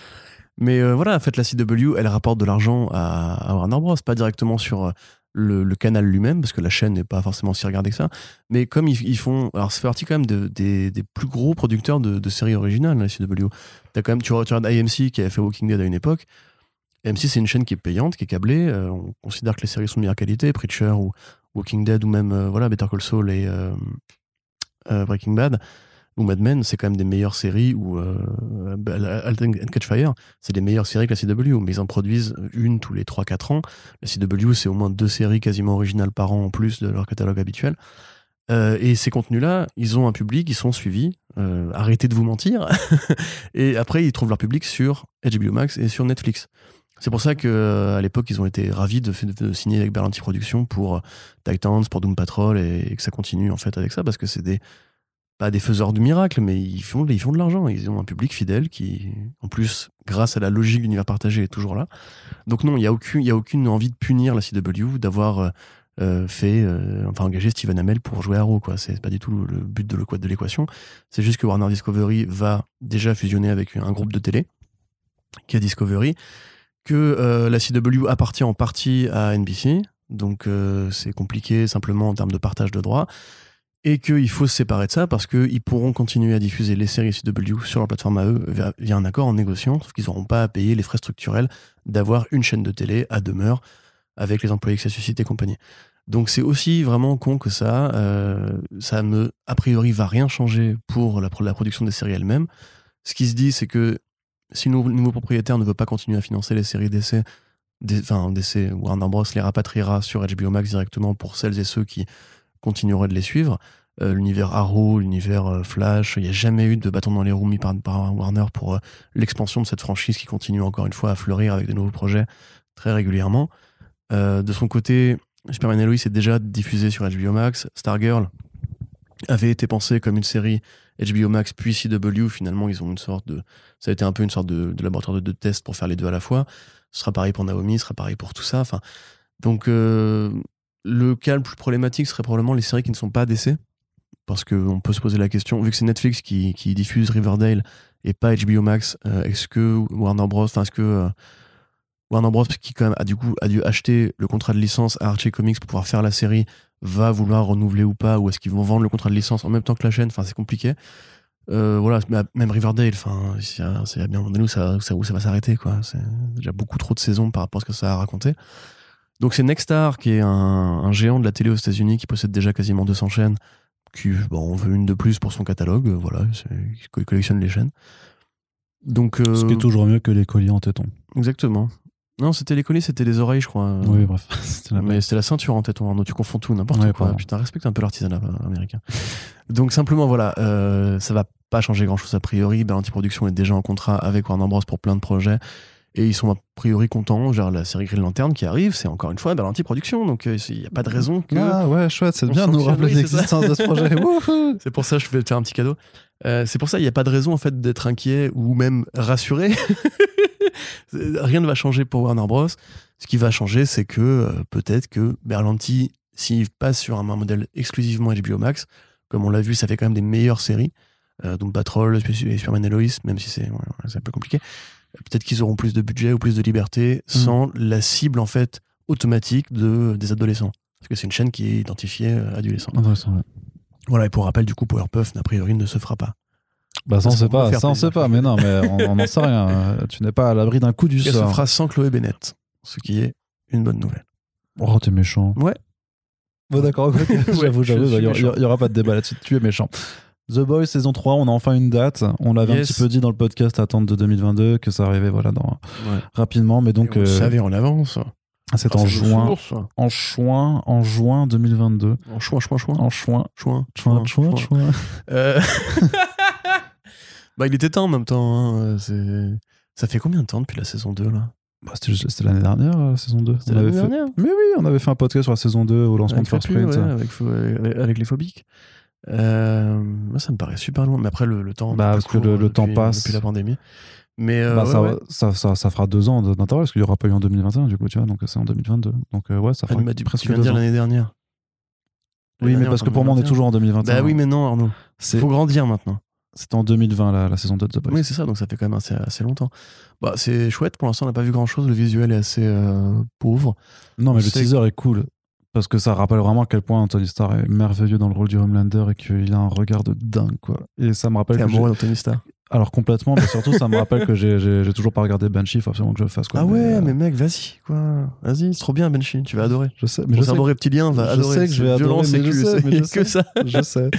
Mais euh, voilà, en fait, la CW, elle rapporte de l'argent à, à Warner Bros. Pas directement sur euh, le, le canal lui-même, parce que la chaîne n'est pas forcément si regardée que ça. Mais comme ils, ils font. Alors, ça fait partie quand même de- des, des plus gros producteurs de, de séries originales, la CW. As quand même, tu, tu regardes AMC qui avait fait Walking Dead à une époque. AMC, c'est une chaîne qui est payante, qui est câblée. Euh, on considère que les séries sont de meilleure qualité, Preacher ou Walking Dead, ou même euh, voilà, Better Call Saul et euh, Breaking Bad ou Mad Men, c'est quand même des meilleures séries, ou euh, Halt and Catch Fire, c'est des meilleures séries que la CW, mais ils en produisent une tous les 3-4 ans. La CW, c'est au moins deux séries quasiment originales par an en plus de leur catalogue habituel. Et ces contenus-là, ils ont un public, ils sont suivis. Arrêtez de vous mentir. et après, ils trouvent leur public sur HBO Max et sur Netflix. C'est pour ça que à l'époque, ils ont été ravis de, signer avec Berlanti Productions pour euh, Titans, pour Doom Patrol, et, que ça continue en fait avec ça, parce que c'est des pas des faiseurs de miracles, mais ils font, ils font de l'argent. Ils ont un public fidèle qui, en plus, grâce à la logique d'univers partagé, est toujours là. Donc non, il n'y a, aucune- a aucune envie de punir la CW, d'avoir euh, euh, fait, euh, enfin engagé Steven Amell pour jouer Arrow. quoi. C'est pas du tout le, le but de l'équation. C'est juste que Warner Discovery va déjà fusionner avec un groupe de télé, qui est Discovery, que euh, la CW appartient en partie à NBC, donc euh, c'est compliqué simplement en termes de partage de droits, et qu'il faut se séparer de ça parce qu'ils pourront continuer à diffuser les séries CW sur leur plateforme à eux via, un accord en négociant, sauf qu'ils n'auront pas à payer les frais structurels d'avoir une chaîne de télé à demeure avec les employés que ça suscite et compagnie. Donc c'est aussi vraiment con que ça. euh, ça ne, a priori, va rien changer pour la production des séries elles-mêmes. Ce qui se dit, c'est que si le nou- nouveau propriétaire ne veut pas continuer à financer les séries d'essais, des- enfin d'essais, Warner Bros les rapatriera sur HBO Max directement pour celles et ceux qui continueraient de les suivre. Euh, l'univers Arrow, l'univers euh, Flash, il n'y a jamais eu de bâton dans les roues mis par, Warner pour euh, l'expansion de cette franchise qui continue encore une fois à fleurir avec de nouveaux projets très régulièrement. De son côté, Superman et Lois est déjà diffusé sur HBO Max. Stargirl avait été pensé comme une série HBO Max puis CW. Finalement, ils ont une sorte de. Ça a été un peu une sorte de, laboratoire de, test pour faire les deux à la fois. Ce sera pareil pour Naomi, ce sera pareil pour tout ça. Donc, euh, le cas le plus problématique serait probablement les séries qui ne sont pas d'essai. Parce qu'on peut se poser la question, vu que c'est Netflix qui, diffuse Riverdale et pas HBO Max, euh, est-ce que Warner Bros. Est-ce que. euh, Warner Bros. qui quand même a du coup a dû acheter le contrat de licence à Archie Comics pour pouvoir faire la série va vouloir renouveler ou pas ou est-ce qu'ils vont vendre le contrat de licence en même temps que la chaîne enfin c'est compliqué. Euh, voilà même Riverdale enfin c'est c'est bien un moment donné où ça, où ça, où ça va s'arrêter quoi. C'est déjà beaucoup trop de saisons par rapport à ce que ça a raconté. Donc c'est Nexstar qui est un, un géant de la télé aux États-Unis qui possède déjà quasiment 200 chaînes qui bon on veut une de plus pour son catalogue euh, voilà il collectionne les chaînes. Donc euh, Ce qui est toujours mieux que les colliers en téton. exactement non c'était les colis c'était les oreilles je crois Oui, bref. C'était la mais c'était la ceinture en tête, Arnaud. Tu confonds tout, n'importe Ouais, quoi. Putain, respecte un peu l'artisanat euh, américain. Donc, simplement, voilà, euh, ça va pas changer grand chose a priori. Berlanti Productions est déjà en contrat avec Warner Bros. pour plein de projets. Et ils sont a priori contents. Genre, la série Green Lantern qui arrive, c'est encore une fois Berlanti Productions. Donc, euh, il n'y a pas de raison que. Ah ouais, chouette, c'est bien de nous rappeler l'existence de ce projet. C'est pour ça que je vais te faire un petit cadeau. Euh, c'est pour ça qu'il n'y a pas de raison en fait d'être inquiet ou même rassuré. Rien ne va changer pour Warner Bros. Ce qui va changer, c'est que euh, peut-être que Berlanti, s'il passe sur un, un modèle exclusivement HBO Max, comme on l'a vu, ça fait quand même des meilleures séries. Euh, donc Patrol, Superman et Lois, même si c'est ouais, ouais, c'est un peu compliqué. Peut-être qu'ils auront plus de budget ou plus de liberté sans la cible en fait automatique de, des adolescents. Parce que c'est une chaîne qui est identifiée euh, adolescent. Intéressant, ouais. Voilà, et pour rappel, du coup, Powerpuff, a priori, ne se fera pas. Bah ça on sait pas, ça on sait pas, mais non, mais on n'en sait rien. Tu n'es pas à l'abri d'un coup du Elle se sort. fera sans Chloé Bennett, ce qui est une bonne nouvelle. Oh, t'es méchant. Ouais. Bon, d'accord, j'avoue, j'avoue, il n'y aura pas de débat là-dessus. Tu es méchant. The Boys saison 3, on a enfin une date. On l'avait un petit peu dit dans le podcast Attente de 2022 que ça arrivait voilà, dans, rapidement, mais donc on euh, savait en avance. c'est Ah, en juin, en juin, en juin 2022. En chouin, chouin, chouin. En juin, juin, juin, juin. Euh, bah, il était temps en même temps. hein, c'est- Ça fait combien de temps depuis la saison 2 là? Bah, c'était l'année dernière, la saison 2. C'était On l'année avait fait- dernière? Mais oui, on avait fait un podcast sur la saison 2 au lancement avec, de First Print. ouais, avec, avec- avec les phobiques. Euh, moi, ça me paraît super loin. Mais après, le, le temps. Bah, parce que le- depuis- temps passe. Depuis la pandémie. Mais euh, Bah, ouais, ça, ouais. Ça, ça, ça fera deux ans d'intervalle parce qu'il n'y aura pas eu en 2021 du coup tu vois donc c'est en 2022 donc euh, ouais ça fera tu, presque tu viens de deux dire l'année dernière. oui mais parce que pour moi on est 2021. toujours en 2021 Bah oui, mais non, Arnaud. Faut grandir maintenant. c'était en 2020 la, la saison 2 de The Boys Oui, c'est ça, donc ça fait quand même assez, assez longtemps. Bah, c'est chouette, pour l'instant, on n'a pas vu grand chose. Le visuel est assez euh, pauvre. non mais on le teaser est cool parce que ça rappelle vraiment à quel point Anthony Starr est merveilleux dans le rôle du Homelander et qu'il a un regard de dingue quoi et ça me rappelle T'es amoureux d'Anthony Starr. alors complètement mais surtout ça me rappelle que j'ai- toujours pas regardé Banshee faut absolument que je le fasse quoi Ah ouais, euh, mais mec, vas-y, quoi. Vas-y, c'est trop bien, Benchi, tu vas adorer. je sais mais je sais, cerveau reptilien va je adorer. sais que je vais adorer, mais je sais, mais je que ça. je sais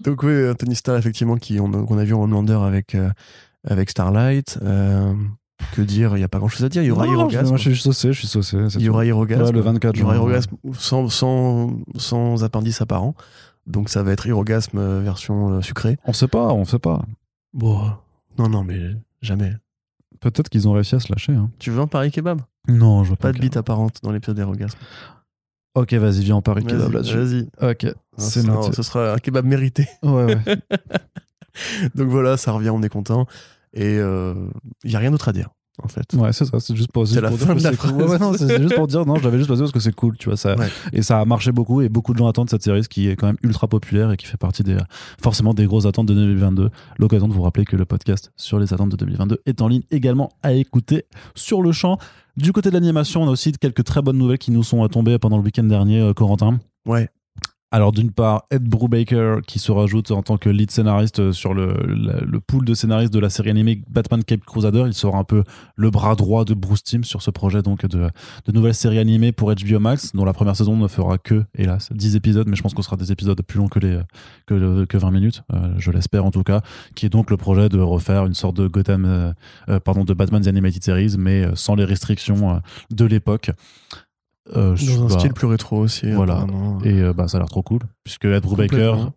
Donc oui, Anthony Starr, effectivement, qui, on, qu'on a vu en Homelander avec, euh, avec Starlight. Euh, que dire Il n'y a pas grand-chose à dire. Il y aura Non, je- Hirogasme. moi je suis saucé je suis saucé Il y aura Hirogasme. Ouais, le 24 Il y aura juin. Hirogasme sans, sans, sans appendice apparent. Donc ça va être Hirogasme euh, version euh, sucrée. on sait pas on sait pas Bon, non, non, mais jamais. Peut-être qu'ils ont réussi à se lâcher. Hein. Tu veux un Paris Kebab? Non, je veux pas. Pas de bite apparente dans l'épisode d'Hirogasme. Ok, vas-y, viens en Paris kebab là-dessus. Vas-y. Ok, Ce c'est. Ce sera un kebab mérité. Ouais, ouais. Donc voilà, ça revient, on est content. Et il n'y a rien d'autre à dire, en fait. Ouais, c'est ça, c'est juste pour, C'est la pour fin dire que de la cool. Ouais, non, c'est juste pour dire, non, je l'avais juste parce que c'est cool, tu vois. Ça, Ouais. Et ça a marché beaucoup et beaucoup de gens attendent cette série, qui est quand même ultra populaire et qui fait partie des, forcément des grosses attentes de 2022. L'occasion de vous rappeler que le podcast sur les attentes de 2022 est en ligne également à écouter sur le champ. Du côté de l'animation, on a aussi quelques très bonnes nouvelles qui nous sont euh, tombées pendant le week-end dernier, euh, Corentin. Ouais. Alors d'une part, Ed Brubaker qui se rajoute en tant que lead scénariste sur le, pool de scénaristes de la série animée Batman Cape Crusader. Il sera un peu le bras droit de Bruce Timm sur ce projet donc de, nouvelles séries animées pour HBO Max, dont la première saison ne fera que, hélas, 10 épisodes, mais je pense qu'on sera des épisodes plus longs que, les, que 20 minutes, euh, je l'espère en tout cas, qui est donc le projet de refaire une sorte de Gotham, euh, euh, pardon, de Batman The Animated Series, mais sans les restrictions de l'époque. Euh, Dans un bah, style plus rétro aussi. Voilà. Et euh, bah, ça a l'air trop cool. Puisque Ed Brubaker,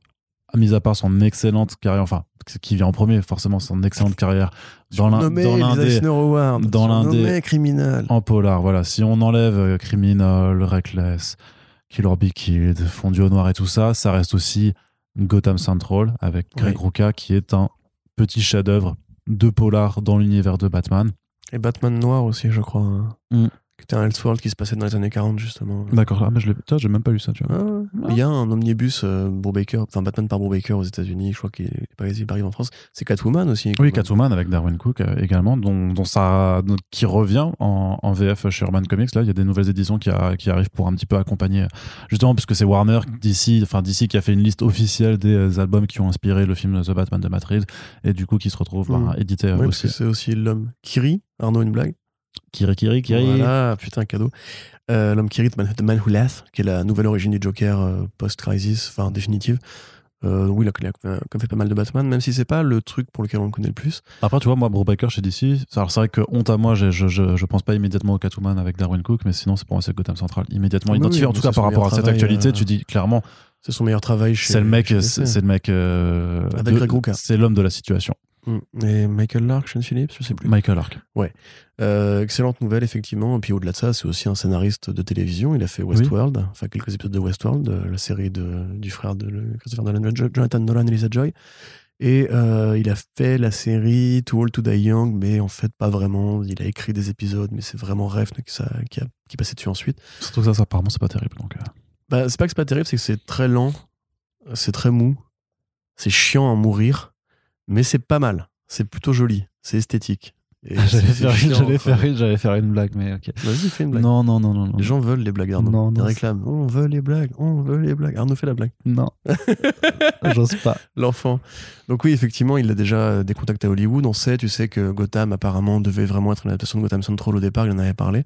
mis à part son excellente carrière, enfin, qui vient en premier, forcément, son excellente carrière dans l'indé. Dans l'indé. criminel. En polar, voilà. Si on enlève euh, Criminal, Reckless, Killer Be Kid, Fondu au noir et tout ça, ça reste aussi Gotham Central avec Greg Rucka qui est un petit chef-d'œuvre de polar dans l'univers de Batman. Et Batman noir aussi, je crois. Hein. Mm. C'était un Elseworld qui se passait dans les années 40, justement. D'accord, ah, mais je j'ai même pas lu ça, tu vois. Ah, il y a un omnibus euh, Baker, enfin Batman par Baker aux États-Unis, je crois qu'il est pas arrivé en France. C'est Catwoman aussi. Oui, Catwoman avec Darwin Cook euh, également, dont, dont, ça, qui revient en, en, VF chez Urban Comics. Là, il y a des nouvelles éditions qui, qui arrivent pour un petit peu accompagner, justement, puisque c'est Warner d'ici, enfin d'ici qui a fait une liste officielle des euh, albums qui ont inspiré le film The Batman de Matt Reeves, et du coup qui se retrouve bah, mm. édité oui, aussi. C'est aussi l'homme Kiri, Arnaud, une blague Kiri Kiri Kiri. Voilà, putain, cadeau. Euh, L'homme de Man, Man, Who Laughs, qui est la nouvelle origine du Joker euh, post-crisis, enfin définitive. Euh, oui, il a, comme fait pas mal de Batman, même si c'est pas le truc pour lequel on le connaît le plus. Après, tu vois, moi, Brubaker chez DC, alors c'est vrai que honte à moi, je, je, je, pense pas immédiatement au Catwoman avec Darwin Cook, mais sinon, c'est pour moi, c'est Gotham Central. Immédiatement ah identifié, en tout cas par rapport à cette actualité, tu dis clairement. C'est son meilleur travail chez. C'est le mec, c'est le mec. avec C'est l'homme de la situation. Mm. Et Michael Lark, Sean Phillips, je sais plus. Michael Lark. Ouais. Euh, excellente nouvelle, effectivement. Et puis au-delà de ça, c'est aussi un scénariste de télévision. Il a fait Westworld, enfin quelques épisodes de Westworld, la série de, du frère de Christopher Nolan, Jonathan Nolan et Lisa Joy. Et euh, il a fait la série Too Old to Die Young, mais en fait pas vraiment. Il a écrit des épisodes, mais c'est vraiment Refn qui, ça, qui, a, qui passait dessus ensuite. Surtout ça, ça apparemment c'est pas terrible. Donc, euh. bah, c'est pas que c'est pas terrible, c'est que c'est très lent, c'est très mou, c'est chiant à mourir, mais c'est pas mal. C'est plutôt joli, c'est esthétique. J'allais faire, faire, faire, une blague, mais ok. Vas-y, fais une blague. Non, non, non, non. Les gens veulent les blagues, Arnaud. Non, Ils réclament. On veut les blagues, on veut les blagues. Arnaud fait la blague. Non. J'ose pas. L'enfant. Donc, oui, effectivement, il a déjà des contacts à Hollywood. On sait, tu sais, que Gotham, apparemment, devait vraiment être une adaptation de Gotham Central au départ. Il en avait parlé.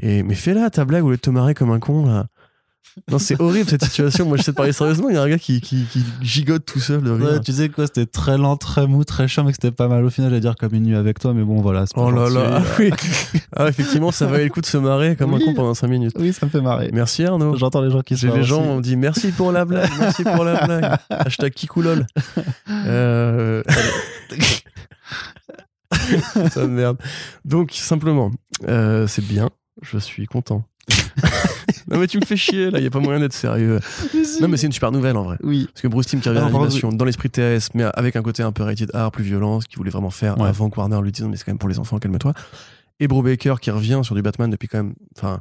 Et, mais fais-la ta blague lieu de te marrer comme un con, là. Non, c'est horrible cette situation. Moi, je sais de parler sérieusement. Il y a un gars qui, qui, gigote tout seul de rire. tu sais quoi, c'était très lent, très mou, très chiant, mais c'était pas mal. Au final, j'allais dire comme une nuit avec toi, mais bon, voilà. Oh là là, ah, oui. ah, effectivement, ça valait le coup de se marrer comme un con pendant 5 minutes. Oui, ça me fait marrer. Merci Arnaud. J'entends les gens qui se Les gens ont dit merci pour la blague, merci pour la blague. Hashtag Kikoulol. Euh... ça merde. Donc, simplement, euh, c'est bien. Je suis content. Non mais tu me fais chier là, il y a pas moyen d'être sérieux. non mais c'est une super nouvelle en vrai. Oui. Parce que Bruce Timm qui revient à l'animation dans l'esprit TAS mais avec un côté un peu rated R, plus violent, ce qu'il voulait vraiment faire avant que Warner lui dise mais c'est quand même pour les enfants, calme-toi. Et Baker qui revient sur du Batman depuis quand même enfin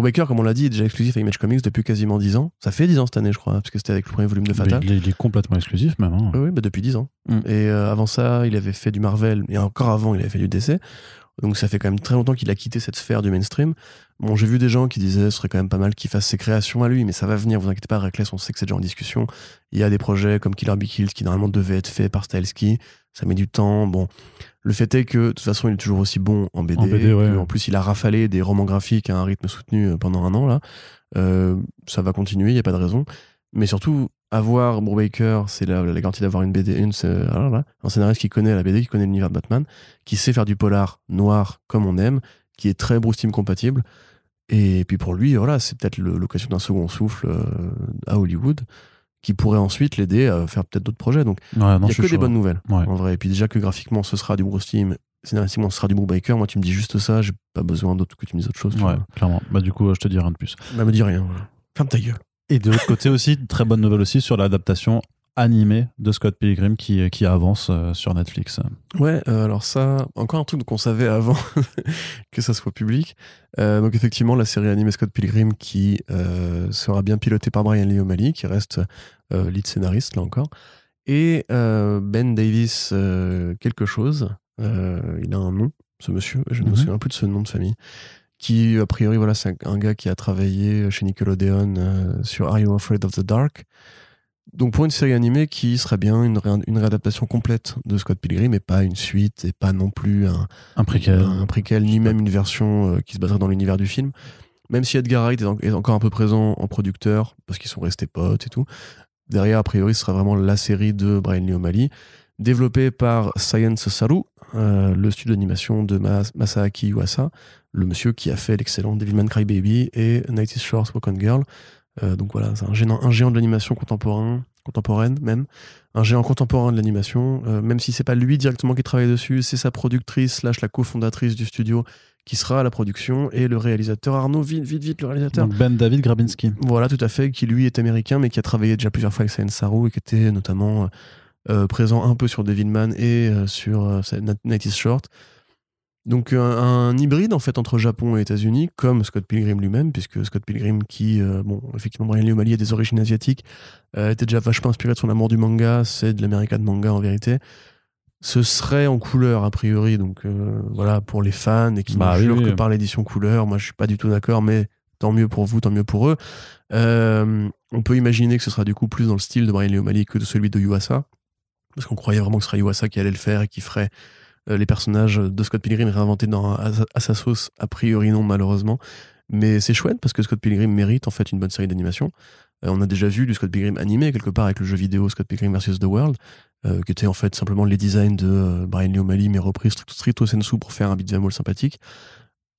Baker, comme on l'a dit, est déjà exclusif à Image Comics depuis quasiment 10 ans. Ça fait 10 ans cette année, je crois, parce que c'était avec le premier volume de Fatal. Il est, complètement exclusif maintenant. Oui, bah depuis 10 ans. Mm. Et euh, avant ça, il avait fait du Marvel, et encore avant, il avait fait du DC. Donc ça fait quand même très longtemps qu'il a quitté cette sphère du mainstream. Bon, j'ai vu des gens qui disaient ce serait quand même pas mal qu'il fasse ses créations à lui, mais ça va venir, vous inquiétez pas, Reckless, on sait que c'est déjà en discussion. Il y a des projets comme Killer Be Killed qui normalement devaient être faits par Styleski, ça met du temps. Bon, le fait est que de toute façon, il est toujours aussi bon en BD. En, plus, il a rafalé des romans graphiques à un rythme soutenu euh, pendant un an là. Euh, ça va continuer, il n'y a pas de raison. Mais surtout, avoir Brubaker, c'est la, la, garantie d'avoir une BD, une, ah un scénariste qui connaît la BD, qui connaît l'univers de Batman, qui sait faire du polar noir comme on aime, qui est très Bruce Team compatible. Et puis pour lui, voilà, c'est peut-être l'occasion d'un second souffle euh, à Hollywood qui pourrait ensuite l'aider à faire peut-être d'autres projets. Donc il n'y a que des bonnes nouvelles en vrai. Et puis déjà que graphiquement ce sera du Bruce Team, scénaristiquement ce sera du Brubaker, moi tu me dis juste ça, j'ai pas besoin d'autre que tu me dises autre chose. Ouais, clairement. Bah du coup, je te dis rien de plus. Bah me dis rien. Ferme ta gueule. Et de l'autre côté aussi, très bonne nouvelle aussi sur l'adaptation animée de Scott Pilgrim qui, qui avance euh, sur Netflix. Ouais, euh, alors ça, encore un truc qu'on savait avant que ça soit public. Euh, donc effectivement, la série animée Scott Pilgrim qui sera bien pilotée par Brian Lee O'Malley, qui reste lead scénariste là encore. Et Ben Davis quelque chose, il a un nom, ce monsieur, je ne me mhm. souviens plus de ce nom de famille qui a priori voilà c'est un, gars qui a travaillé chez Nickelodeon euh, sur Are You Afraid of the Dark? Donc pour une série animée qui serait bien une, une réadaptation complète de Scott Pilgrim et pas une suite et pas non plus un, un préquel, un, préquel ni même une version euh, qui se baserait dans l'univers du film. Même si Edgar Wright est, est, encore un peu présent en producteur parce qu'ils sont restés potes et tout derrière a priori ce sera vraiment la série de Brian Lee O'Malley développée par Science Saru euh, le studio d'animation de Masaaki Yuasa, le monsieur qui a fait l'excellent Devilman Crybaby et Night is Short Walk on Girl. Euh, donc voilà, c'est un géant, un géant de l'animation contemporain, contemporaine même, un géant contemporain de l'animation, euh, même si c'est pas lui directement qui travaille dessus, c'est sa productrice slash la cofondatrice du studio qui sera à la production et le réalisateur Arnaud, vite, vite, vite, le réalisateur. Donc ben David Grabinski. Voilà, tout à fait, qui lui est américain mais qui a travaillé déjà plusieurs fois avec Science Saru et qui était notamment présent un peu sur Devilman et euh, sur euh, Night is Short. Donc un, hybride en fait entre Japon et États-Unis, comme Scott Pilgrim lui-même, puisque Scott Pilgrim, qui, bon, effectivement, Brian Lee O'Malley a des origines asiatiques, était déjà vachement inspiré de son amour du manga, c'est de l'American manga en vérité. Ce serait en couleur a priori, donc voilà pour les fans et qui bah, ne jurent que par l'édition couleur. Moi, je suis pas du tout d'accord, mais tant mieux pour vous, tant mieux pour eux. on peut imaginer que ce sera du coup plus dans le style de Brian Lee O'Malley que de celui de Yuasa parce qu'on croyait vraiment que ce serait Iwasa qui allait le faire et qui ferait euh, les personnages de Scott Pilgrim réinventés dans, à, sa sauce. A priori, non, malheureusement. Mais c'est chouette parce que Scott Pilgrim mérite en fait une bonne série d'animation. Euh, on a déjà vu du Scott Pilgrim animé quelque part avec le jeu vidéo Scott Pilgrim vs. The World, euh, qui était en fait simplement les designs de Brian Lee O'Malley, mais repris stricto sensu pour faire un beat'em all sympathique.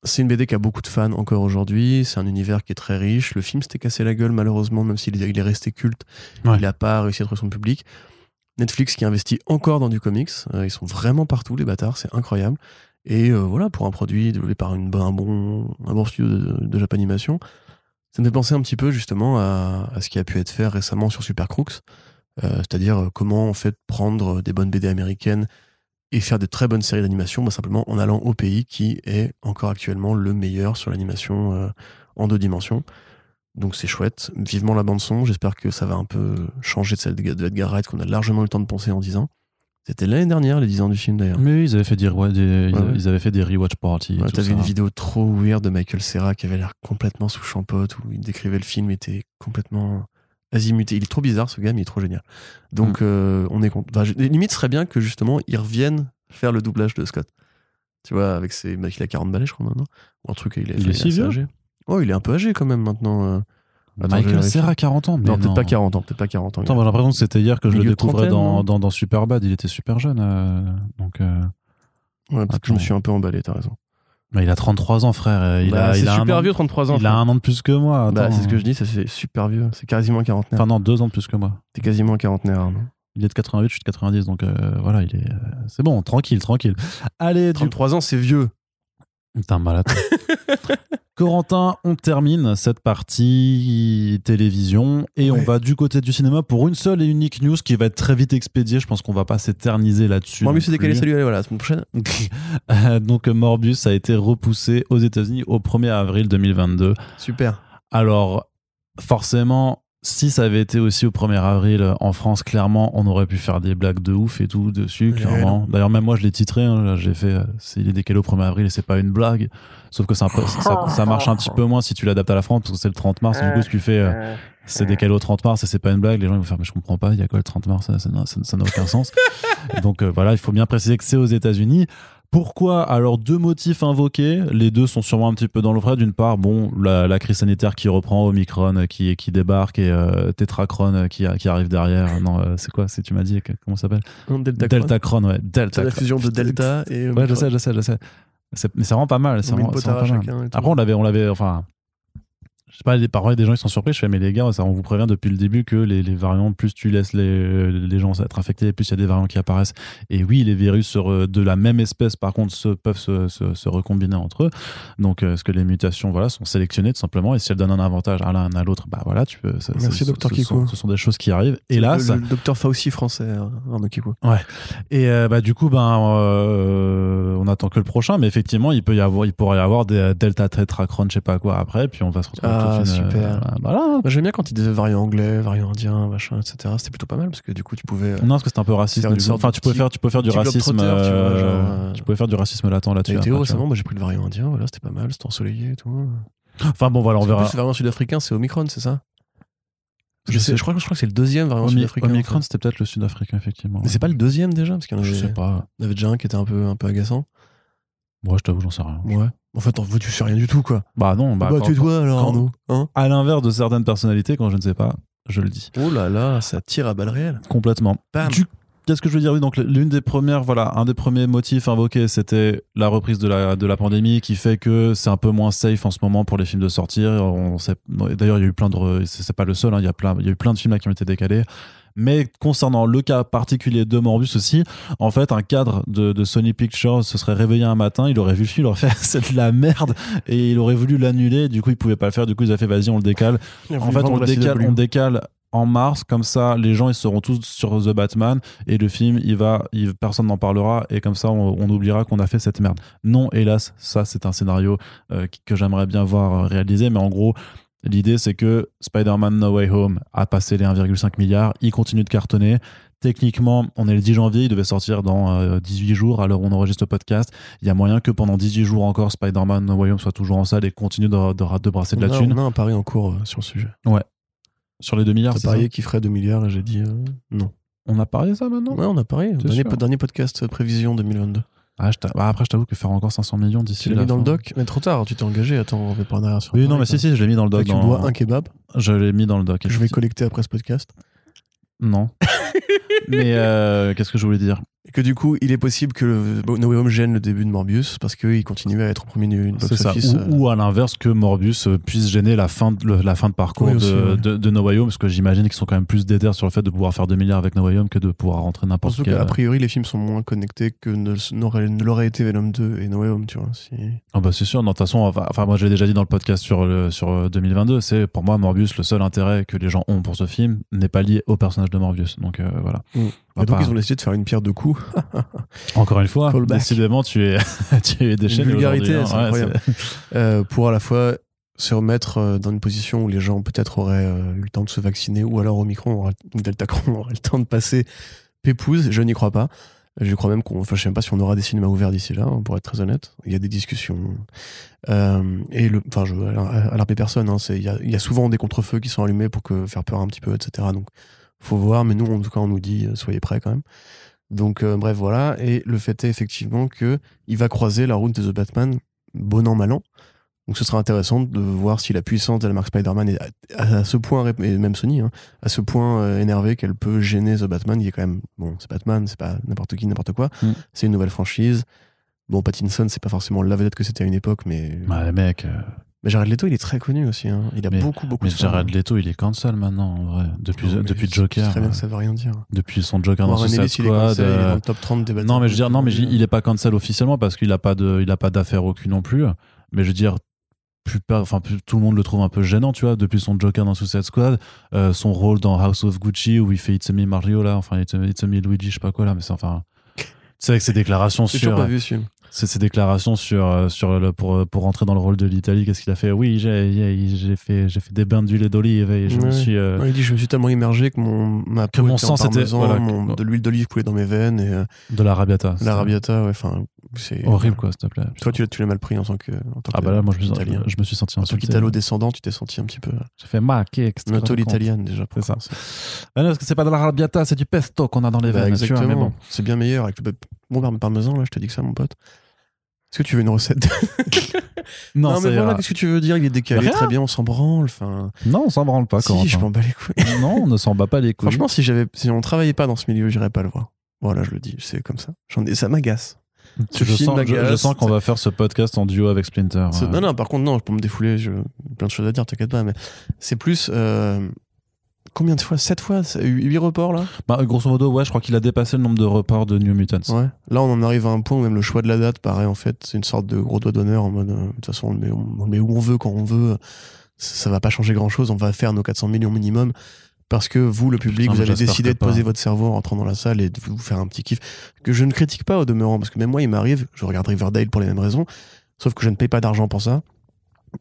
C'est une BD qui a beaucoup de fans encore aujourd'hui. C'est un univers qui est très riche. Le film s'était cassé la gueule malheureusement, même s'il est resté culte. Il n'a pas réussi à trouver son public. Netflix qui investit encore dans du comics. Euh, ils sont vraiment partout, les bâtards, c'est incroyable. Et euh, voilà, pour un produit développé par une, un, bon, studio de, de Japanimation, ça me fait penser un petit peu justement à, ce qui a pu être fait récemment sur Super Crooks. Euh, c'est-à-dire comment en fait prendre des bonnes BD américaines et faire de très bonnes séries d'animation, bah, simplement en allant au pays qui est encore actuellement le meilleur sur l'animation en deux dimensions. Donc c'est chouette. Vivement la bande son. J'espère que ça va un peu changer de celle de Edgar Wright qu'on a largement eu le temps de penser en 10 ans. C'était l'année dernière, les 10 ans du film d'ailleurs. Mais oui, ils avaient fait des, ils avaient fait des rewatch parties. Ouais, T'avais une vidéo trop weird de Michael Serra qui avait l'air complètement sous champote où il décrivait le film, il était complètement azimuté. Il est trop bizarre ce gars, mais il est trop génial. Donc mm. euh, on est enfin, limite, ce serait bien que justement ils reviennent faire le doublage de Scott. Tu vois, avec ses. Il a 40 balais, je crois maintenant. Ou un truc, il est, il est si vieux. Oh, il est un peu âgé quand même maintenant. Euh. Michael Serra, 40 ans. non, peut-être pas 40 ans. Peut-être pas 40 ans. Attends, j'ai l'impression que c'était hier que je le découvrais dans, dans, dans, Superbad. Il était super jeune. Euh, donc, euh... Ouais, peut-être que je me suis un peu emballé, t'as raison. Mais il a 33 ans, frère. Il bah, a, il a super vieux, 33 ans. Il a un an de plus que moi. Bah, c'est ce que je dis, c'est super vieux. C'est quasiment un quarantenaire. Enfin, non, deux ans de plus que moi. T'es quasiment un quarantenaire, non il est de 88, je suis de 90, donc euh, voilà, il est. C'est bon, tranquille, tranquille. Allez, 33 ans, c'est vieux. T'es un malade. Corentin, on termine cette partie télévision et on va du côté du cinéma pour une seule et unique news qui va être très vite expédiée. Je pense qu'on va pas s'éterniser là-dessus. Morbius est décalé, salut, allez, voilà, la semaine prochaine. Euh, donc Morbius a été repoussé aux États-Unis au 1er avril 2022. Super. Alors, forcément, si ça avait été aussi au 1er avril euh, en France, clairement, on aurait pu faire des blagues de ouf et tout dessus, clairement. D'ailleurs, même moi, je l'ai titré, hein, j'ai fait, euh, c'est il est décalé au 1er avril et c'est pas une blague. Sauf que ça, ça, marche un petit peu moins si tu l'adaptes à la France, parce que c'est le 30 mars. du coup, ce que tu fais, euh, c'est décalé au 30 mars et c'est pas une blague. Les gens vont faire, mais je comprends pas, il y a quoi le 30 mars Ça n'a aucun sens. Donc voilà, il faut bien préciser que c'est aux États-Unis. Pourquoi Alors deux motifs invoqués, les deux sont sûrement un petit peu dans le vrai. D'une part, bon, la, crise sanitaire qui reprend, Omicron qui, qui débarque et euh, qui, qui arrive derrière. Non, euh, c'est quoi? C'est tu m'as dit comment ça s'appelle? Delta, Delta Cron, ouais. Delta. la fusion de Delta et. Ouais, je sais, je sais, je sais. Mais c'est vraiment pas mal. Vraiment, vraiment pas mal. Après, on l'avait, on l'avait, enfin, je sais pas, les parents des gens ils sont surpris. Je fais, mais les gars, ça, on vous prévient depuis le début que les, les variants, plus tu laisses les, les, gens être infectés, plus il y a des variants qui apparaissent. Et oui, les virus sur, de la même espèce, par contre, se, peuvent se, se, recombiner entre eux. Donc, euh, est-ce que les mutations voilà, sont sélectionnées tout simplement? Et si elles donnent un avantage à l'un à l'autre, bah voilà, tu peux. Merci, docteur Kiko. Ce sont des choses qui arrivent. Hélas. Le, le docteur Fauci français, hein, Arnaud Kiko. Ouais. Et euh, bah, du coup, ben, euh, on attend que le prochain, mais effectivement, il, peut y avoir, il pourrait y avoir des Delta Tetracron, je sais pas quoi après, puis on va se retrouver Ah, Dauphine, euh, super. voilà. Moi, J'aime bien quand ils disaient variant anglais, variant indien, machin, etc. C'était plutôt pas mal parce que du coup, tu pouvais. euh, Non, parce que c'était un peu raciste. Du Enfin, tu pouvais faire, tu pouvais faire du racisme. tu vois, euh, genre, euh, tu pouvais faire du racisme latent là-dessus. Théo, vois. récemment, moi j'ai pris le variant indien, voilà, c'était pas mal, c'était ensoleillé et tout. Enfin bon, voilà, on verra. le variant sud-africain, c'est Omicron, c'est ça? Je sais- je, crois, que- je crois que c'est le deuxième variant sud-africain. en Omicron, fait. c'était peut-être le sud-africain, effectivement. Mais c'est pas le deuxième déjà Parce qu'il y en avait, Je sais pas. il y avait déjà un qui était un peu, un peu agaçant. Moi, je t'avoue, j'en sais rien. Ouais. En fait, en tu sais rien du tout, quoi. Bah non, bah, bah, quand- tu toi alors, quand- hein à l'inverse de certaines personnalités, quand je ne sais pas, je le dis. Oh là là, ça tire à balles réelles. Complètement. Bam. Du- Qu'est-ce que je veux dire Oui, donc l'une des premières, voilà, un des premiers motifs invoqués, c'était la reprise de la, de la pandémie qui fait que c'est un peu moins safe en ce moment pour les films de sortir. On D'ailleurs, il y a eu plein de, c'est pas le seul, hein, il y a plein, il y a eu plein de films là qui ont été décalés. Mais concernant le cas particulier de Morbius aussi, en fait, un cadre de, de Sony Pictures se serait réveillé un matin, il aurait vu le film, il aurait fait c'est de la merde et il aurait voulu l'annuler. Du coup, il pouvait pas le faire. Du coup, il a fait vas-y, on le décale. En fait, on le décale, on décale en mars, comme ça, les gens ils seront tous sur The Batman et le film, il va, il- personne n'en parlera et comme ça, on, on oubliera qu'on a fait cette merde. Non, hélas, ça c'est un scénario euh, que j'aimerais bien voir euh, réalisé, mais en gros. L'idée, c'est que Spider-Man No Way Home a passé les 1,5 milliard, il continue de cartonner. Techniquement, on est le 10 janvier, il devait sortir dans euh, 18 jours à l'heure où on enregistre le podcast. Il y a moyen que pendant 18 jours encore, Spider-Man No Way Home soit toujours en salle et continue de, de- de brasser de la a, thune. on a un pari en cours euh, sur le sujet. Sur les 2 milliards, c'est parié qu'il ferait 2 milliards et j'ai dit euh, non. On a parlé de ça maintenant? Ouais, on a parié. Dernier, podcast euh, prévision 2022. Ah, je bah, après, je t'avoue que faire encore 500 millions d'ici Tu l'as la mis dans le doc Mais trop tard, tu t'es engagé. Attends, on va pas en arrière sur Oui, non, mais si, quoi. si, je l'ai mis dans le doc. Là, tu dans- dois un kebab Je l'ai mis dans le doc. que je vais collecter après ce podcast. Non. mais euh, qu'est-ce que je voulais dire? Que du coup, il est possible que le- No Way Home gêne le début de Morbius parce qu'il continue à être au premier du C'est box ça. office. Ou, euh, ou à l'inverse, que Morbius euh, puisse gêner la fin de, la fin de parcours Oui, aussi, de, ouais. de, de No Way Home, parce que j'imagine qu'ils sont quand même plus déter sur le fait de pouvoir faire 2 milliards avec No Way Home que de pouvoir rentrer n'importe quel. qu'a priori, les films sont moins connectés que ne, l'aurait été Venom 2 et No Way Home, tu vois. Si... Ah bah c'est sûr, de toute façon, enfin, moi je l'ai déjà dit dans le podcast sur, le, sur euh, 2022, c'est pour moi Morbius, le seul intérêt que les gens ont pour ce film n'est pas lié au personnage de Morbius. Donc euh, voilà. Mm. Et donc, pas- ils ont décidé de faire une pierre deux coups. Encore une fois, Callback. décidément, tu es, tu es déchaîné. vulgarité, aujourd'hui, c'est hein. Ouais, incroyable. euh, pour à la fois se remettre euh, dans une position où les gens peut-être auraient euh, eu le temps de se vacciner ou alors Omicron aura- ou Deltacron aurait le temps de passer pépouze. Je n'y crois pas. Je crois même qu'on, enfin, je sais même pas si on aura des cinémas ouverts d'ici là, hein, pour être très honnête. Il y a des discussions. Euh, et le, enfin, je, alarmer personne, hein, c'est, il y a, il y a souvent des contre-feux qui sont allumés pour que, faire peur un petit peu, etc. Donc, faut voir, mais nous, en tout cas, on nous dit, soyez prêts quand même. Donc, euh, bref, voilà. Et le fait est effectivement que il va croiser la route de The Batman, bon an, mal an. Donc, ce sera intéressant de voir si la puissance de la marque Spider-Man est à, à ce point, et même Sony, hein, à ce point euh, énervé qu'elle peut gêner The Batman. Il est quand même, bon, c'est Batman, c'est pas n'importe qui, n'importe quoi. Mm. C'est une nouvelle franchise. Bon, Pattinson, c'est pas forcément la vedette que c'était à une époque, mais. Ouais, mec, euh, Mais Jared Leto, il est très connu aussi. hein. Il a Mais- beaucoup, beaucoup mais de fans. Jared Leto, il est cancel maintenant, en vrai. Depuis, Non, depuis Joker. Très bien, euh, ça veut rien dire. Depuis son Joker dans Suicide Squad. il est euh, dans le top 30 des Non, mais je veux dire, non, mais il est pas cancel officiellement parce qu'il a pas de, il a pas d'affaire au cul non plus. Mais je veux dire, plus, pas- enfin, plus- tout le monde le trouve un peu gênant, tu vois, depuis son Joker dans Suicide Squad, euh, son rôle dans House of Gucci où il fait It's Me Mario là, enfin It's It's me Luigi, je sais pas quoi là, mais c'est enfin, c'est avec ses déclarations sur, pas vu ce film. C'est ses déclarations sur, euh, sur le, pour, pour rentrer dans le rôle de l'Italie, qu'est-ce qu'il a fait? Oui, j'ai, fait, fait des bains d'huile d'olive et je me Ouais. suis, euh, il dit Je me suis tellement immergé que mon, ma peau mon était sang, c'était- voilà, que- de l'huile d'olive coulait dans mes veines et euh, de la rabiata. la rabiata, ouais, enfin, c'est Horrible quoi, s'il te plaît. Toi, tu l'as, tu l'as mal pris en tant que, en tant Ah que bah là, moi, je me, italien. je me suis senti En tant qu'italo-descendant, tu t'es senti un petit peu J'ai fait ma qui noto l'italienne déjà. C'est ça. Ah non, parce que c'est pas de la rabiata, c'est du pesto qu'on a dans les Bah, veines. vois, exactement. mais bon. C'est bien meilleur avec le bon parme- parmesan, là, je te dis que ça, mon pote. Est-ce que tu veux une recette Non, Non, mais voilà, qu'est-ce que tu veux dire Il est décalé Rien. très bien, on s'en branle. Enfin, non, on s'en branle pas. si, je m'en bats les couilles. non, on ne s'en bat pas les couilles. Franchement, si j'avais, si on travaillait pas dans ce milieu, j'irais pas le voir. Voilà, je le dis, c'est comme ça. J'en ai, ça m'agace. je, sens, je, m'agace. je sens qu'on va faire ce podcast en duo avec Splinter. Euh. Non, non, par contre, non, pour me défouler, j'ai plein de choses à dire, t'inquiète pas, mais c'est plus. euh, Combien de fois? 7 fois? 8 reports là? Bah, grosso modo, ouais, je crois qu'il a dépassé le nombre de reports de New Mutants. Ouais. Là, on en arrive à un point où même le choix de la date paraît en fait, c'est une sorte de gros doigt d'honneur en mode, euh, de toute façon, on le met, on le met où on veut, quand on veut. Ça, ça va pas changer grand chose, on va faire nos 400 millions minimum. Parce que vous, le public, Putain, vous décidé que de pas. poser votre cerveau en rentrant dans la salle et de vous faire un petit kiff. Que je ne critique pas au demeurant, parce que même moi, il m'arrive, je regarde Riverdale pour les mêmes raisons, sauf que je ne paye pas d'argent pour ça.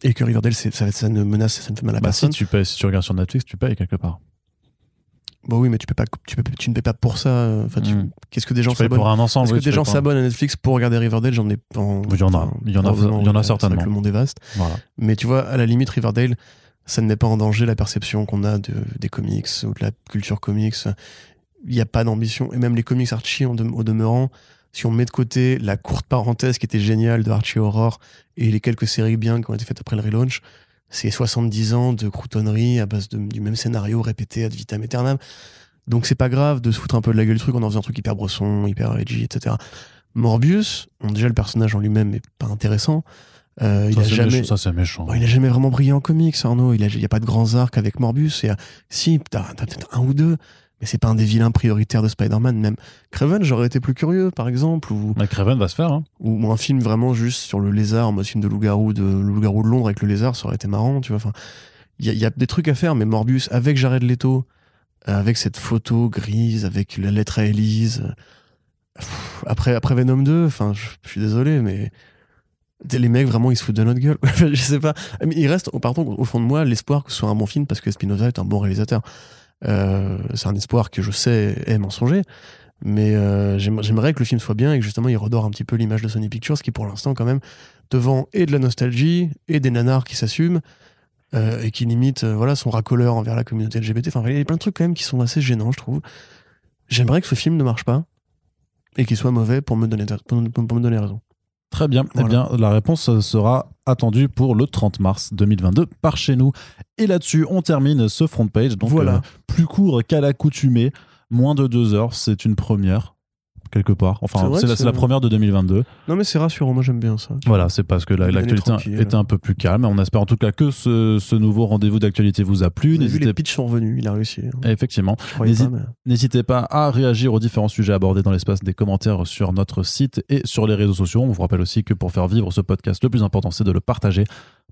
Et que Riverdale, ça, ça ne menace, ça ne fait mal à Bah, si personne. tu payes, si tu regardes sur Netflix, tu payes quelque part. Bah oui, mais tu, peux pas, tu, peux, tu ne payes pas pour ça. euh, Enfin, tu- Mm. Qu'est-ce que des gens s'abonnent? pour un ensemble. Est-ce oui, que des gens s'abonnent à Netflix pour regarder Riverdale? J'en ai pas. en- Il y en a. Il y en a- heureusement, il y en a oui, c'est vrai certainement. que Le monde est vaste. Voilà. Mais tu vois, à la limite, Riverdale, ça ne met pas en danger la perception qu'on a de, des comics ou de la culture comics. Il n'y a pas d'ambition. Et même les comics Archie, en au demeurant, si on met de côté la courte parenthèse qui était géniale de Archie Horror et les quelques séries bien qui ont été faites après le relaunch, c'est 70 ans de croutonnerie à base de- du même scénario répété ad vitam aeternam. Donc c'est pas grave de se foutre un peu de la gueule du truc en en faisant un truc hyper brosson, hyper edgy, etc. Morbius, déjà le personnage en lui-même est pas intéressant. Euh, il a jamais, méchant, ça, c'est méchant. Bon, il a jamais vraiment brillé en comics, Arnaud. Il n'y a, pas de grands arcs avec Morbius. Et, euh, si, t'as peut-être un ou deux, mais c'est pas un des vilains prioritaires de Spider-Man. Même Craven, j'aurais été plus curieux, par exemple. Ou, Mais Craven va se faire. hein. ou un film vraiment juste sur le lézard, en mode film de loup-garou de, loup-garou de Londres avec le lézard, ça aurait été marrant, tu vois. Enfin, il y, a- il y a des trucs à faire, mais Morbius, avec Jared Leto, euh, avec cette photo grise, avec la lettre à Elise. euh, pff, Après, après Venom 2, enfin, je je suis désolé, mais les mecs vraiment ils se foutent de notre gueule. je sais pas. Mais il reste, par contre, au fond de moi, l'espoir que ce soit un bon film parce que Spinoza est un bon réalisateur. Euh, c'est un espoir que je sais est mensonger. Mais euh, j'aime- j'aimerais que le film soit bien et que justement il redore un petit peu l'image de Sony Pictures qui pour l'instant quand même devant et de la nostalgie et des nanars qui s'assument euh, et qui limite euh, voilà son racoleur envers la communauté LGBT. Enfin il y a plein de trucs quand même qui sont assez gênants je trouve. J'aimerais que ce film ne marche pas et qu'il soit mauvais pour me donner pour me donner raison. Très bien. Eh bien, la réponse euh, sera attendue pour le 30 mars 2022 par chez nous. Et là-dessus, on termine ce front page. Donc, Voilà. euh, plus court qu'à l'accoutumée, moins de deux heures, c'est une première quelque part. C'est Enfin, c'est la, c'est la c'est- première de 2022. Non mais c'est rassurant, moi j'aime bien ça. Voilà, c'est parce que l'actualité était un peu plus calme. On espère en tout cas que ce, ce nouveau rendez-vous d'actualité vous a plu. Vous vu, les pitchs sont revenus, il a réussi. hein. Effectivement. Pas, mais- N'hésitez pas à réagir aux différents sujets abordés dans l'espace des commentaires sur notre site et sur les réseaux sociaux. On vous rappelle aussi que pour faire vivre ce podcast, le plus important, c'est de le partager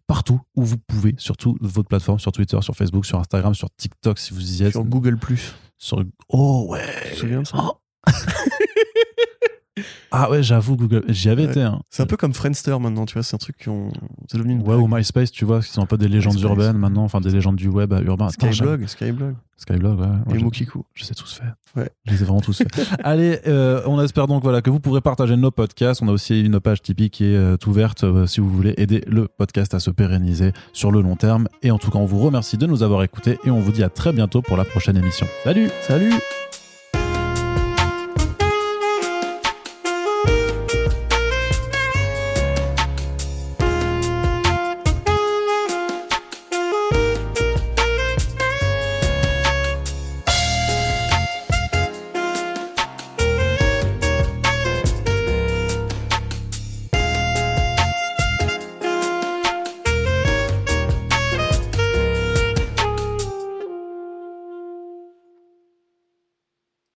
partout où vous pouvez, sur toutes votre plateforme, sur Twitter, sur Facebook, sur Instagram, sur TikTok, si vous y êtes. Sur Google. Sur- Oh ouais souviens de ça Oh. Ah ouais, j'avoue, Google, j'y avais Ouais. été. hein. C'est un peu comme Friendster maintenant, tu vois, c'est un truc qui ont. C'est devenu une Ouais, ou MySpace, tu vois, qui sont un peu des légendes MySpace. urbaines maintenant, enfin des légendes du web euh, urbain. Skyblog, Skyblog. Skyblog, ouais. ouais, Et Mokiku. Je les ai tous faits. Ouais. Je les ai vraiment tous faits. Allez, euh, on espère donc voilà, que vous pourrez partager nos podcasts. On a aussi une page Tipeee qui est euh, ouverte euh, si vous voulez aider le podcast à se pérenniser sur le long terme. Et en tout cas, on vous remercie de nous avoir écoutés et on vous dit à très bientôt pour la prochaine émission. Salut Salut